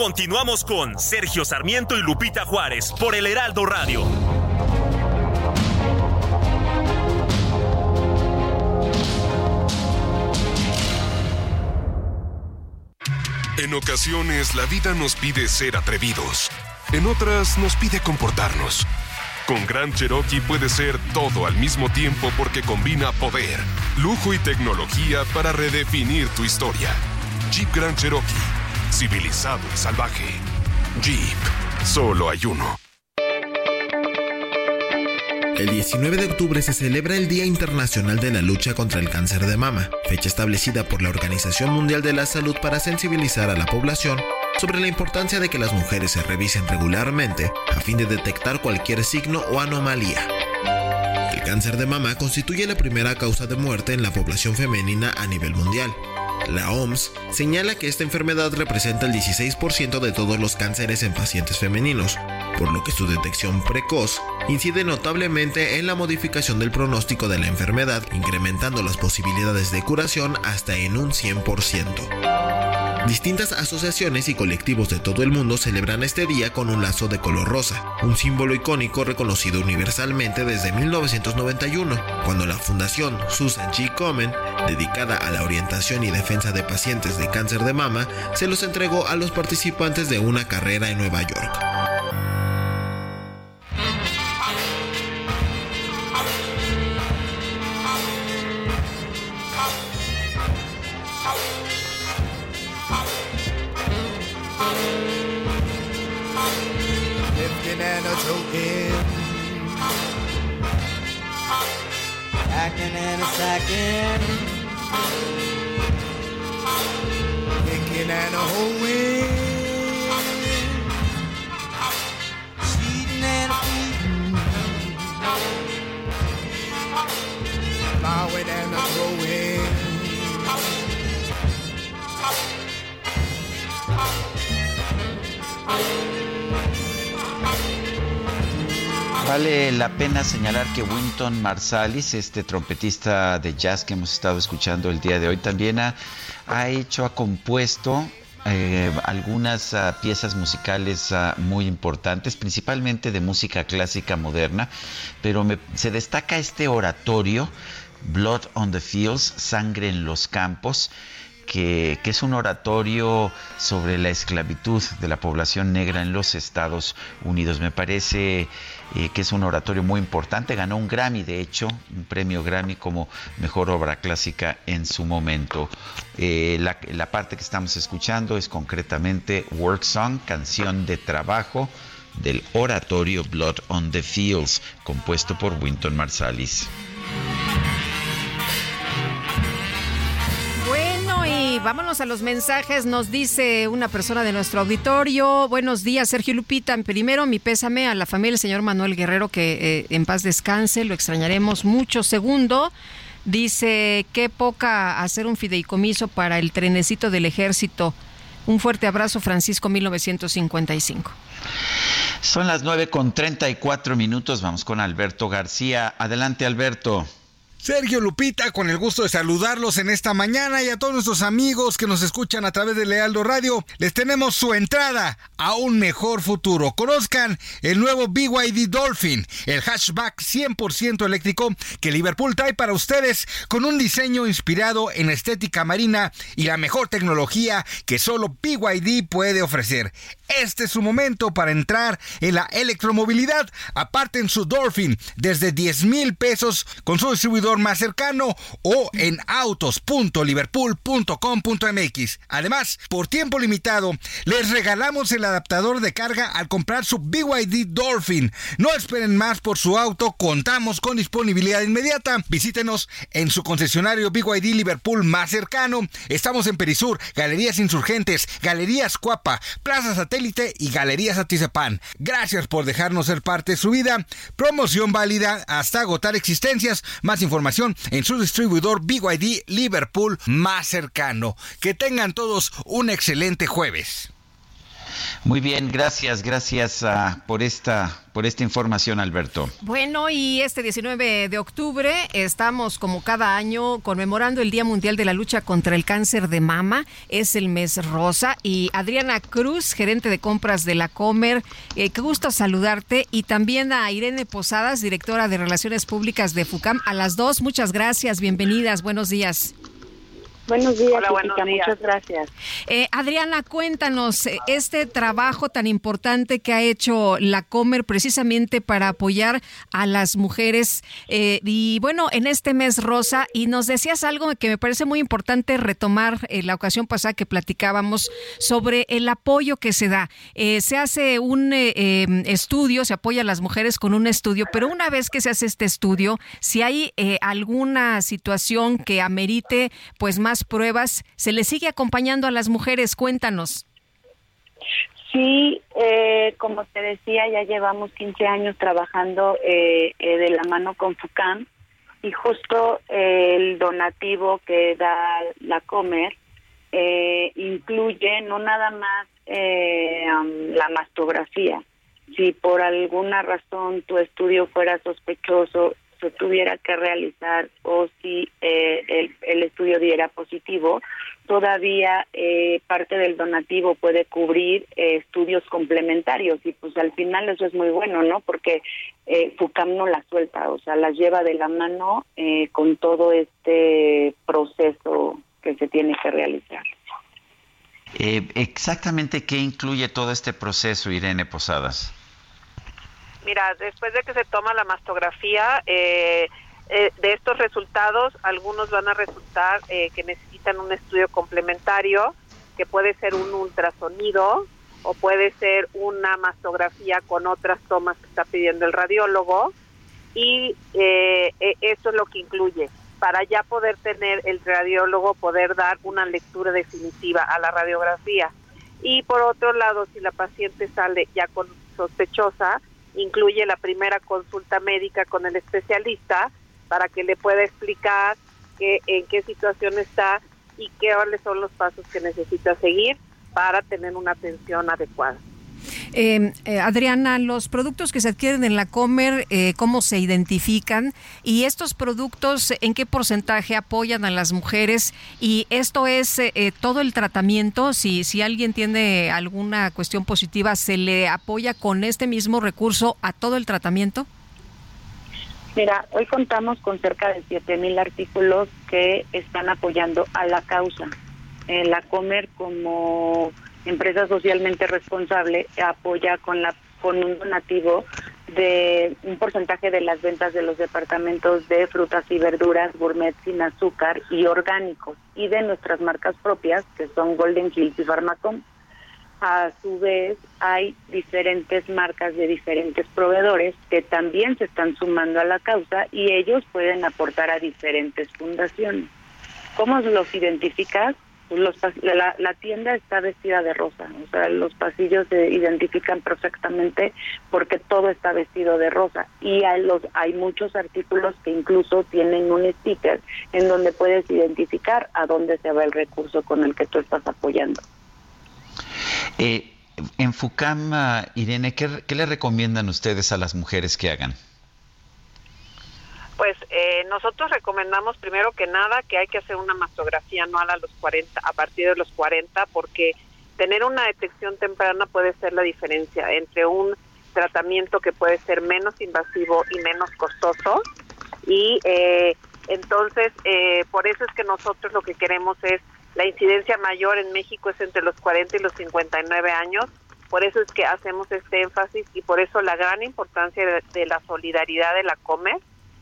Continuamos con Sergio Sarmiento y Lupita Juárez por el Heraldo Radio. En ocasiones la vida nos pide ser atrevidos. En otras nos pide comportarnos. Con Gran Cherokee puede ser todo al mismo tiempo porque combina poder, lujo y tecnología para redefinir tu historia. Jeep Grand Cherokee civilizado y salvaje. Jeep, solo hay uno. El 19 de octubre se celebra el Día Internacional de la Lucha contra el Cáncer de Mama, fecha establecida por la Organización Mundial de la Salud para sensibilizar a la población sobre la importancia de que las mujeres se revisen regularmente a fin de detectar cualquier signo o anomalía. El cáncer de mama constituye la primera causa de muerte en la población femenina a nivel mundial. La OMS señala que esta enfermedad representa el 16% de todos los cánceres en pacientes femeninos, por lo que su detección precoz incide notablemente en la modificación del pronóstico de la enfermedad, incrementando las posibilidades de curación hasta en un 100%. Distintas asociaciones y colectivos de todo el mundo celebran este día con un lazo de color rosa, un símbolo icónico reconocido universalmente desde 1991, cuando la Fundación Susan G. Komen, dedicada a la orientación y defensa de pacientes de cáncer de mama, se los entregó a los participantes de una carrera en Nueva York. Acting and a sacking, kicking and a hoeing, Vale la pena señalar que Winton Marsalis, este trompetista de jazz que hemos estado escuchando el día de hoy, también ha, ha hecho, ha compuesto eh, algunas uh, piezas musicales uh, muy importantes, principalmente de música clásica moderna, pero me, se destaca este oratorio, Blood on the Fields, Sangre en los Campos, que, que, es un oratorio sobre la esclavitud de la población negra en los Estados Unidos. Me parece eh, que es un oratorio muy importante. Ganó un Grammy, de hecho, un premio Grammy como mejor obra clásica en su momento. Eh, la, la, parte que estamos escuchando es concretamente Work Song, canción de trabajo del oratorio Blood on the Fields, compuesto por Winton Marsalis. Vámonos a los mensajes. Nos dice una persona de nuestro auditorio. Buenos días, Sergio Lupita. Primero, mi pésame a la familia del señor Manuel Guerrero, que eh, en paz descanse, lo extrañaremos mucho. Segundo, dice, qué poca hacer un fideicomiso para el trenecito del ejército. Un fuerte abrazo, Francisco 1955. Son las 9 con 34 minutos. Vamos con Alberto García. Adelante, Alberto. Sergio Lupita, con el gusto de saludarlos en esta mañana y a todos nuestros amigos que nos escuchan a través de Lealdo Radio, les tenemos su entrada a un mejor futuro. Conozcan el nuevo BYD Dolphin, el hatchback 100% eléctrico que Liverpool trae para ustedes con un diseño inspirado en estética marina y la mejor tecnología que solo BYD puede ofrecer. Este es su momento para entrar en la electromovilidad. Aparten su Dolphin desde 10 mil pesos con su distribuidor más cercano o en autos.liverpool.com.mx. Además, por tiempo limitado, les regalamos el adaptador de carga al comprar su BYD Dolphin. No esperen más por su auto, contamos con disponibilidad inmediata. Visítenos en su concesionario BYD Liverpool más cercano. Estamos en Perisur, Galerías Insurgentes, Galerías Cuapa, Plaza Satélite y Galerías Atizapán. Gracias por dejarnos ser parte de su vida. Promoción válida hasta agotar existencias. Más información en su distribuidor BYD Liverpool más cercano. Que tengan todos un excelente jueves. Muy bien, gracias, gracias uh, por esta por esta información, Alberto. Bueno, y este 19 de octubre estamos como cada año conmemorando el Día Mundial de la Lucha contra el Cáncer de Mama. Es el mes rosa. Y Adriana Cruz, gerente de compras de la Comer, eh, qué gusto saludarte. Y también a Irene Posadas, directora de Relaciones Públicas de FUCAM. A las dos, muchas gracias, bienvenidas, buenos días. Buenos días, Hola, buenos días. muchas gracias. Eh, Adriana, cuéntanos eh, este trabajo tan importante que ha hecho la Comer precisamente para apoyar a las mujeres. Eh, y bueno, en este mes rosa, y nos decías algo que me parece muy importante retomar en la ocasión pasada que platicábamos sobre el apoyo que se da. se hace un em, estudio, se apoya a las mujeres con un estudio, pero una vez que se hace este estudio, si hay alguna situación que amerite pues más pruebas. ¿Se le sigue acompañando a las mujeres? Cuéntanos. Sí, eh, como te decía, ya llevamos 15 años trabajando eh, eh, de la mano con FUCAM y justo el donativo que da la Comer incluye no nada más la mastografía. Si por alguna razón tu estudio fuera sospechoso tuviera que realizar o si eh, el, estudio diera positivo, todavía eh, parte del donativo puede cubrir eh, estudios complementarios y pues al final eso es muy bueno, ¿no? Porque FUCAM no la suelta, o sea, las lleva de la mano con todo este proceso que se tiene que realizar. exactamente qué incluye todo este proceso, Irene Posadas. Mira, después de que se toma la mastografía, eh, eh, de estos resultados, algunos van a resultar eh, que necesitan un estudio complementario, que puede ser un ultrasonido o puede ser una mastografía con otras tomas que está pidiendo el radiólogo. Y eso es lo que incluye, para ya poder tener el radiólogo, poder dar una lectura definitiva a la radiografía. Y por otro lado, si la paciente sale ya con sospechosa, incluye la primera consulta médica con el especialista para que le pueda explicar en qué situación está y qué son los pasos que necesita seguir para tener una atención adecuada. Em, eh, Adriana, los productos que se adquieren en la Comer, eh, ¿cómo se identifican? Y estos productos, ¿en qué porcentaje apoyan a las mujeres? Y esto es eh, todo el tratamiento. Si, si alguien tiene alguna cuestión positiva, ¿se le apoya con este mismo recurso a todo el tratamiento? Mira, hoy contamos con cerca de 7.000 artículos que están apoyando a la causa. la Comer como empresa socialmente responsable apoya con la con un donativo de un porcentaje de las ventas de los departamentos de frutas y verduras gourmet sin azúcar y orgánicos y de nuestras marcas propias que son Golden Hills y Pharmacom. A su vez hay diferentes marcas de diferentes proveedores que también se están sumando a la causa y ellos pueden aportar a diferentes fundaciones. ¿Cómo los identificas? Los, la, la, tienda está vestida de rosa, o sea, los pasillos se identifican perfectamente porque todo está vestido de rosa y hay, los, hay muchos artículos que incluso tienen un sticker en donde puedes identificar a dónde se va el recurso con el que tú estás apoyando. Eh, en FUCAM, ah, Irene, ¿qué, ¿qué, le recomiendan ustedes a las mujeres que hagan? Pues eh, nosotros recomendamos primero que nada que hay que hacer una mastografía anual a los 40, a partir de los 40, porque tener una detección temprana puede ser la diferencia entre un tratamiento que puede ser menos invasivo y menos costoso. Y eh, entonces eh, por eso es que nosotros lo que queremos es la incidencia mayor en México es entre los 40 y los 59 años. Por eso es que hacemos este énfasis y por eso la gran importancia de, la solidaridad de la COMER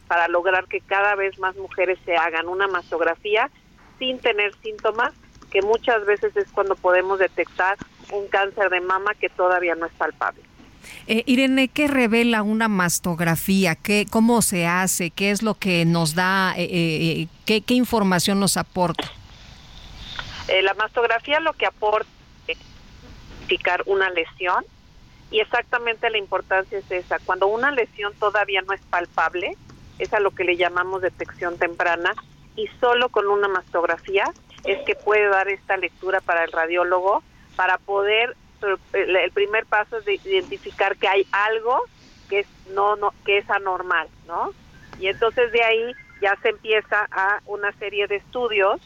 para lograr que cada vez más mujeres se hagan una mastografía sin tener síntomas, que muchas veces es cuando podemos detectar un cáncer de mama que todavía no es palpable. Eh, Irene, ¿qué revela una mastografía? ¿Qué, ¿Cómo se hace? ¿Qué es lo que nos da? Eh, eh, ¿qué, ¿Qué información nos aporta? Eh, la mastografía lo que aporta es identificar una lesión y exactamente la importancia es esa. Cuando una lesión todavía no es palpable, es a lo que le llamamos detección temprana y solo con una mastografía es que puede dar esta lectura para el radiólogo para poder el primer paso es de identificar que hay algo que es no, no que es anormal, ¿no? Y entonces de ahí ya se empieza a una serie de estudios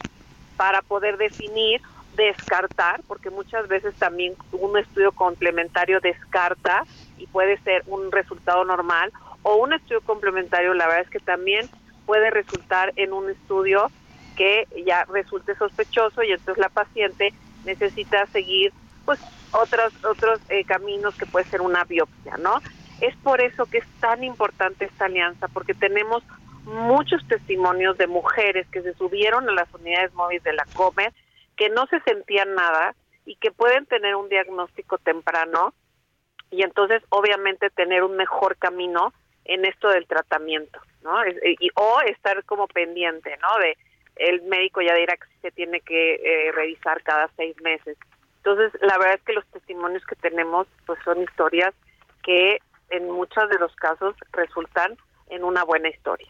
para poder definir, descartar, porque muchas veces también un estudio complementario descarta y puede ser un resultado normal o un estudio complementario, la verdad es que también puede resultar en un estudio que ya resulte sospechoso y entonces la paciente necesita seguir pues otros otros eh, caminos que puede ser una biopsia, ¿no? Es por eso que es tan importante esta alianza porque tenemos muchos testimonios de mujeres que se subieron a las unidades móviles de la Comer que no se sentían nada y que pueden tener un diagnóstico temprano y entonces obviamente tener un mejor camino en esto del tratamiento, ¿no? Y, o estar como pendiente, ¿no? De el médico ya dirá que se tiene que eh, revisar cada seis meses. Entonces, la verdad es que los testimonios que tenemos, pues son historias que en muchos de los casos resultan en una buena historia.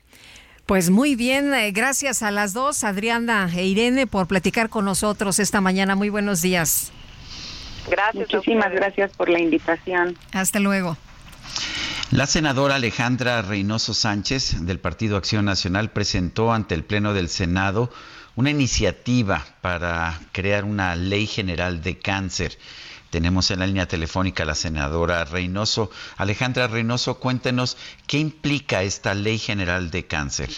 Pues muy bien, eh, gracias a las dos, Adriana e Irene, por platicar con nosotros esta mañana. Muy buenos días. Gracias. Muchísimas gracias por la invitación. Hasta luego. La senadora Alejandra Reynoso Sánchez del Partido Acción Nacional presentó ante el Pleno del Senado una iniciativa para crear una ley general de cáncer. Tenemos en la línea telefónica a la senadora Reynoso. Alejandra Reynoso, cuéntenos qué implica esta ley general de cáncer.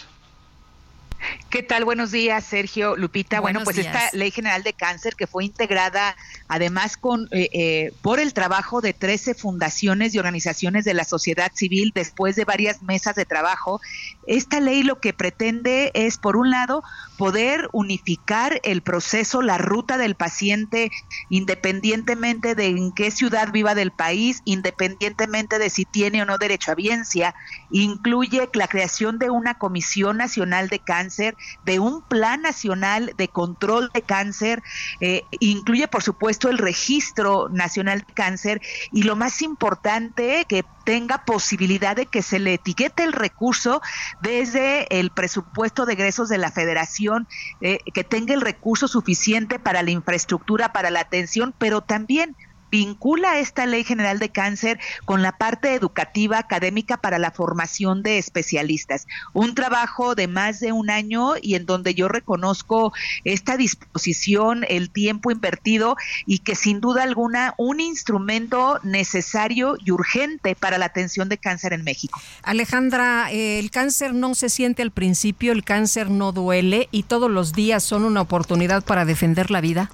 ¿Qué tal? Buenos días, Sergio, Lupita. Buenos bueno, pues días. esta ley general de cáncer que fue integrada además con eh, eh, por el trabajo de 13 fundaciones y organizaciones de la sociedad civil después de varias mesas de trabajo, esta ley lo que pretende es, por un lado, poder unificar el proceso, la ruta del paciente, independientemente de en qué ciudad viva del país, independientemente de si tiene o no derecho a biencia, incluye la creación de una Comisión Nacional de Cáncer, de un Plan Nacional de Control de Cáncer, eh, incluye, por supuesto, el Registro Nacional de Cáncer y lo más importante, que tenga posibilidad de que se le etiquete el recurso desde el presupuesto de egresos de la federación, eh, que tenga el recurso suficiente para la infraestructura, para la atención, pero también vincula esta ley general de cáncer con la parte educativa académica para la formación de especialistas. Un trabajo de más de un año y en donde yo reconozco esta disposición, el tiempo invertido y que sin duda alguna un instrumento necesario y urgente para la atención de cáncer en México. Alejandra, eh, el cáncer no se siente al principio, el cáncer no duele y todos los días son una oportunidad para defender la vida.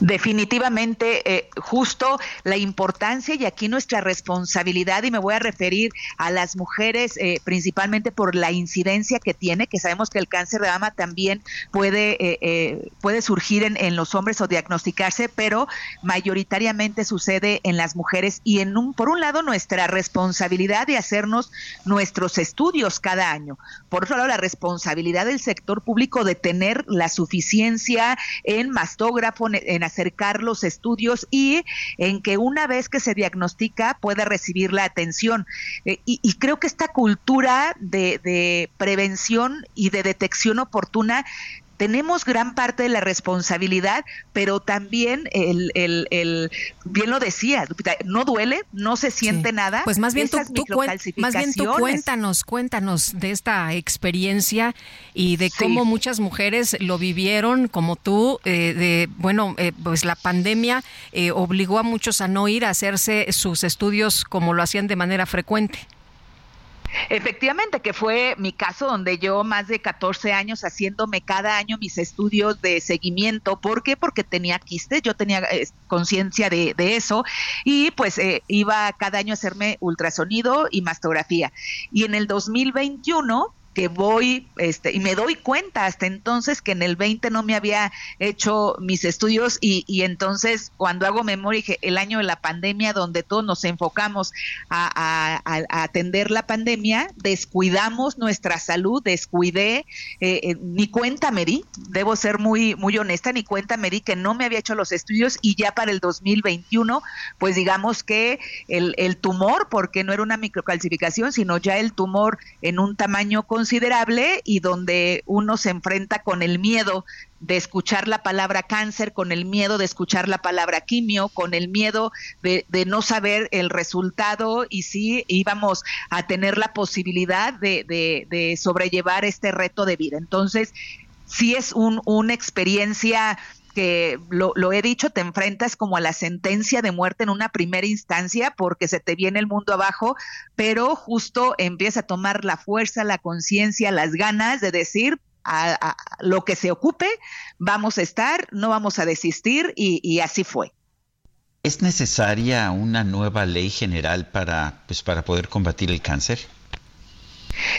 Definitivamente, eh, justo la importancia y aquí nuestra responsabilidad, y me voy a referir a las mujeres eh, principalmente por la incidencia que tiene, que sabemos que el cáncer de mama también puede, eh, eh, puede surgir en, en los hombres o diagnosticarse, pero mayoritariamente sucede en las mujeres. Y en un, por un lado nuestra responsabilidad de hacernos nuestros estudios cada año, por otro lado la responsabilidad del sector público de tener la suficiencia en mastógrafo, en acercar los estudios y en que una vez que se diagnostica pueda recibir la atención. Eh, y, y creo que esta cultura de, de prevención y de detección oportuna tenemos gran parte de la responsabilidad, pero también el, el, el bien lo decía, no duele, no se siente nada. Pues más bien, tú, más bien tú cuéntanos, cuéntanos de esta experiencia y de cómo muchas mujeres lo vivieron como tú, eh, de, bueno, eh, pues la pandemia eh, obligó a muchos a no ir a hacerse sus estudios como lo hacían de manera frecuente. Efectivamente, que fue mi caso donde yo más de 14 años haciéndome cada año mis estudios de seguimiento. ¿Por qué? Porque tenía quistes, yo tenía eh, conciencia de, eso y pues eh, iba cada año a hacerme ultrasonido y mastografía. Y en el 2021 que voy este, y me doy cuenta hasta entonces que en el 20 no me había hecho mis estudios y, y entonces cuando hago memoria dije el año de la pandemia donde todos nos enfocamos a, atender la pandemia, descuidamos nuestra salud, descuidé, eh, eh, ni cuenta me di, debo ser muy, muy honesta, ni cuenta me di que no me había hecho los estudios y ya para el 2021, pues digamos que el, el tumor, porque no era una microcalcificación, sino ya el tumor en un tamaño con considerable y donde uno se enfrenta con el miedo de escuchar la palabra cáncer, con el miedo de escuchar la palabra quimio, con el miedo de, no saber el resultado y si íbamos a tener la posibilidad de, de sobrellevar este reto de vida. Entonces, sí es un, una experiencia que lo, he dicho, te enfrentas como a la sentencia de muerte en una primera instancia porque se te viene el mundo abajo, pero justo empieza a tomar la fuerza, la conciencia, las ganas de decir, a, lo que se ocupe, vamos a estar, no vamos a desistir y, y, así fue. ¿Es necesaria una nueva ley general para, pues, para poder combatir el cáncer?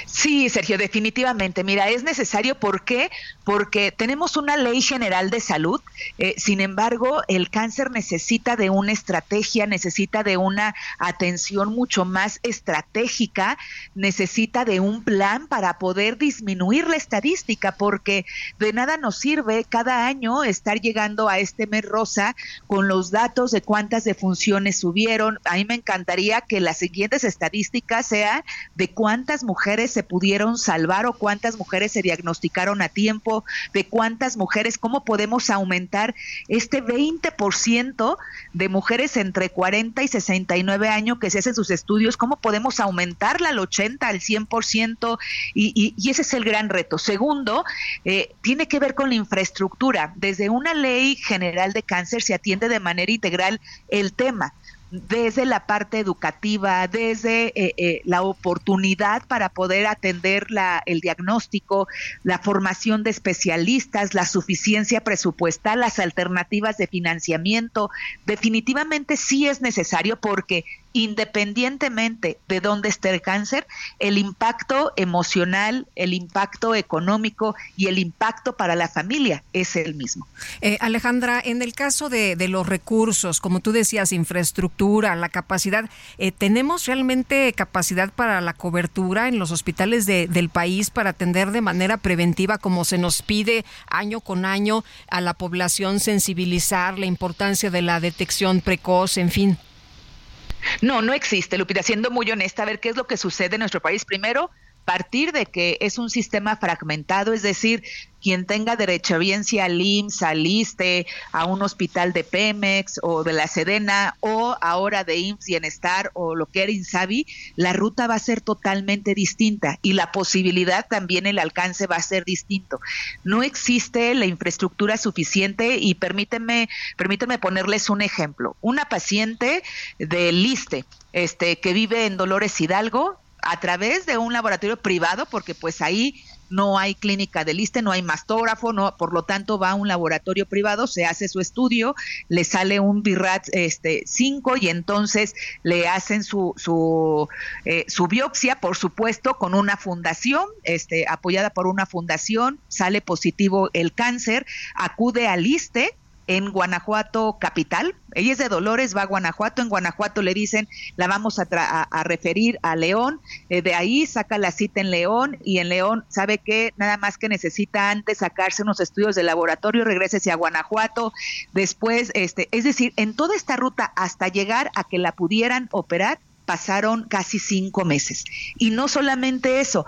Sí, Sergio, definitivamente. Mira, es necesario. ¿Por qué? Porque tenemos una ley general de salud. Eh, sin embargo, el cáncer necesita de una estrategia, necesita de una atención mucho más estratégica, necesita de un plan para poder disminuir la estadística, porque de nada nos sirve cada año estar llegando a este mes rosa con los datos de cuántas defunciones subieron. A mí me encantaría que las siguientes estadísticas sean de cuántas mujeres mujeres se pudieron salvar o cuántas mujeres se diagnosticaron a tiempo, de cuántas mujeres, cómo podemos aumentar este 20% de mujeres entre 40 y 69 años que se hacen sus estudios, cómo podemos aumentarla al 80, al 100%, y, y, y ese es el gran reto. Segundo, eh, tiene que ver con la infraestructura. Desde una ley general de cáncer se atiende de manera integral el tema desde la parte educativa, desde eh, eh, la oportunidad para poder atender la, el diagnóstico, la formación de especialistas, la suficiencia presupuestal, las alternativas de financiamiento. Definitivamente sí es necesario porque independientemente de dónde esté el cáncer, el impacto emocional, el impacto económico y el impacto para la familia es el mismo. Eh, Alejandra, en el caso de, los recursos, como tú decías, infraestructura, la capacidad, eh, ¿tenemos realmente capacidad para la cobertura en los hospitales del país para atender de manera preventiva como se nos pide año con año a la población, sensibilizar la importancia de la detección precoz, en fin? No, no existe, Lupita, siendo muy honesta, a ver qué es lo que sucede en nuestro país. Primero, partir de que es un sistema fragmentado, es decir, quien tenga derechohabiencia al IMSS, al ISTE, a un hospital de Pemex o de la Sedena o ahora de IMSS Bienestar o lo que era INSABI, la ruta va a ser totalmente distinta y la posibilidad también el alcance va a ser distinto. No existe la infraestructura suficiente y permíteme, permíteme ponerles un ejemplo. Una paciente del ISTE este, que vive en Dolores Hidalgo, a través de un laboratorio privado, porque pues ahí no hay clínica de liste, no hay mastógrafo, no, por lo tanto va a un laboratorio privado, se hace su estudio, le sale un BIRAT este 5 y entonces le hacen su su, eh, su biopsia, por supuesto, con una fundación, este apoyada por una fundación, sale positivo el cáncer, acude al liste en Guanajuato capital. Ella es de Dolores, va a Guanajuato. En Guanajuato le dicen, la vamos a, referir a León. Eh, de ahí saca la cita en León y en León sabe que nada más que necesita antes sacarse unos estudios de laboratorio, regrese a Guanajuato. Después, este, es decir, en toda esta ruta hasta llegar a que la pudieran operar, pasaron casi cinco meses. Y no solamente eso,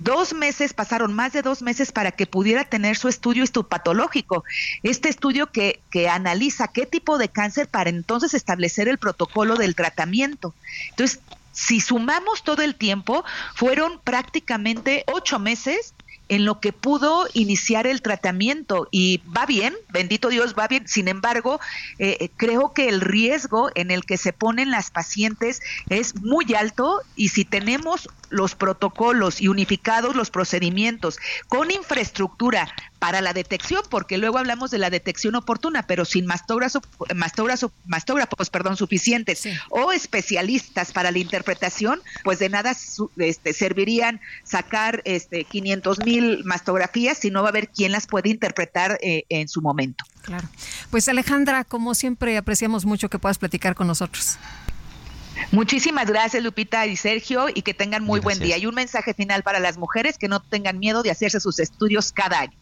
Dos meses, pasaron más de dos meses para que pudiera tener su estudio histopatológico. Este estudio que, que analiza qué tipo de cáncer para entonces establecer el protocolo del tratamiento. Entonces, si sumamos todo el tiempo, fueron prácticamente ocho meses en lo que pudo iniciar el tratamiento y va bien, bendito Dios, va bien. Sin embargo, eh, eh, creo que el riesgo en el que se ponen las pacientes es muy alto y si tenemos los protocolos y unificados los procedimientos con infraestructura para la detección, porque luego hablamos de la detección oportuna, pero sin mastógrafos, mastógrafos, mastógrafos perdón, suficientes o especialistas para la interpretación, pues de nada este, servirían sacar este, 500 mil mastografías si no va a haber quien las puede interpretar eh, en su momento. Claro. Pues Alejandra, como siempre, apreciamos mucho que puedas platicar con nosotros. Muchísimas gracias, Lupita y Sergio, y que tengan muy buen día. Y un mensaje final para las mujeres que no tengan miedo de hacerse sus estudios cada año.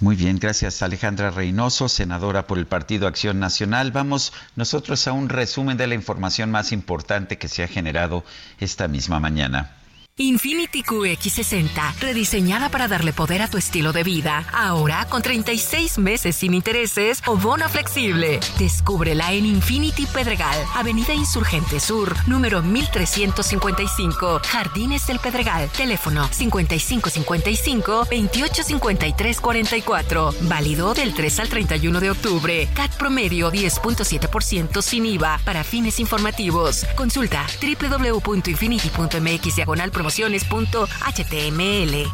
Muy bien, gracias Alejandra Reynoso, senadora por el Partido Acción Nacional. Vamos nosotros a un resumen de la información más importante que se ha generado esta misma mañana. Infinity QX60, rediseñada para darle poder a tu estilo de vida. Ahora con 36 meses sin intereses o bono flexible. Descúbrela en Infinity Pedregal, Avenida Insurgente Sur, número 1355, Jardines del Pedregal. Teléfono 5555-285344. Válido del 3 al 31 de octubre. CAT promedio 10.7% sin IVA para fines informativos. Consulta www.infinity.mx diagonal promociones.html.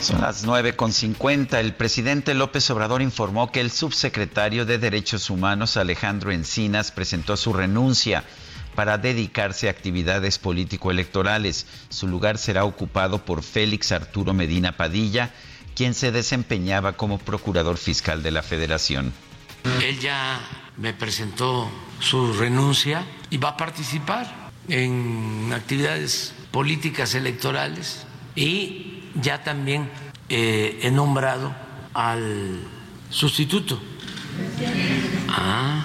Son las 9.50. El presidente López Obrador informó que el subsecretario de Derechos Humanos, Alejandro Encinas, presentó su renuncia para dedicarse a actividades político-electorales. Su lugar será ocupado por Félix Arturo Medina Padilla, quien se desempeñaba como procurador fiscal de la Federación. Él ya me presentó su renuncia y va a participar en actividades políticas electorales y ya también eh, he nombrado al sustituto. Ah,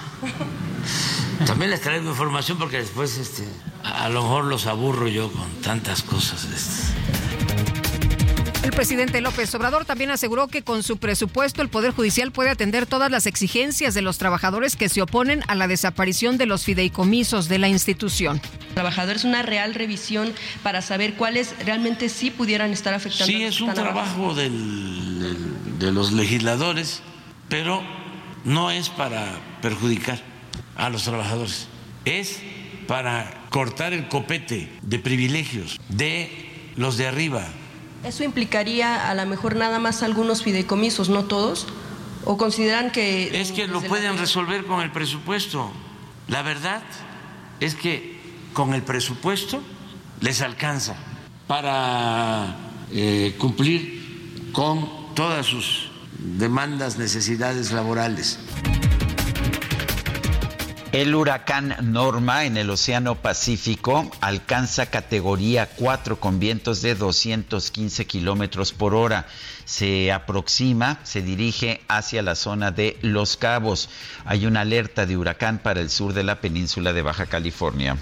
también les traigo información porque después este, a, lo mejor los aburro yo con tantas cosas. El presidente López Obrador también aseguró que con su presupuesto el Poder Judicial puede atender todas las exigencias de los trabajadores que se oponen a la desaparición de los fideicomisos de la institución. Trabajadores, una real revisión para saber cuáles realmente sí pudieran estar afectando. Sí, es un trabajo de los legisladores, pero no es para perjudicar a los trabajadores, es para cortar el copete de privilegios de los de arriba ¿Eso implicaría a lo mejor nada más algunos fideicomisos, no todos? ¿O consideran que... Es que lo pueden resolver con el presupuesto. La verdad es que con el presupuesto les alcanza para eh, cumplir con todas sus demandas, necesidades laborales. El huracán Norma en el Océano Pacífico alcanza categoría 4 con vientos de 215 kilómetros por hora. Se aproxima, se dirige hacia la zona de Los Cabos. Hay una alerta de huracán para el sur de la península de Baja California.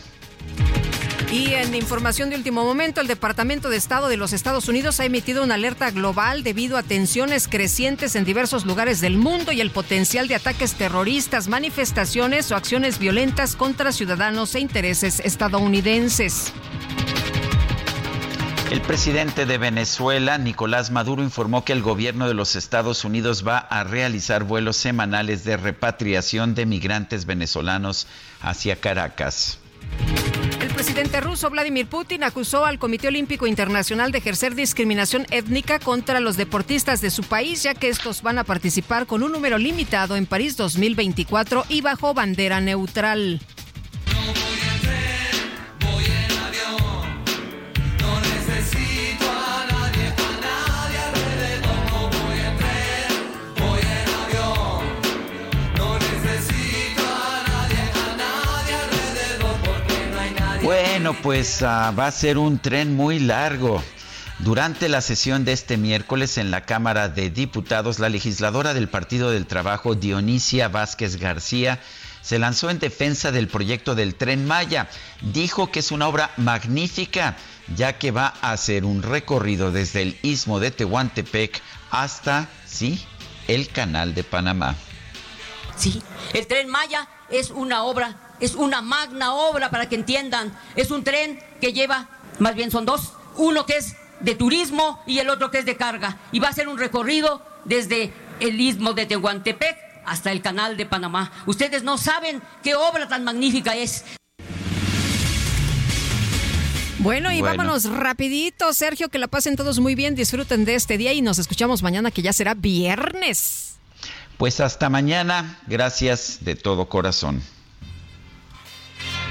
Y en información de último momento, el Departamento de Estado de los Estados Unidos ha emitido una alerta global debido a tensiones crecientes en diversos lugares del mundo y el potencial de ataques terroristas, manifestaciones o acciones violentas contra ciudadanos e intereses estadounidenses. El presidente de Venezuela, Nicolás Maduro, informó que el gobierno de los Estados Unidos va a realizar vuelos semanales de repatriación de migrantes venezolanos hacia Caracas. El presidente ruso Vladimir Putin acusó al Comité Olímpico Internacional de ejercer discriminación étnica contra los deportistas de su país, ya que estos van a participar con un número limitado en París 2024 y bajo bandera neutral. Bueno, pues uh, va a ser un tren muy largo. Durante la sesión de este miércoles en la Cámara de Diputados, la legisladora del Partido del Trabajo, Dionisia Vázquez García, se lanzó en defensa del proyecto del tren Maya. Dijo que es una obra magnífica, ya que va a hacer un recorrido desde el istmo de Tehuantepec hasta, sí, el canal de Panamá. Sí, el tren Maya es una obra, es una magna obra para que entiendan. Es un tren que lleva, más bien son dos, uno que es de turismo y el otro que es de carga. Y va a ser un recorrido desde el istmo de Tehuantepec hasta el canal de Panamá. Ustedes no saben qué obra tan magnífica es. Bueno, y Bueno. vámonos rapidito, Sergio, que la pasen todos muy bien, disfruten de este día y nos escuchamos mañana que ya será viernes. Pues hasta mañana, gracias de todo corazón.